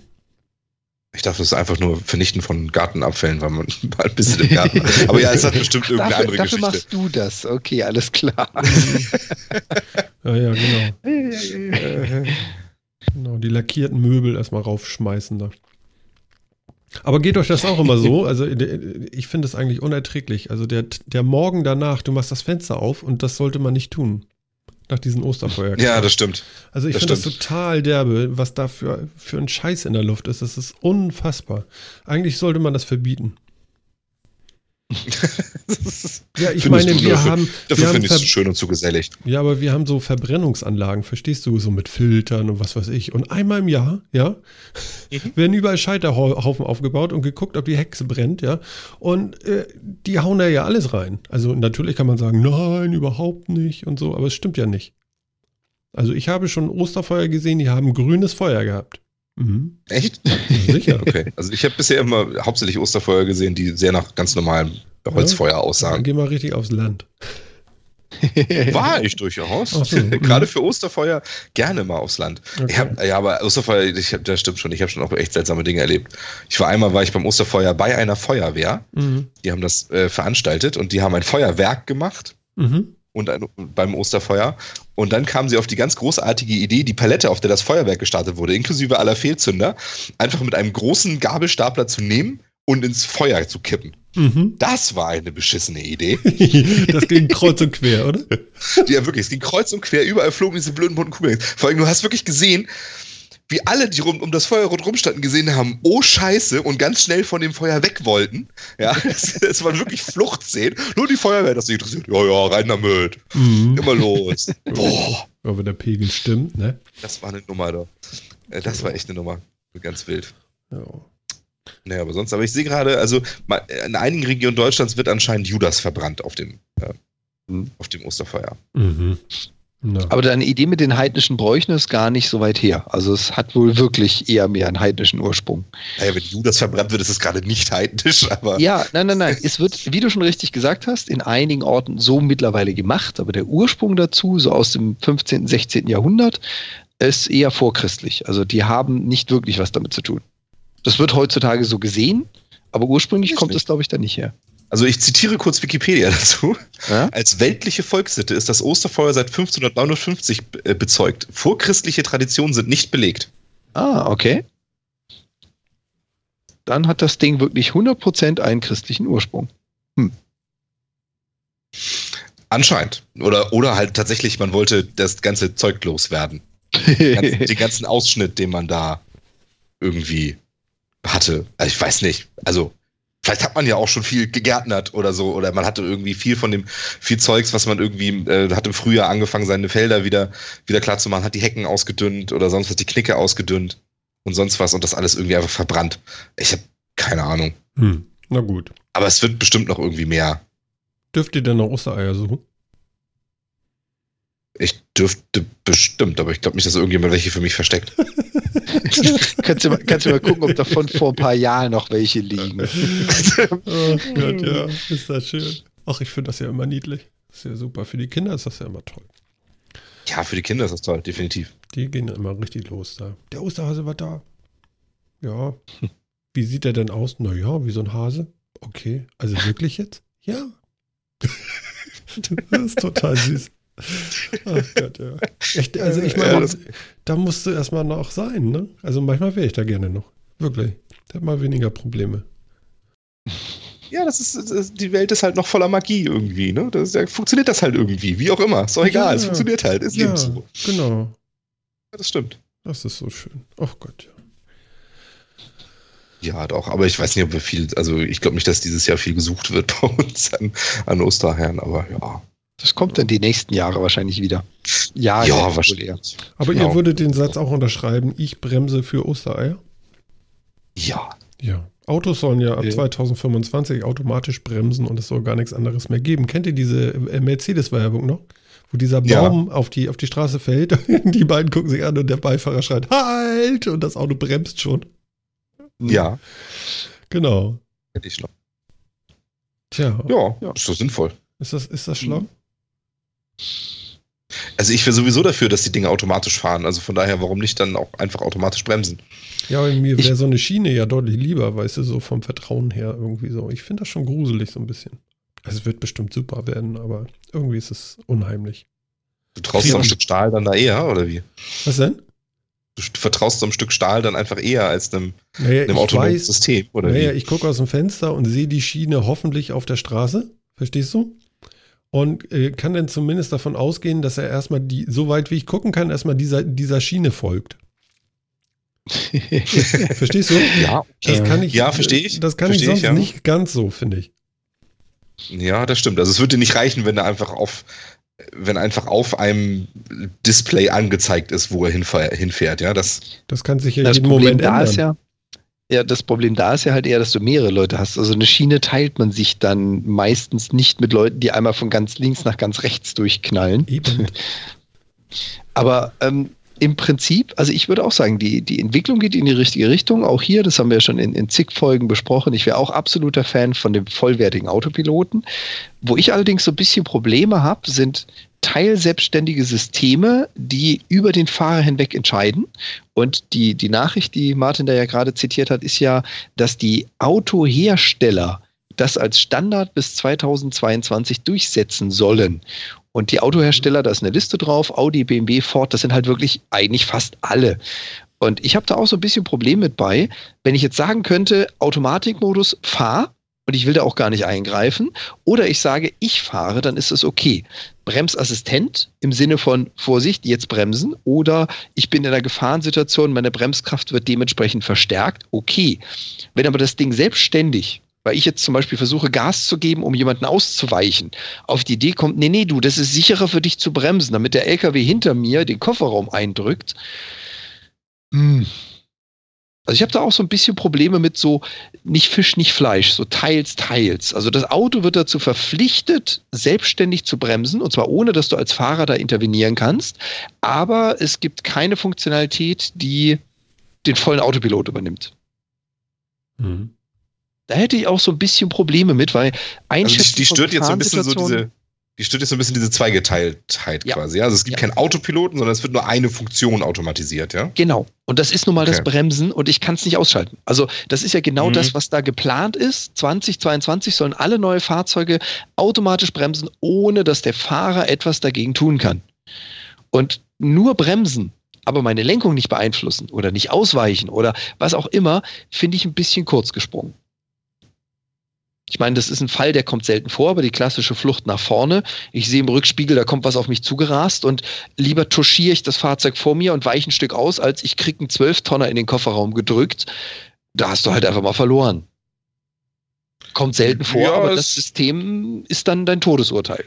Ich dachte, das ist einfach nur Vernichten von Gartenabfällen, weil man mal ein bisschen im Garten. Aber ja, es hat bestimmt irgendeine dafür, andere dafür Geschichte. machst du das. Okay, alles klar. Ja, ja, genau. genau. Die lackierten Möbel erstmal raufschmeißen da. Aber geht euch das auch immer so? Also ich finde es eigentlich unerträglich. Also der, der Morgen danach, du machst das Fenster auf und das sollte man nicht tun. Nach diesen Osterfeuer. Ja, das stimmt. Also ich finde das total derbe, was da für, für ein Scheiß in der Luft ist. Das ist unfassbar. Eigentlich sollte man das verbieten. Ja, ich Findest meine, du wir dafür- haben, Dafür finde ich es schön und zu gesellig. ja, aber wir haben so Verbrennungsanlagen, verstehst du, so mit Filtern und was weiß ich. Und einmal im Jahr, ja, Mhm. werden überall Scheiterhaufen aufgebaut und geguckt, ob die Hexe brennt, ja. Und äh, die hauen da ja alles rein. Also natürlich kann man sagen, nein, überhaupt nicht und so, aber es stimmt ja nicht. Also ich habe schon Osterfeuer gesehen, die haben grünes Feuer gehabt. Mhm. Echt? Ja, sicher. Okay. Also ich habe bisher immer hauptsächlich Osterfeuer gesehen, die sehr nach ganz normalem Holzfeuer Dann aussahen. geh mal richtig aufs Land. War ich durchaus. So, mhm. Gerade für Osterfeuer gerne mal aufs Land. Okay. Hab, ja, aber Osterfeuer, ich hab, das stimmt schon. Ich habe schon auch echt seltsame Dinge erlebt. Ich war einmal, war ich beim Osterfeuer bei einer Feuerwehr. Mhm. Die haben das äh, veranstaltet und die haben ein Feuerwerk gemacht Mhm. Und ein, beim Osterfeuer. Und dann kamen sie auf die ganz großartige Idee, die Palette, auf der das Feuerwerk gestartet wurde, inklusive aller Fehlzünder, einfach mit einem großen Gabelstapler zu nehmen und ins Feuer zu kippen. Mhm. Das war eine beschissene Idee. das ging kreuz und quer, oder? Ja, wirklich, es ging kreuz und quer, überall flogen diese blöden bunten Kugeln. Vor allem, du hast wirklich gesehen, wie alle, die rum, um das Feuer rundherum standen, gesehen haben, oh Scheiße, und ganz schnell von dem Feuer weg wollten. Ja, es, es waren wirklich Fluchtszenen. Nur die Feuerwehr, das sich interessiert. Ja, ja, rein damit. Mhm. Immer los. Boah, Ja, wenn der Pegel stimmt, ne? das war eine Nummer da. Äh, Das war echt eine Nummer. Ganz wild. Ja. Naja, aber sonst, aber ich sehe gerade, also in einigen Regionen Deutschlands wird anscheinend Judas verbrannt auf dem, äh, auf dem Osterfeuer. Mhm. Na. Aber deine Idee mit den heidnischen Bräuchen ist gar nicht so weit her. Also es hat wohl wirklich eher mehr einen heidnischen Ursprung. Naja, wenn Judas verbrannt wird, ist es gerade nicht heidnisch, aber. Ja, nein, nein, nein. Es wird, wie du schon richtig gesagt hast, in einigen Orten so mittlerweile gemacht, aber der Ursprung dazu, so aus dem 15., 16. Jahrhundert, ist eher vorchristlich. Also die haben nicht wirklich was damit zu tun. Das wird heutzutage so gesehen, aber ursprünglich kommt es, glaube ich, da nicht her. Also ich zitiere kurz Wikipedia dazu. Ja? Als weltliche Volkssitte ist das Osterfeuer seit 1559 be- äh, bezeugt. Vorchristliche Traditionen sind nicht belegt. Ah, okay. Dann hat das Ding wirklich 100% einen christlichen Ursprung. Anscheinend. Oder, oder halt tatsächlich, man wollte das ganze Zeug loswerden. Ganz, den ganzen Ausschnitt, den man da irgendwie hatte. Also ich weiß nicht. Also vielleicht hat man ja auch schon viel gegärtnert oder so. Oder man hatte irgendwie viel von dem, viel Zeugs, was man irgendwie, äh, hat im Frühjahr angefangen, seine Felder wieder, wieder klar zu machen, hat die Hecken ausgedünnt oder sonst was, die Knicke ausgedünnt und sonst was und das alles irgendwie einfach verbrannt. Ich habe keine Ahnung. Hm. Na gut. Aber es wird bestimmt noch irgendwie mehr. Dürft ihr denn noch Ostereier suchen? Ich dürfte bestimmt, aber ich glaube nicht, dass irgendjemand welche für mich versteckt. kannst, du mal, kannst du mal gucken, ob davon vor ein paar Jahren noch welche liegen. Oh Gott, ja. Ist das schön. Ach, ich finde das ja immer niedlich. Das ist ja super. Für die Kinder ist das ja immer toll. Ja, für die Kinder ist das toll, definitiv. Die gehen immer richtig los da. Der Osterhase war da. Ja. Wie sieht er denn aus? Naja, wie so ein Hase. Okay. Also wirklich jetzt? Ja. das ist total süß. Ach Gott, ja. Echt, also ich meine, Ja, da musst du erstmal noch sein, ne? Also manchmal wäre ich da gerne noch. Wirklich. Der hat mal weniger Probleme. Ja, das ist, das die Welt ist halt noch voller Magie irgendwie, ne? Das ja, funktioniert das halt irgendwie, wie auch immer. Ist doch egal, Ja. es funktioniert halt, ist Ja, eben so. genau. Ja, das stimmt. Das ist so schön. Ach Gott, ja. Ja, doch, aber ich weiß nicht, ob wir viel, also ich glaube nicht, dass dieses Jahr viel gesucht wird bei uns an, an Osterherren, aber ja. Das kommt dann die nächsten Jahre wahrscheinlich wieder. Ja, ja, wahrscheinlich. Aber Genau. ihr würdet den Satz auch unterschreiben, ich bremse für Ostereier? Ja. Ja. Autos sollen ja ab Ja. 2025 automatisch bremsen und es soll gar nichts anderes mehr geben. Kennt ihr diese äh, Mercedes-Werbung noch? Wo dieser Ja. Baum auf, die, auf die Straße fällt, die beiden gucken sich an und der Beifahrer schreit, halt! Und das Auto bremst schon. Ja, Genau. hätte ich noch. Tja, Ja, Ja. ist doch sinnvoll. ist das, ist das schlau? Also ich wäre sowieso dafür, dass die Dinge automatisch fahren. Also von daher, warum nicht dann auch einfach automatisch bremsen? Ja, mir wäre so eine Schiene ja deutlich lieber, weißt du, so vom Vertrauen her irgendwie so. Ich finde das schon gruselig so ein bisschen. Also es wird bestimmt super werden, aber irgendwie ist es unheimlich. Du traust so ein Stück Stahl dann da eher, oder wie? Was denn? Du vertraust so einem Stück Stahl dann einfach eher als einem, Naja, einem autonomen System, oder naja, wie? ich gucke aus dem Fenster und sehe die Schiene hoffentlich auf der Straße. Verstehst du? Und äh, kann dann zumindest davon ausgehen, dass er erstmal die, so weit wie ich gucken kann, erstmal dieser, dieser Schiene folgt. Verstehst du? Ja, Das kann ich, Ja, verstehe ich. Das kann Verstehe ich ich, sonst ja. nicht ganz so, finde ich. Ja, das stimmt. Also es würde nicht reichen, wenn er einfach auf, wenn einfach auf einem Display angezeigt ist, wo er hinfährt, hinfährt ja. Das, Das kann sich ja Das jeden Problem Moment da ändern. ist ja, ja, das Problem da ist ja halt eher, dass du mehrere Leute hast. Also eine Schiene teilt man sich dann meistens nicht mit Leuten, die einmal von ganz links nach ganz rechts durchknallen. Eben. Aber ähm, im Prinzip, also ich würde auch sagen, die, die Entwicklung geht in die richtige Richtung. Auch hier, das haben wir ja schon in, in zig Folgen besprochen. Ich wäre auch absoluter Fan von dem vollwertigen Autopiloten. Wo ich allerdings so ein bisschen Probleme habe, sind teilselbstständige Systeme, die über den Fahrer hinweg entscheiden. Und die, die Nachricht, die Martin da ja gerade zitiert hat, ist ja, dass die Autohersteller das als Standard bis 2022 durchsetzen sollen. Und die Autohersteller, da ist eine Liste drauf, Audi, BMW, Ford, das sind halt wirklich eigentlich fast alle. Und ich habe da auch so ein bisschen Problem mit bei, wenn ich jetzt sagen könnte, Automatikmodus, fahr, und ich will da auch gar nicht eingreifen, oder ich sage, ich fahre, dann ist es okay. Bremsassistent im Sinne von Vorsicht, jetzt bremsen, oder ich bin in einer Gefahrensituation, meine Bremskraft wird dementsprechend verstärkt, okay. Wenn aber das Ding selbstständig weil ich jetzt zum Beispiel versuche, Gas zu geben, um jemanden auszuweichen, auf die Idee kommt, nee, nee, du, das ist sicherer für dich zu bremsen, damit der LKW hinter mir den Kofferraum eindrückt. Hm. Also ich habe da auch so ein bisschen Probleme mit so nicht Fisch, nicht Fleisch, so teils, teils. Also das Auto wird dazu verpflichtet, selbstständig zu bremsen, und zwar ohne, dass du als Fahrer da intervenieren kannst. Aber es gibt keine Funktionalität, die den vollen Autopilot übernimmt. Mhm. Da hätte ich auch so ein bisschen Probleme mit, weil also Einschätzen die, die stört jetzt so ein bisschen so diese, die stört jetzt so ein bisschen diese Zweigeteiltheit Ja. quasi. Also es gibt Ja. keinen Autopiloten, sondern es wird nur eine Funktion automatisiert, ja. Genau. Und das ist nun mal das Okay. Bremsen und ich kann es nicht ausschalten. Also das ist ja genau Mhm. das, was da geplant ist. 2022 sollen alle neue Fahrzeuge automatisch bremsen, ohne dass der Fahrer etwas dagegen tun kann. Und nur bremsen, aber meine Lenkung nicht beeinflussen oder nicht ausweichen oder was auch immer, finde ich ein bisschen kurz gesprungen. Ich meine, das ist ein Fall, der kommt selten vor, aber die klassische Flucht nach vorne. Ich sehe im Rückspiegel, da kommt was auf mich zugerast und lieber touchiere ich das Fahrzeug vor mir und weiche ein Stück aus, als ich kriege einen 12-Tonner in den Kofferraum gedrückt. Da hast du halt einfach mal verloren. Kommt selten vor, Ja, aber das System ist dann dein Todesurteil.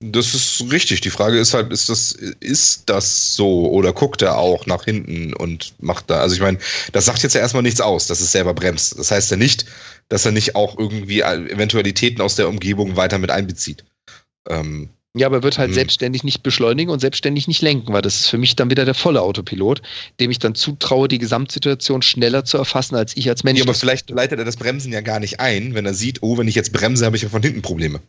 Das ist richtig. Die Frage ist halt, ist das, ist das so oder guckt er auch nach hinten und macht da, also ich meine, das sagt jetzt ja erstmal nichts aus, dass es selber bremst. Das heißt ja nicht, dass er nicht auch irgendwie Eventualitäten aus der Umgebung weiter mit einbezieht. Ähm, Ja, aber er wird halt Hm. selbstständig nicht beschleunigen und selbstständig nicht lenken, weil das ist für mich dann wieder der volle Autopilot, dem ich dann zutraue, die Gesamtsituation schneller zu erfassen, als ich als Mensch. ja, aber vielleicht leitet er das Bremsen ja gar nicht ein, wenn er sieht, oh, wenn ich jetzt bremse, habe ich ja von hinten Probleme.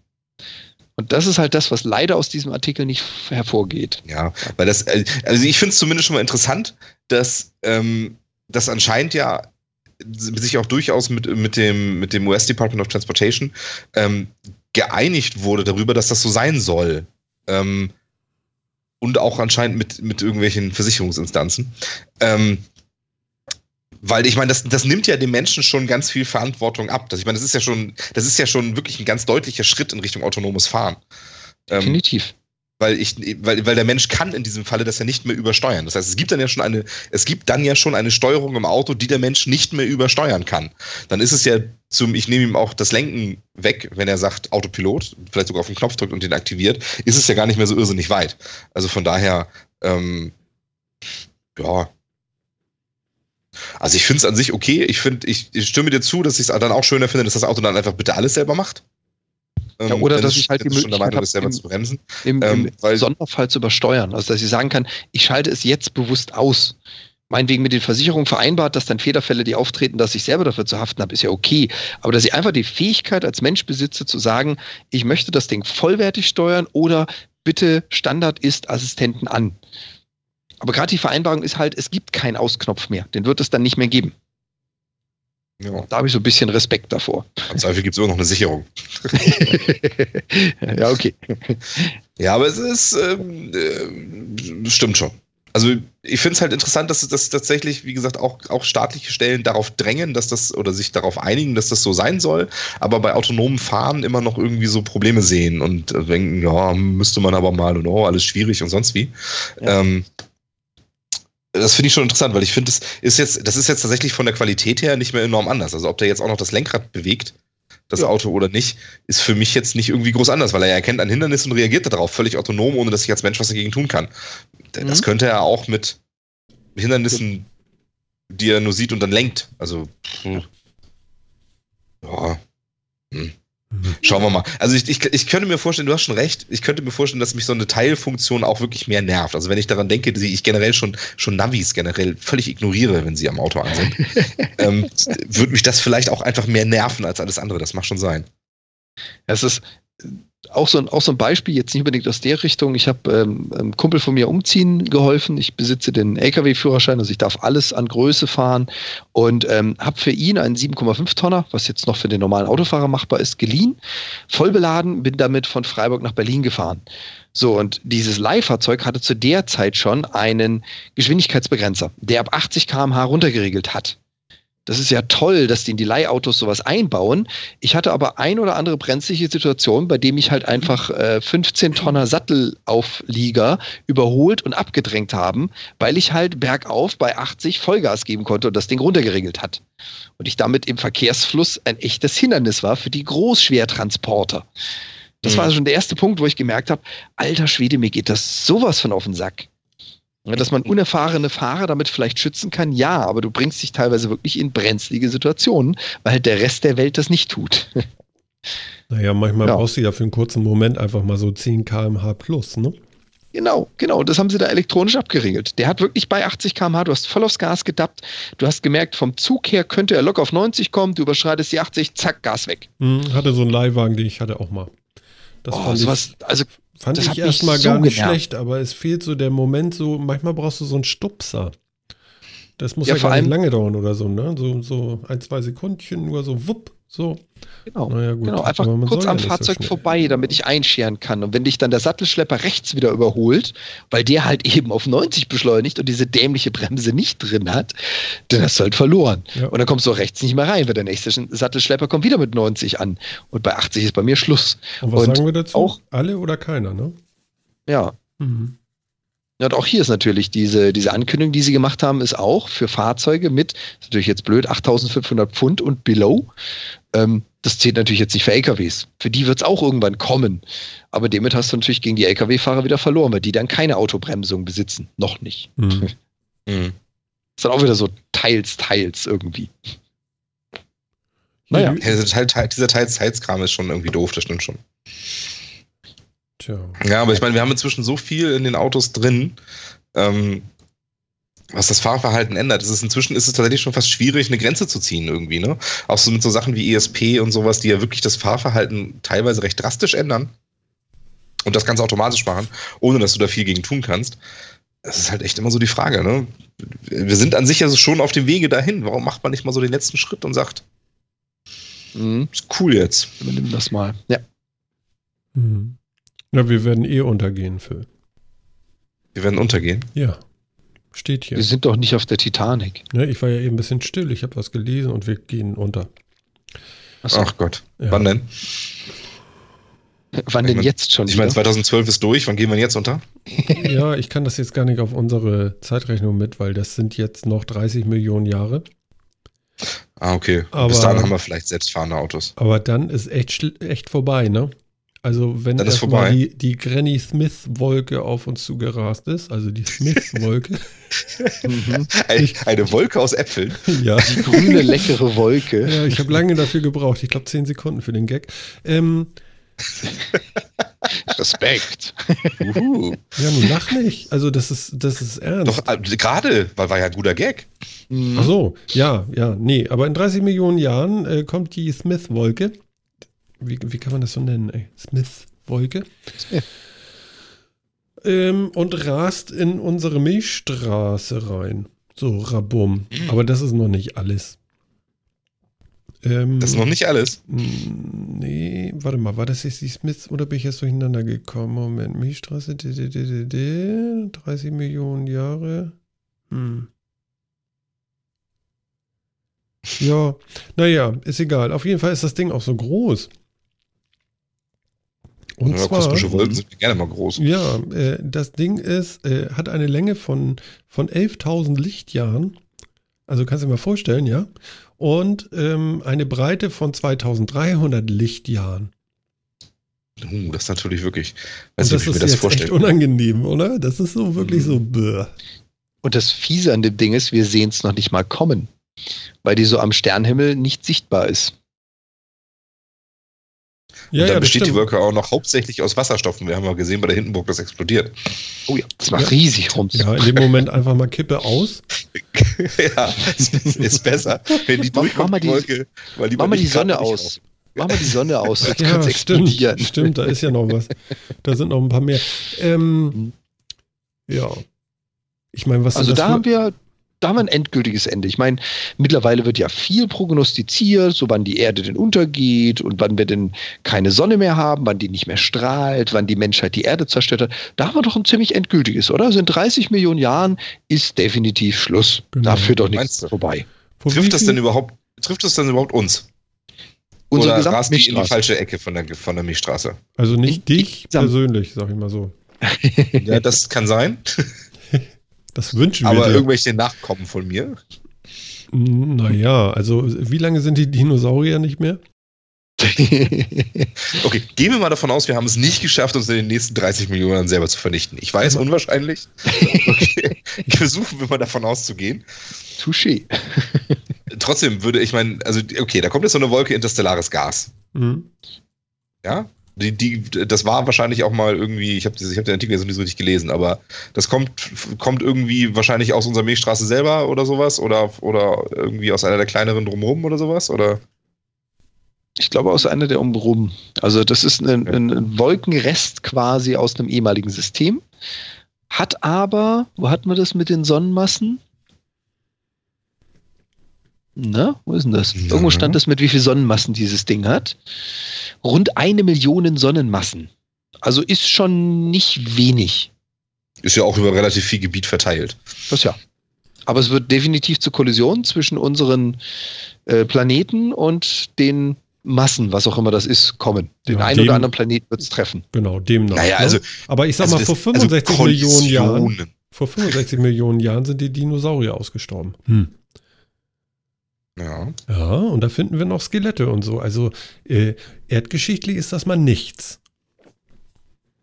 Und das ist halt das, was leider aus diesem Artikel nicht hervorgeht. Ja, weil das, äh, also ich finde es zumindest schon mal interessant, dass ähm, das anscheinend ja sich auch durchaus mit, mit dem, mit dem US Department of Transportation ähm, geeinigt wurde darüber, dass das so sein soll. Ähm, und auch anscheinend mit, mit irgendwelchen Versicherungsinstanzen. Ähm, weil ich meine, das, das nimmt ja dem Menschen schon ganz viel Verantwortung ab. Das, ich meine, das ist ja schon, das ist ja schon wirklich ein ganz deutlicher Schritt in Richtung autonomes Fahren. Ähm, Definitiv. Weil ich, weil, weil der Mensch kann in diesem Falle das ja nicht mehr übersteuern. Das heißt, es gibt dann ja schon eine, es gibt dann ja schon eine Steuerung im Auto, die der Mensch nicht mehr übersteuern kann. Dann ist es ja zum, ich nehme ihm auch das Lenken weg, wenn er sagt Autopilot, vielleicht sogar auf den Knopf drückt und den aktiviert, ist es ja gar nicht mehr so irrsinnig weit. Also von daher, ähm, ja. Also ich finde es an sich okay. Ich finde, ich, ich stimme dir zu, dass ich es dann auch schöner finde, dass das Auto dann einfach bitte alles selber macht. Ja, oder wenn dass es- ich halt die Möglichkeit Meinung ist, hab, selber im- zu bremsen. Im, Ähm, im weil- Sonderfall zu übersteuern. Also, dass ich sagen kann, ich schalte es jetzt bewusst aus. Meinetwegen mit den Versicherungen vereinbart, dass dann Fehlerfälle, die auftreten, dass ich selber dafür zu haften habe, ist ja okay. Aber dass ich einfach die Fähigkeit als Mensch besitze, zu sagen, ich möchte das Ding vollwertig steuern oder bitte Standard ist Assistenten an. Aber gerade die Vereinbarung ist halt, es gibt keinen Ausknopf mehr. Den wird es dann nicht mehr geben. Ja. Da habe ich so ein bisschen Respekt davor. Im Zweifel gibt es immer noch eine Sicherung. ja, okay. Ja, aber es ist, ähm, äh, stimmt schon. Also ich finde es halt interessant, dass, dass tatsächlich, wie gesagt, auch, auch staatliche Stellen darauf drängen, dass das oder sich darauf einigen, dass das so sein soll, aber bei autonomen Fahren immer noch irgendwie so Probleme sehen und äh, denken, ja, müsste man aber mal und oh, alles schwierig und sonst wie. Ja. Ähm, das finde ich schon interessant, weil ich finde, das ist jetzt, das ist jetzt tatsächlich von der Qualität her nicht mehr enorm anders. Also ob der jetzt auch noch das Lenkrad bewegt, das Ja. Auto oder nicht, ist für mich jetzt nicht irgendwie groß anders, weil er erkennt ein Hindernis und reagiert darauf völlig autonom, ohne dass ich als Mensch was dagegen tun kann. Das Mhm. könnte er auch mit Hindernissen, die er nur sieht und dann lenkt. Also, pff. ja. Hm. Schauen wir mal. Also ich, ich, ich könnte mir vorstellen, du hast schon recht, ich könnte mir vorstellen, dass mich so eine Teilfunktion auch wirklich mehr nervt. Also wenn ich daran denke, dass ich generell schon, schon Navis generell völlig ignoriere, wenn sie am Auto an sind, ähm, würde mich das vielleicht auch einfach mehr nerven als alles andere. Das mag schon sein. Es ist auch so, ein, auch so ein Beispiel, jetzt nicht unbedingt aus der Richtung. Ich habe ähm, einem Kumpel von mir umziehen geholfen. Ich besitze den LKW-Führerschein, also ich darf alles an Größe fahren und ähm, habe für ihn einen 7,5 Tonner, was jetzt noch für den normalen Autofahrer machbar ist, geliehen, voll beladen, bin damit von Freiburg nach Berlin gefahren. So, und dieses Leihfahrzeug hatte zu der Zeit schon einen Geschwindigkeitsbegrenzer, der ab 80 km/h runtergeregelt hat. Das ist ja toll, dass die in die Leihautos sowas einbauen. Ich hatte aber ein oder andere brenzliche Situation, bei dem ich halt einfach äh, 15 Tonner Sattelauflieger überholt und abgedrängt haben, weil ich halt bergauf bei 80 Vollgas geben konnte und das Ding runtergeregelt hat. Und ich damit im Verkehrsfluss ein echtes Hindernis war für die Großschwertransporter. Das Mhm. war schon der erste Punkt, wo ich gemerkt habe, alter Schwede, mir geht das sowas von auf den Sack. Dass man unerfahrene Fahrer damit vielleicht schützen kann, ja, aber du bringst dich teilweise wirklich in brenzlige Situationen, weil halt der Rest der Welt das nicht tut. Naja, manchmal Ja. brauchst du ja für einen kurzen Moment einfach mal so 10 km/h plus, ne? Genau, genau. Das haben sie da elektronisch abgeregelt. Der hat wirklich bei 80 km/h, du hast voll aufs Gas gedappt. Du hast gemerkt, vom Zug her könnte er locker auf 90 kommen, du überschreitest die 80, zack, Gas weg. Hm, hatte so einen Leihwagen, den ich hatte auch mal. Das oh, fand ich, sowas, also fand das ich erstmal so gar nicht genervt. schlecht, aber es fehlt so der Moment, so manchmal brauchst du so einen Stupser. Das muss Ja, ja, gar nicht lange dauern oder so, ne? So, so ein, zwei Sekundchen, nur so wupp, so. Genau. Naja, gut. Genau, einfach kurz ja am so Fahrzeug schnell. vorbei, damit ich einscheren kann. Und wenn dich dann der Sattelschlepper rechts wieder überholt, weil der halt eben auf 90 beschleunigt und diese dämliche Bremse nicht drin hat, dann hast du halt verloren. Ja. Und dann kommst du auch rechts nicht mehr rein, weil der nächste Sattelschlepper kommt wieder mit 90 an. Und bei 80 ist bei mir Schluss. Und was und sagen wir dazu? auch- Alle oder keiner, ne? Ja. Mhm. Ja, und auch hier ist natürlich diese, diese Ankündigung, die sie gemacht haben, ist auch für Fahrzeuge mit, ist natürlich jetzt blöd, 8500 Pfund und below. Ähm, das zählt natürlich jetzt nicht für LKWs. Für die wird es auch irgendwann kommen. Aber damit hast du natürlich gegen die LKW-Fahrer wieder verloren, weil die dann keine Autobremsung besitzen. Noch nicht. Mhm. Mhm. Ist dann auch wieder so teils, teils irgendwie. Naja. Ja, dieser Teil, Teil, dieser Teils, Teilskram ist schon irgendwie doof, das stimmt schon. Tja. Ja, aber ich meine, wir haben inzwischen so viel in den Autos drin, ähm, was das Fahrverhalten ändert. Es ist inzwischen ist es tatsächlich schon fast schwierig, eine Grenze zu ziehen irgendwie, ne? Auch so mit so Sachen wie ESP und sowas, die ja wirklich das Fahrverhalten teilweise recht drastisch ändern und das Ganze automatisch machen, ohne dass du da viel gegen tun kannst. Das ist halt echt immer so die Frage, ne? Wir sind an sich ja so schon auf dem Wege dahin. Warum macht man nicht mal so den letzten Schritt und sagt, Mhm. ist cool jetzt? Übernimm das mal. Ja. Mhm. Na, wir werden eh untergehen, Phil. Wir werden untergehen. Ja. Steht hier. Wir sind doch nicht auf der Titanic. Ne, ich war ja eben ein bisschen still. Ich habe was gelesen und wir gehen unter. Achso, Ach Gott. Ja. Wann denn? wann denn jetzt schon Ich meine, wieder? 2012 ist durch. Wann gehen wir jetzt unter? Ja, ich kann das jetzt gar nicht auf unsere Zeitrechnung mit, weil das sind jetzt noch 30 Millionen Jahre. Ah, okay. Aber- Bis dahin haben wir vielleicht selbstfahrende Autos. Aber dann ist echt, echt vorbei, ne? Also wenn erstmal die, die Granny Smith-Wolke auf uns zugerast ist, also die Smith-Wolke, Mhm. Ein, eine Wolke aus Äpfeln. ja. Die grüne, leckere Wolke. Ja, ich habe lange dafür gebraucht. Ich glaube, 10 Sekunden für den Gag. Ähm, Respekt. Uhu. ja, nun lach nicht. Also, das ist, das ist ernst. Doch, äh, gerade, weil war ja ein guter Gag. Mhm. Ach so, ja, ja, nee. Aber in 30 Millionen Jahren äh, kommt die Smith-Wolke. Wie, wie kann man das so nennen? Ey? Smith-Wolke. Smith. ähm, und rast in unsere Milchstraße rein. So, rabum. Mhm. Aber das ist noch nicht alles. Ähm, Das ist noch nicht alles. Mm, Nee, warte mal, war das jetzt die Smiths oder bin ich jetzt durcheinander gekommen? Moment, Milchstraße, d -d -d -d -d, 30 Millionen Jahre. Hm. Ja, naja, ist egal. Auf jeden Fall ist das Ding auch so groß. Und ja, zwar, kosmische Wolken sind gerne mal groß. ja, äh, das Ding ist, äh, hat eine Länge von, von 11.000 Lichtjahren. Also kannst du dir mal vorstellen, ja. Und ähm, eine Breite von 2300 Lichtjahren. Uh, das ist natürlich wirklich. Und Weiß das wie ich ist mir das jetzt echt vorstellen. unangenehm, oder? Das ist so wirklich Mhm. so bäh. Und das Fiese an dem Ding ist, wir sehen es noch nicht mal kommen, weil die so am Sternhimmel nicht sichtbar ist. Ja, und dann ja, besteht die. Wolke auch noch hauptsächlich aus Wasserstoffen. Wir haben ja gesehen bei der Hindenburg, das explodiert. Oh ja, das macht Ja. riesig rum. Ja, in dem Moment einfach mal Kippe aus. ja, ist, ist besser, wenn die Mach- durchkommt, mach mal die- Wolke, weil die mach mal die Sonne aus. Mach mal die Sonne aus, sonst Ja, kann es stimmt, explodieren. stimmt, da ist ja noch was. Da sind noch ein paar mehr. Ähm, Mhm. ja. Ich meine, was Also da für- haben wir, da haben wir ein endgültiges Ende. Ich meine, mittlerweile wird ja viel prognostiziert, so wann die Erde denn untergeht und wann wir denn keine Sonne mehr haben, wann die nicht mehr strahlt, wann die Menschheit die Erde zerstört hat. Da haben wir doch ein ziemlich endgültiges, oder? Also in 30 Millionen Jahren ist definitiv Schluss. Genau. Da führt doch nichts vorbei. Vor Trifft das denn überhaupt, trifft das denn überhaupt uns? Unsere Oder rast die in die falsche Ecke von der, von der Milchstraße? Also nicht In- dich insgesamt- persönlich, sag ich mal so. Ja, das kann sein. Das wünschen wir Aber dir. irgendwelche Nachkommen von mir. Naja, also wie lange sind die Dinosaurier nicht mehr? Okay, gehen wir mal davon aus, wir haben es nicht geschafft, uns in den nächsten 30 Millionen Jahren selber zu vernichten. Ich weiß, Ja. unwahrscheinlich. Okay. Versuchen wir mal davon auszugehen. Touché. Trotzdem würde ich meinen, also okay, da kommt jetzt so eine Wolke interstellares Gas. Mhm. Ja, die, die, das war wahrscheinlich auch mal irgendwie, ich habe ich hab den Artikel jetzt nicht so richtig gelesen, aber das kommt, kommt irgendwie wahrscheinlich aus unserer Milchstraße selber oder sowas oder, oder irgendwie aus einer der kleineren drumherum oder sowas oder? Ich glaube aus einer der Umrum. Also das ist ein, ein, ein Wolkenrest quasi aus einem ehemaligen System. Hat aber, wo hatten wir das mit den Sonnenmassen? Na, wo ist denn das? Irgendwo stand das mit, wie viel Sonnenmassen dieses Ding hat. Rund eine Million Sonnenmassen. Also ist schon nicht wenig. Ist ja auch über relativ viel Gebiet verteilt. Das ja. Aber es wird definitiv zur Kollision zwischen unseren äh, Planeten und den Massen, was auch immer das ist, kommen. Den Ja, einen dem- oder anderen Planeten wird es treffen. Genau, demnach. Naja, ne? also, Aber ich sag also mal, vor also 65 Millionen Jahren, Kollisionen. vor 65 Millionen Jahren sind die Dinosaurier ausgestorben. Hm. Ja. Ja, und da finden wir noch Skelette und so. Also äh, erdgeschichtlich ist das mal nichts.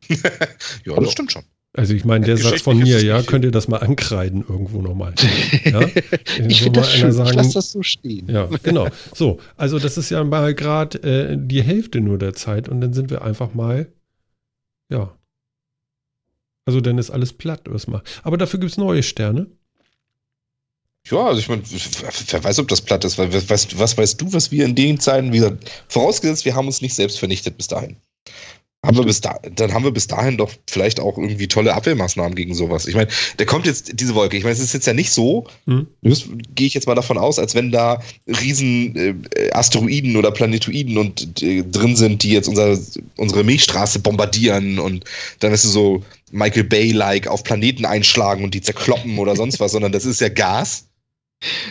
ja, das stimmt schon. Also ich meine, der Satz von mir, ja, könnt ihr das mal ankreiden irgendwo nochmal. Ja? ich So das schön. sagen- ich lasse das so stehen. Ja, genau. So, also das ist ja mal gerade äh, die Hälfte nur der Zeit und dann sind wir einfach mal, ja. Also dann ist alles platt erstmal. Aber dafür gibt es neue Sterne. Ja, also ich meine, wer weiß, ob das platt ist, weil was, was, weißt du, was wir in den Zeiten, wie gesagt, vorausgesetzt, wir haben uns nicht selbst vernichtet bis dahin. Haben wir bis da, dann haben wir bis dahin doch vielleicht auch irgendwie tolle Abwehrmaßnahmen gegen sowas. Ich meine, da kommt jetzt diese Wolke. Ich meine, es ist jetzt ja nicht so, Hm? das gehe ich jetzt mal davon aus, als wenn da riesen äh, Asteroiden oder Planetoiden und äh, drin sind, die jetzt unser, unsere Milchstraße bombardieren und dann ist es so Michael Bay-like auf Planeten einschlagen und die zerkloppen oder sonst was, sondern das ist ja Gas.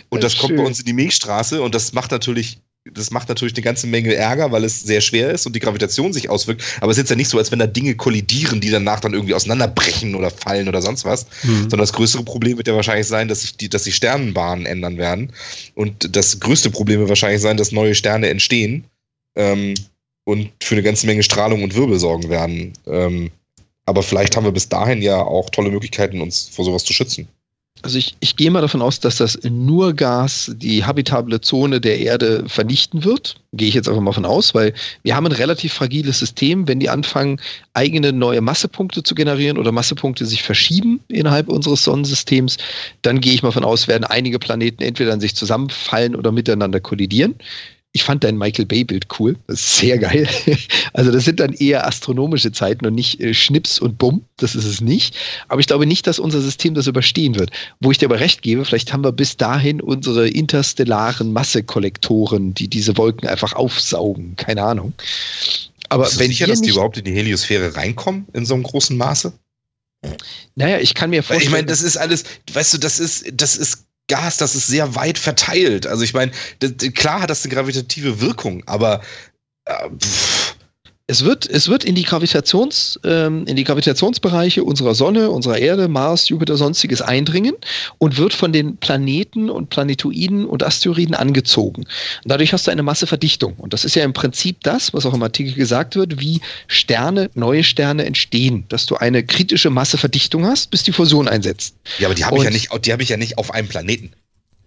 Und Das das kommt bei schön. uns in die Milchstraße und das macht natürlich, das macht natürlich eine ganze Menge Ärger, weil es sehr schwer ist und die Gravitation sich auswirkt. Aber es ist jetzt ja nicht so, als wenn da Dinge kollidieren, die danach dann irgendwie auseinanderbrechen oder fallen oder sonst was. Hm. Sondern das größere Problem wird ja wahrscheinlich sein, dass sich die, dass die Sternenbahnen ändern werden. Und das größte Problem wird wahrscheinlich sein, dass neue Sterne entstehen ähm, und für eine ganze Menge Strahlung und Wirbel sorgen werden. Ähm, aber vielleicht haben wir bis dahin ja auch tolle Möglichkeiten, uns vor sowas zu schützen. Also ich, ich gehe mal davon aus, dass das nur Gas die habitable Zone der Erde vernichten wird. Gehe ich jetzt einfach mal von aus, weil wir haben ein relativ fragiles System. Wenn die anfangen, eigene neue Massepunkte zu generieren oder Massepunkte sich verschieben innerhalb unseres Sonnensystems, dann gehe ich mal von aus, werden einige Planeten entweder an sich zusammenfallen oder miteinander kollidieren. Ich fand dein Michael Bay-Bild cool. Das ist sehr geil. Also, das sind dann eher astronomische Zeiten und nicht äh, Schnips und Bumm. Das ist es nicht. Aber ich glaube nicht, dass unser System das überstehen wird. Wo ich dir aber recht gebe, vielleicht haben wir bis dahin unsere interstellaren Massekollektoren, die diese Wolken einfach aufsaugen. Keine Ahnung. Aber Bist wenn sicher, dass die überhaupt in die Heliosphäre reinkommen in so einem großen Maße? Naja, ich kann mir vorstellen. Ich meine, das ist alles, weißt du, das ist, das ist Gas, das ist sehr weit verteilt. Also ich meine, klar hat das eine gravitative Wirkung, aber äh, es wird, es wird in die Gravitations, ähm, in die Gravitationsbereiche unserer Sonne, unserer Erde, Mars, Jupiter, sonstiges eindringen und wird von den Planeten und Planetoiden und Asteroiden angezogen. Und dadurch hast du eine Masseverdichtung. Und das ist ja im Prinzip das, was auch im Artikel gesagt wird, wie Sterne, neue Sterne entstehen, dass du eine kritische Masseverdichtung hast, bis die Fusion einsetzt. Ja, aber die habe ich ja nicht, die habe ich ja nicht auf einem Planeten.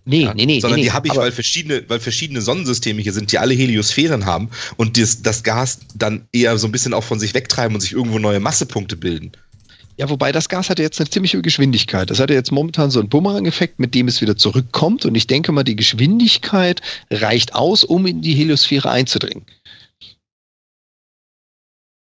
Nee, ja, nee, nee. Sondern nee, die habe ich, weil verschiedene, weil verschiedene Sonnensysteme hier sind, die alle Heliosphären haben und das, das Gas dann eher so ein bisschen auch von sich wegtreiben und sich irgendwo neue Massepunkte bilden. Ja, wobei das Gas hatte jetzt eine ziemliche Geschwindigkeit. Das hatte jetzt momentan so einen Bumerang-Effekt, mit dem es wieder zurückkommt. Und ich denke mal, die Geschwindigkeit reicht aus, um in die Heliosphäre einzudringen.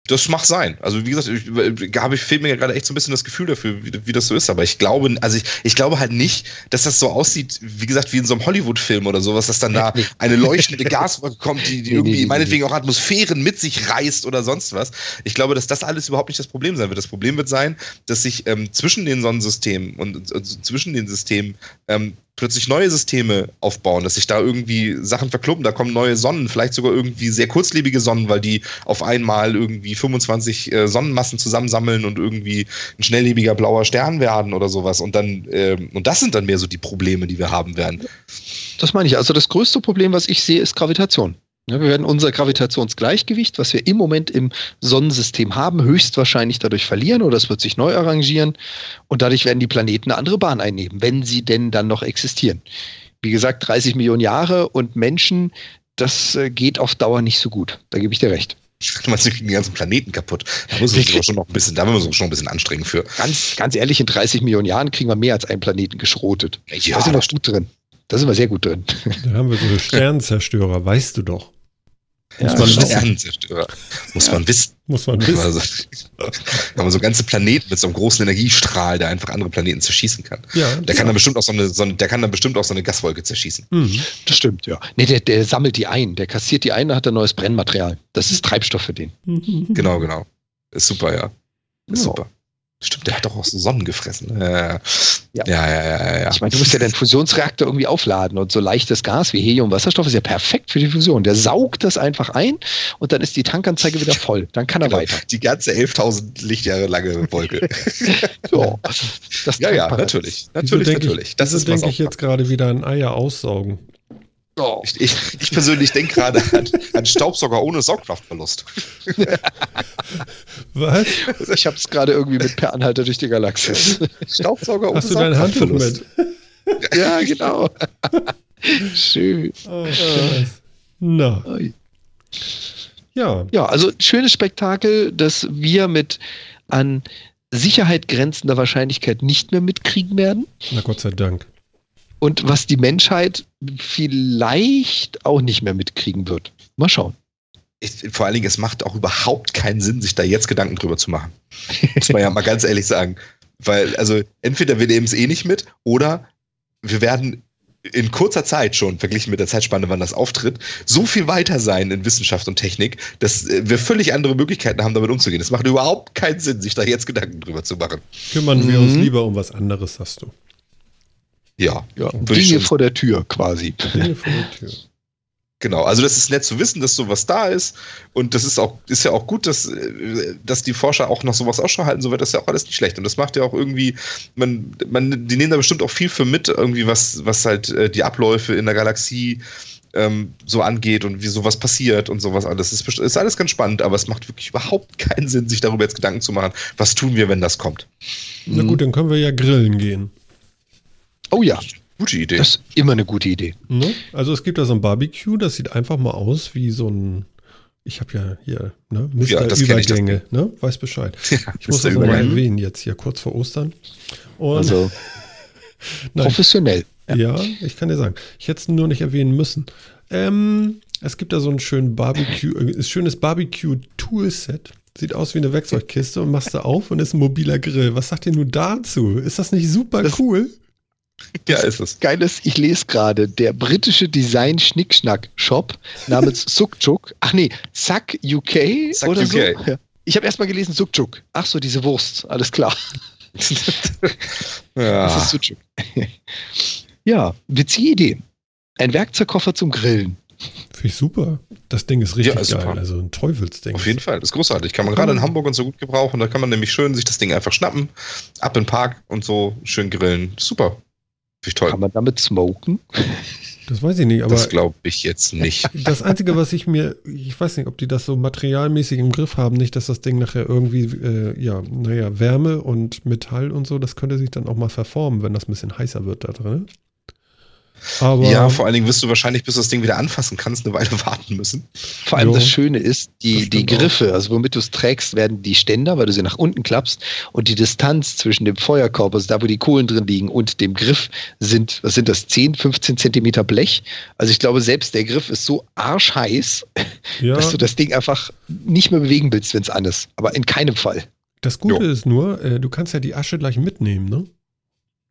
Das mag sein. Also wie gesagt, ich, ich, habe ich fehlt mir gerade echt so ein bisschen das Gefühl dafür, wie, wie das so ist. Aber ich glaube, also ich, ich glaube halt nicht, dass das so aussieht, wie gesagt, wie in so einem Hollywood-Film oder sowas, dass dann da eine leuchtende Gaswolke kommt, die, die irgendwie nee, meinetwegen nee. auch Atmosphären mit sich reißt oder sonst was. Ich glaube, dass das alles überhaupt nicht das Problem sein wird. Das Problem wird sein, dass sich ähm, zwischen den Sonnensystemen und, und zwischen den Systemen ähm, plötzlich neue Systeme aufbauen, dass sich da irgendwie Sachen verkluppen, da kommen neue Sonnen, vielleicht sogar irgendwie sehr kurzlebige Sonnen, weil die auf einmal irgendwie 25 äh, Sonnenmassen zusammensammeln und irgendwie ein schnelllebiger blauer Stern werden oder sowas. Und dann, ähm, und das sind dann mehr so die Probleme, die wir haben werden. Das meine ich. Also das größte Problem, was ich sehe, ist Gravitation. Wir werden unser Gravitationsgleichgewicht, was wir im Moment im Sonnensystem haben, höchstwahrscheinlich dadurch verlieren oder es wird sich neu arrangieren und dadurch werden die Planeten eine andere Bahn einnehmen, wenn sie denn dann noch existieren. Wie gesagt, 30 Millionen Jahre und Menschen, das äh, geht auf Dauer nicht so gut. Da gebe ich dir recht. Man kriegt den ganzen Planeten kaputt. Da muss man schon noch ein bisschen, da müssen wir uns schon ein bisschen anstrengen für. Ganz, ganz ehrlich, in 30 Millionen Jahren kriegen wir mehr als einen Planeten geschrotet. Ja, da sind wir gut drin. Da sind wir sehr gut drin. Da haben wir so Sternzerstörer, weißt du doch. Muss ja, man Sternenzerstörer. Muss man wissen. Muss man wissen. Also, haben wir so ganze Planeten mit so einem großen Energiestrahl, der einfach andere Planeten zerschießen kann. Ja, der kann dann bestimmt auch so eine, so eine, der kann dann bestimmt auch so eine Gaswolke zerschießen. Mhm. Das stimmt, ja. Nee, der, der sammelt die ein, der kassiert die ein, dann hat er neues Brennmaterial. Das ist Treibstoff für den. Genau, genau. Ist super, ja. Ist ja. super. Stimmt, der hat doch auch so Sonnen gefressen. Äh, ja. ja, ja, ja, ja. Ich meine, du musst ja den Fusionsreaktor irgendwie aufladen und so leichtes Gas wie Helium, Wasserstoff ist ja perfekt für die Fusion. Der saugt das einfach ein und dann ist die Tankanzeige wieder voll. Dann kann er genau. weiter. Die ganze 11.000 Lichtjahre lange Wolke. so, ja, ja, natürlich. Natürlich, natürlich. Ich, das ist denke ich jetzt gerade wieder an Eier aussaugen. Oh. Ich, ich, ich, persönlich denke gerade an, an, Staubsauger ohne Saugkraftverlust. Was? Ich habe es gerade irgendwie mit Per Anhalter durch die Galaxis. Staubsauger ohne Hast du dein Handtuch mit? ja, genau. Schön. Oh, Na. Ja. Ja, also schönes Spektakel, das wir mit an Sicherheit grenzender Wahrscheinlichkeit nicht mehr mitkriegen werden. Na Gott sei Dank und was die Menschheit vielleicht auch nicht mehr mitkriegen wird. Mal schauen. Ich, vor allen Dingen, es macht auch überhaupt keinen Sinn, sich da jetzt Gedanken drüber zu machen. Muss man ja mal ganz ehrlich sagen. Weil, also, entweder wir nehmen es eh nicht mit oder wir werden in kurzer Zeit schon, verglichen mit der Zeitspanne, wann das auftritt, so viel weiter sein in Wissenschaft und Technik, dass wir völlig andere Möglichkeiten haben, damit umzugehen. Es macht überhaupt keinen Sinn, sich da jetzt Gedanken drüber zu machen. Kümmern mhm. wir uns mhm. lieber um was anderes, sagst du. Ja, ja Dinge vor der Tür quasi. Dinge vor der Tür. Genau, also das ist nett zu wissen, dass sowas da ist. Und das ist auch, ist ja auch gut, dass, dass die Forscher auch noch sowas Ausschau halten, so wird das ja auch alles nicht schlecht. Und das macht ja auch irgendwie, man, man, die nehmen da bestimmt auch viel für mit, irgendwie, was, was halt äh, die Abläufe in der Galaxie ähm, so angeht und wie sowas passiert und sowas alles. Das ist, ist alles ganz spannend, aber es macht wirklich überhaupt keinen Sinn, sich darüber jetzt Gedanken zu machen, was tun wir, wenn das kommt. Na gut, dann können wir ja grillen gehen. Oh ja. Gute Idee. Das ist immer eine gute Idee. Ne? Also es gibt da so ein Barbecue, das sieht einfach mal aus wie so ein, ich habe ja hier, ne, Mr. Ja, Übergänge, ne? Weiß Bescheid. Ja, ich muss das nochmal erwähnen, jetzt hier kurz vor Ostern. Und also professionell. Ja. ja, ich kann dir sagen. Ich hätte es nur nicht erwähnen müssen. Ähm, Es gibt da so ein schön Barbecue, äh, schönes Barbecue-Toolset. Sieht aus wie eine Werkzeugkiste und machst du auf und ist ein mobiler Grill. Was sagt ihr nun dazu? Ist das nicht super Das- cool? Ja, ist es. Geil ist, ich lese gerade, der britische Design-Schnickschnack-Shop namens Sukchuk. Ach nee, Suck UK Suck oder UK. so. Ja. Ich habe erstmal gelesen Sukchuk. Ach so, diese Wurst. Alles klar. Das ja. ist Sukchuk. ja, witzige Idee. Ein Werkzeugkoffer zum Grillen. Finde ich super. Das Ding ist richtig Ja, ist geil. super. Also ein Teufelsding. Auf jeden Fall, das ist großartig. Kann man gerade in Hamburg und so gut gebrauchen. Da kann man nämlich schön sich das Ding einfach schnappen, ab in den Park und so schön grillen. Super. Finde ich toll. Kann man damit smoken? Das weiß ich nicht, aber das glaube ich jetzt nicht. das Einzige, was ich mir, ich weiß nicht, ob die das so materialmäßig im Griff haben, nicht, dass das Ding nachher irgendwie, äh, ja, naja, Wärme und Metall und so, das könnte sich dann auch mal verformen, wenn das ein bisschen heißer wird da drin. Aber ja, vor allen Dingen wirst du wahrscheinlich, bis du das Ding wieder anfassen kannst, eine Weile warten müssen. Vor allem Jo. das Schöne ist, die, die Griffe, also womit du es trägst, werden die Ständer, weil du sie nach unten klappst und die Distanz zwischen dem Feuerkorb, also da, wo die Kohlen drin liegen, und dem Griff sind, was sind das, 10, 15 Zentimeter Blech. Also ich glaube, selbst der Griff ist so arschheiß, ja, dass du das Ding einfach nicht mehr bewegen willst, wenn es an ist. Aber in keinem Fall. das Gute Jo. ist nur, äh, du kannst ja die Asche gleich mitnehmen, ne?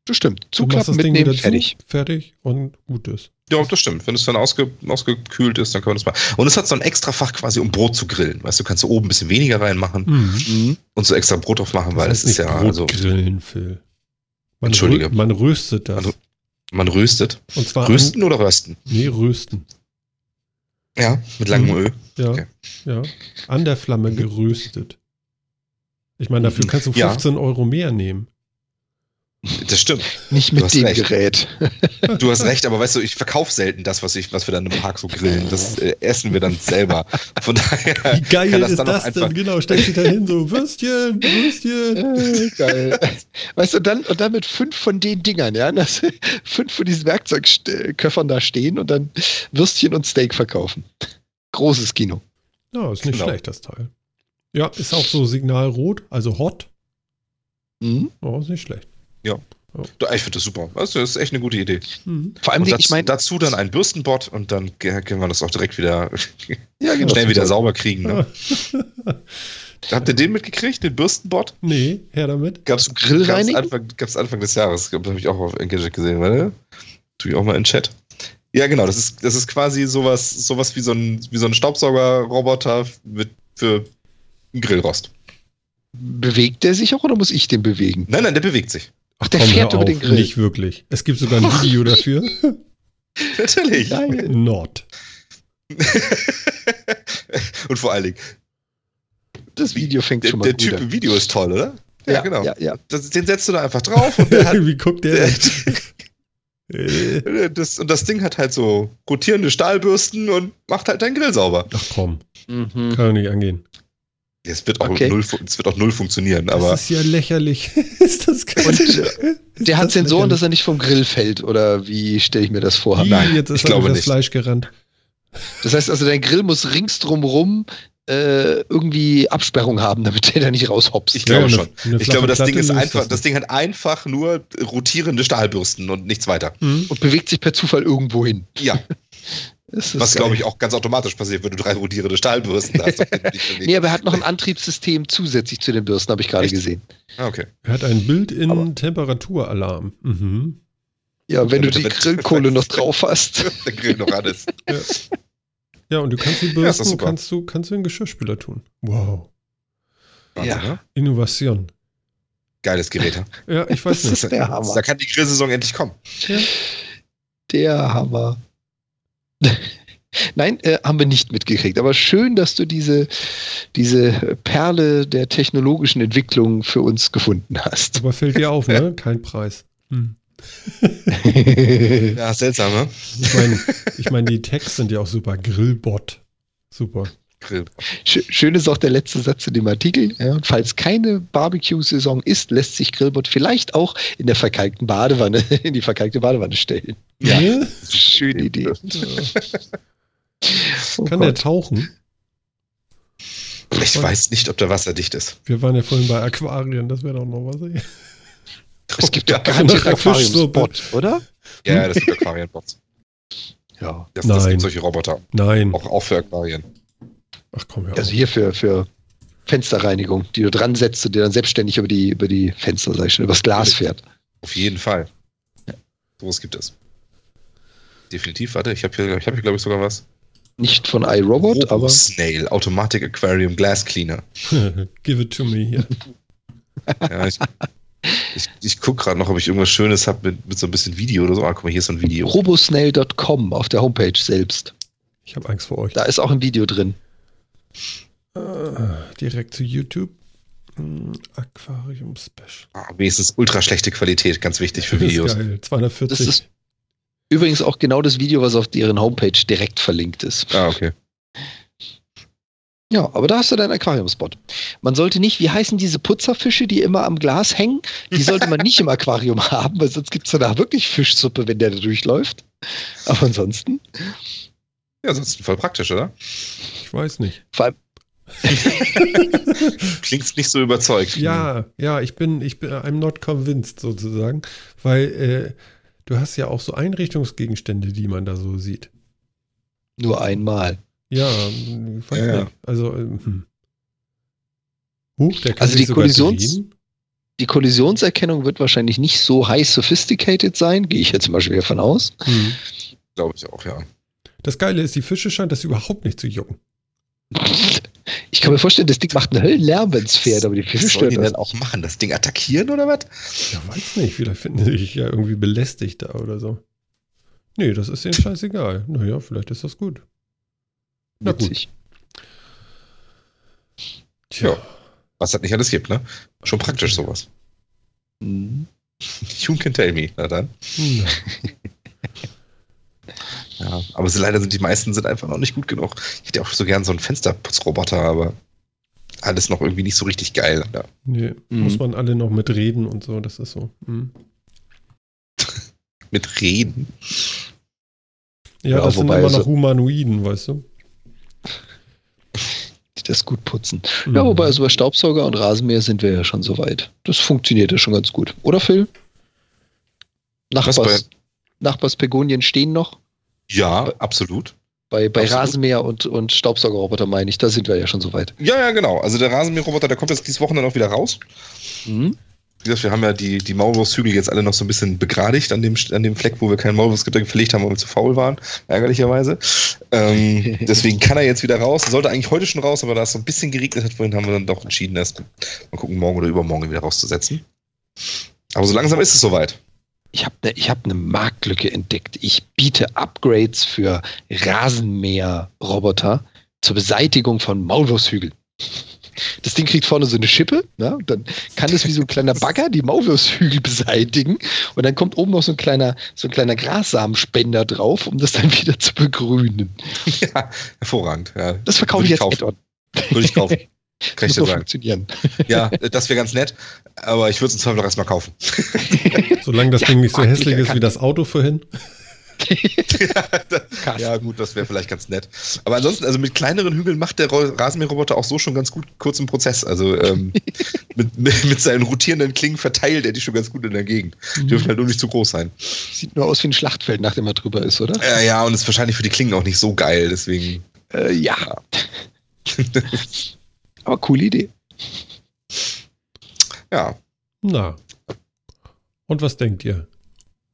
Du machst Zuklappen, das mitnehmen, wieder fertig. fertig und gut ist. Ja, das stimmt. Wenn es dann ausge, ausgekühlt ist, dann kann man das mal. Und es hat so ein extra Fach quasi, um Brot zu grillen. Weißt du, kannst du oben ein bisschen weniger reinmachen Mhm. Mhm. und so extra Brot drauf machen, weil das es ist ja, Brot also, grillen, Phil. Man, Entschuldige. man röstet das. Also, man röstet. und zwar Rösten oder rösten? Nee, rösten. Ja, mit langem Mhm. Öl. Ja, Okay. ja. An der Flamme geröstet. Ich meine, dafür kannst du Ja. 15 Euro mehr nehmen. Das stimmt. Nicht mit dem recht. Gerät. Du hast recht, aber weißt du, ich verkaufe selten das, was, ich, was wir dann im Park so grillen. Das äh, essen wir dann selber. Von daher. Wie geil kann das ist das denn? Genau, stellst dich da hin, so Würstchen, Würstchen. Äh, Geil. Weißt du, und dann, und dann mit fünf von den Dingern, ja, dass fünf von diesen Werkzeugköffern da stehen und dann Würstchen und Steak verkaufen. Großes Kino. Ja, ist nicht Genau. schlecht, das Teil. Ja, ist auch so Signalrot, also hot. Mhm. Oh, ist nicht schlecht. Du, Ich finde das super. Du, das ist echt eine gute Idee. Mhm. Vor allem, Und dazu, ich meine, dazu dann ein Bürstenbot und dann können wir das auch direkt wieder ja, genau. schnell wieder sauber kriegen. Ne? Habt ihr den mitgekriegt, den Bürstenbot? nee, her damit. Gab's, Grill gab's? Anfang, gab's Anfang des Jahres. Habe ich auch auf Engadget gesehen, warte. Tue ich auch mal in den Chat. Ja, genau, das ist, das ist quasi sowas, sowas wie so ein, wie so ein Staubsaugerroboter mit, für einen Grillrost. Bewegt der sich auch oder muss ich den bewegen? Nein, nein, der bewegt sich. Ach, der Komm, fährt über den auf, Grill. Nicht wirklich. Es gibt sogar ein Video dafür. Natürlich. Geil. Not. Und vor allen Dingen, Das Video fängt der, schon mal der Typ an. im Video ist toll, oder? Ja, genau. Ja, ja. Das, den setzt du da einfach drauf und der hat Wie guckt der? Äh, das, und das Ding hat halt so rotierende Stahlbürsten und macht halt deinen Grill sauber. Ach komm, Mhm. kann doch nicht angehen. Es wird auch, Okay. null, es wird auch null funktionieren, aber das ist ja lächerlich. ist das geil? Und, äh, Ist Der hat Sensoren, dass er nicht vom Grill fällt, oder wie stelle ich mir das vor? Ih, Nein, jetzt ist ich er glaube das nicht. Fleisch gerannt. Das heißt also, dein Grill muss rings drumrum äh, irgendwie Absperrung haben, damit der da nicht raushopst. Ich glaube Ja, eine- schon. eine ich glaube, das flache Ding ist Platte einfach, das das Ding hat einfach nur rotierende Stahlbürsten und nichts weiter. Mhm. Und bewegt sich per Zufall irgendwo hin. Ja, was glaube ich auch ganz automatisch passiert, wenn du drei rotierende Stahlbürsten hast. Nee, aber er hat noch ein Antriebssystem zusätzlich zu den Bürsten, habe ich gerade gesehen. Ah, okay. Er hat ein Bild-in Aber- Temperaturalalarm. Mhm. Ja, wenn du die mit- Grillkohle noch drauf hast. Der Grill noch an ist. Ja. ja, und du kannst die Ja, Bürsten super. kannst du, kannst du in den Geschirrspüler tun. Wow. Wahnsinn, Ja. ne? Innovation. Geiles Gerät. Ja, ich weiß Das nicht. ist der Hammer. Da kann die Grillsaison endlich kommen. Der Hammer. Nein, äh, haben wir nicht mitgekriegt. Aber schön, dass du diese, diese Perle der technologischen Entwicklung für uns gefunden hast. Aber fällt dir auf, ne? Kein Preis. Hm. Ja, seltsam, ne? Ich meine, ich mein, die Tags sind ja auch super. Grillbot. Super. Grill. Sch- Schön ist auch der letzte Satz in dem Artikel. Ja, und falls keine Barbecue-Saison ist, lässt sich Grillbot vielleicht auch in der verkalkten Badewanne, in die verkalkte Badewanne stellen. Ja. Ne? Schöne Idee. Oh Kann der Gott. tauchen? Ich weiß nicht, ob der wasserdicht ist. Wir waren ja vorhin bei Aquarien, das wäre doch noch was. ey. es gibt Ja, der Fischsuppe. Aquariumspot, oder? Ja, das sind Aquarienbots. Ja. Das, das Nein. gibt solche Roboter. Nein. Auch, auch für Aquarien. Ach komm, hör Also hier für, für Fensterreinigung, die du dran setzt und der dann selbstständig über die, über die Fenster, sag ich schon, übers Glas fährt. Auf jeden Fall. Sowas gibt es. Definitiv, warte, ich habe hier, ich hab hier glaube ich, sogar was. Nicht von iRobot, aber Snail, Automatic Aquarium Glass Cleaner. Give it to me hier. Ja, ich ich, ich gucke gerade noch, ob ich irgendwas Schönes habe mit, mit so ein bisschen Video oder so. Ah, guck mal, hier ist so ein Video. robosnail.com auf der Homepage selbst. Ich habe Angst vor euch. Da ist auch ein Video drin. Ah, direkt zu YouTube. Hm, Aquarium Special. Ah, wenigstens ultra schlechte Qualität, ganz wichtig für Das ist Videos. geil. 240. Das ist übrigens auch genau das Video, was auf deren Homepage direkt verlinkt ist. Ah, okay. Ja, aber da hast du deinen Aquariumspot. Man sollte nicht, wie heißen diese Putzerfische, die immer am Glas hängen? Die sollte man nicht im Aquarium haben, weil sonst gibt es danach wirklich Fischsuppe, wenn der da durchläuft. Aber ansonsten, Ja, sonst voll praktisch, oder? ich weiß nicht. vor allem, Klingt nicht so überzeugt. Ja, ja, ich bin, ich bin, I'm not convinced sozusagen, weil äh, du hast ja auch so Einrichtungsgegenstände, die man da so sieht. nur einmal. Ja, ich weiß Ja, nicht. Also, ähm, hm. Huch, der kann Also die sogar Kollisions- drehen. Die Kollisionserkennung wird wahrscheinlich nicht so high sophisticated sein, gehe ich jetzt mal schwer von aus. Hm. Glaube ich auch, ja. Das Geile ist, die Fische scheint das überhaupt nicht zu jucken. Ich kann mir vorstellen, das Ding macht einen Höllenlärm, wenn es fährt, aber die Fische stört die das. denn auch machen? Das Ding attackieren oder was? Ja, weiß nicht. Vielleicht finden sie sich ja irgendwie belästigt da oder so. Nee, das ist denen scheißegal. Naja, vielleicht ist das gut. Na gut. Witzig. Tja. Was das nicht alles gibt, ne? Schon praktisch sowas. Mhm. You can tell me. Na dann. Na, Ja, aber so leider sind die meisten sind einfach noch nicht gut genug. Ich hätte auch so gern so einen Fensterputzroboter, aber alles noch irgendwie nicht so richtig geil. Ja. nee, Mhm. muss man alle noch mitreden und so. Das ist so. Hm. Mit Reden. Ja, Ja, das sind immer noch Humanoiden, weißt du? Die das gut putzen. Mhm. Ja, wobei also bei Staubsauger und Rasenmäher sind wir ja schon so weit. Das funktioniert ja schon ganz gut. Oder Phil? Nachbars, Nachbars Pegonien stehen noch. Ja, absolut. Bei, bei Absolut. Rasenmäher und, und Staubsaugerroboter meine ich, da sind wir ja schon so weit. Ja, ja, genau. Also der Rasenmäherroboter, der kommt jetzt dieses Wochenende auch wieder raus. Mhm. Wie gesagt, wir haben ja die, die Maulwurfshügel jetzt alle noch so ein bisschen begradigt an dem, an dem Fleck, wo wir kein Maulwurfsgitter verlegt haben, weil wir zu faul waren, ärgerlicherweise. Ähm, deswegen kann er jetzt wieder raus. Er sollte eigentlich heute schon raus, aber da es so ein bisschen geregnet hat vorhin, haben wir dann doch entschieden, erst mal gucken, morgen oder übermorgen wieder rauszusetzen. Aber so langsam ist es soweit. Ich habe eine hab ne Marktlücke entdeckt. Ich biete Upgrades für Rasenmäher-Roboter zur Beseitigung von Maulwurfshügeln. Das Ding kriegt vorne so eine Schippe, ne? dann kann es wie so ein kleiner Bagger die Maulwurfshügel beseitigen und dann kommt oben noch so ein kleiner, so ein kleiner Grassamenspender drauf, um das dann wieder zu begrünen. ja, hervorragend. Ja. Das verkaufe ich jetzt kaufen. Würde ich kaufen. Kann Muss ich dir sagen. funktionieren. Ja, das wäre ganz nett, aber ich würde es im Zweifel auch erstmal kaufen. Solange das Ja, Ding nicht so hässlich ist wie das Auto vorhin. ja, gut, das wäre vielleicht ganz nett. Aber ansonsten, also mit kleineren Hügeln macht der Ro- Rasenmäherroboter auch so schon ganz gut kurz im Prozess. Also ähm, mit, mit, mit seinen rotierenden Klingen verteilt er die schon ganz gut in der Gegend. Mhm. Dürfen halt nur nicht zu groß sein. Sieht nur aus wie ein Schlachtfeld, nachdem er drüber ist, oder? Äh, ja, und ist wahrscheinlich für die Klingen auch nicht so geil, deswegen. Äh, ja. Aber coole Idee. Ja. Na. Und was denkt ihr?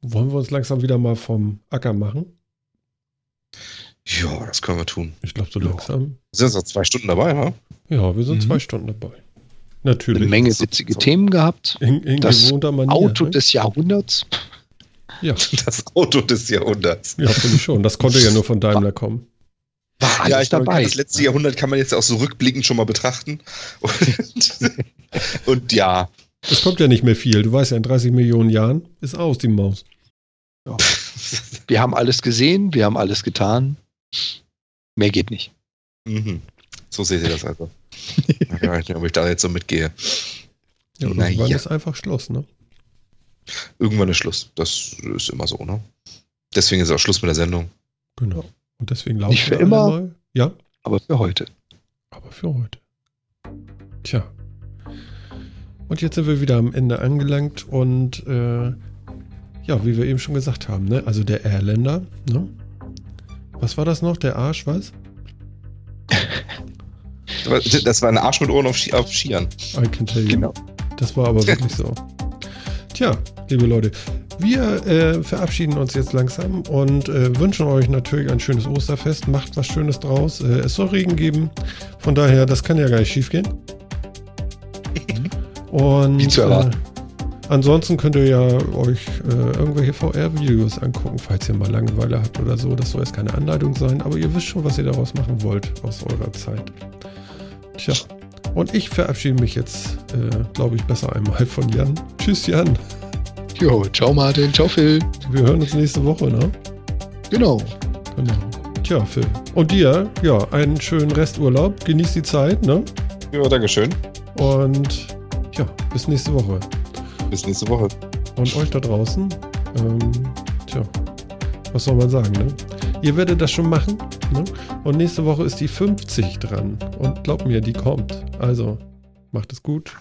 Wollen wir uns langsam wieder mal vom Acker machen? Ja, das können wir tun. Ich glaube, so Ja. langsam. Wir sind jetzt noch zwei Stunden dabei, wa? Ja, wir sind Mhm. zwei Stunden dabei. Natürlich. Eine Menge witzige Themen gehabt. In, in Das gewohnter Manier. Auto ne? des Jahrhunderts. Ja, Das Auto des Jahrhunderts. ja finde ich schon. Das konnte ja nur von Daimler kommen. War ja, alles ich dabei. das letzte Jahrhundert kann man jetzt auch so rückblickend schon mal betrachten. Und, und ja, Es kommt ja nicht mehr viel. Du weißt ja, in 30 Millionen Jahren ist aus die Maus. Wir haben alles gesehen, wir haben alles getan. Mehr geht nicht. Mhm. So seht ihr das also. ja, ich weiß nicht, ob ich da jetzt so mitgehe. Ja, Na irgendwann ja. ist einfach Schluss, ne? Irgendwann ist Schluss. Das ist immer so, ne? Deswegen ist auch Schluss mit der Sendung. Genau. Und deswegen laufen Nicht für immer. Mal. Ja, Aber für heute. aber für heute. Tja. Und jetzt sind wir wieder am Ende angelangt und äh, ja, wie wir eben schon gesagt haben, ne? Also der Airlander, ne? Was war das noch? Der Arsch, was? Das war ein Arsch mit Ohren auf, Ski auf Skiern. I can tell you. Genau. Das war aber wirklich so. Tja, liebe Leute, wir äh, verabschieden uns jetzt langsam und äh, wünschen euch natürlich ein schönes Osterfest. Macht was Schönes draus. Äh, es soll Regen geben. Von daher, das kann ja gar nicht schief gehen. Und Wie zu erwarten. Äh, ansonsten könnt ihr ja euch äh, irgendwelche VR-Videos angucken, falls ihr mal Langeweile habt oder so. Das soll jetzt keine Anleitung sein, aber ihr wisst schon, was ihr daraus machen wollt aus eurer Zeit. Tja, und ich verabschiede mich jetzt, äh, glaube ich, besser einmal von Jan. Tschüss, Jan. Jo, ciao Martin, ciao Phil. Wir hören uns nächste Woche, ne? Genau. Genau. Tja, Phil. Und dir, ja, einen schönen Resturlaub. Genieß die Zeit, ne? Ja, Dankeschön. Und ja, bis nächste Woche. Bis nächste Woche. Und euch da draußen, ähm, tja, was soll man sagen, ne? Ihr werdet das schon machen, ne? Und nächste Woche ist die 50 dran. Und glaubt mir, die kommt. Also, macht es gut.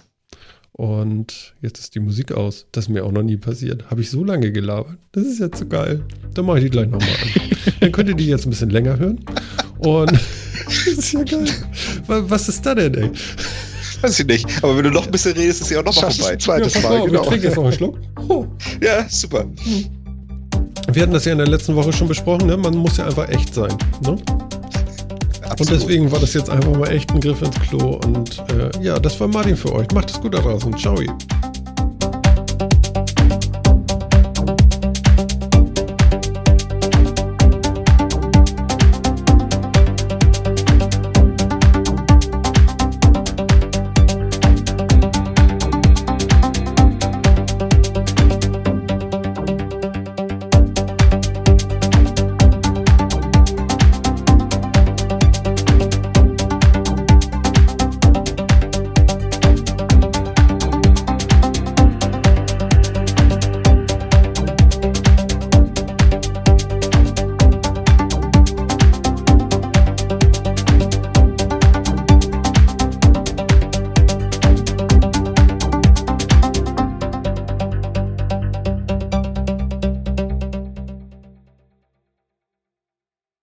Und jetzt ist die Musik aus. Das ist mir auch noch nie passiert. Habe ich so lange gelabert. Das ist jetzt so geil. Dann mache ich die gleich nochmal an. Dann könnt ihr die jetzt ein bisschen länger hören. Und das ist ja geil. Wa- Was ist da denn, ey? Weiß ich nicht. Aber wenn du noch ein bisschen redest, ist ja auch noch mal Schaffst es vorbei. ein zweites pass Mal, auf, genau. Ich trinke jetzt noch einen Schluck. Oh. Ja, super. Wir hatten das ja in der letzten Woche schon besprochen, ne? Man muss ja einfach echt sein. Ne? Absolut. Und deswegen war das jetzt einfach mal echt ein Griff ins Klo. Und äh, ja, das war Martin für euch. Macht es gut da draußen. Ciao.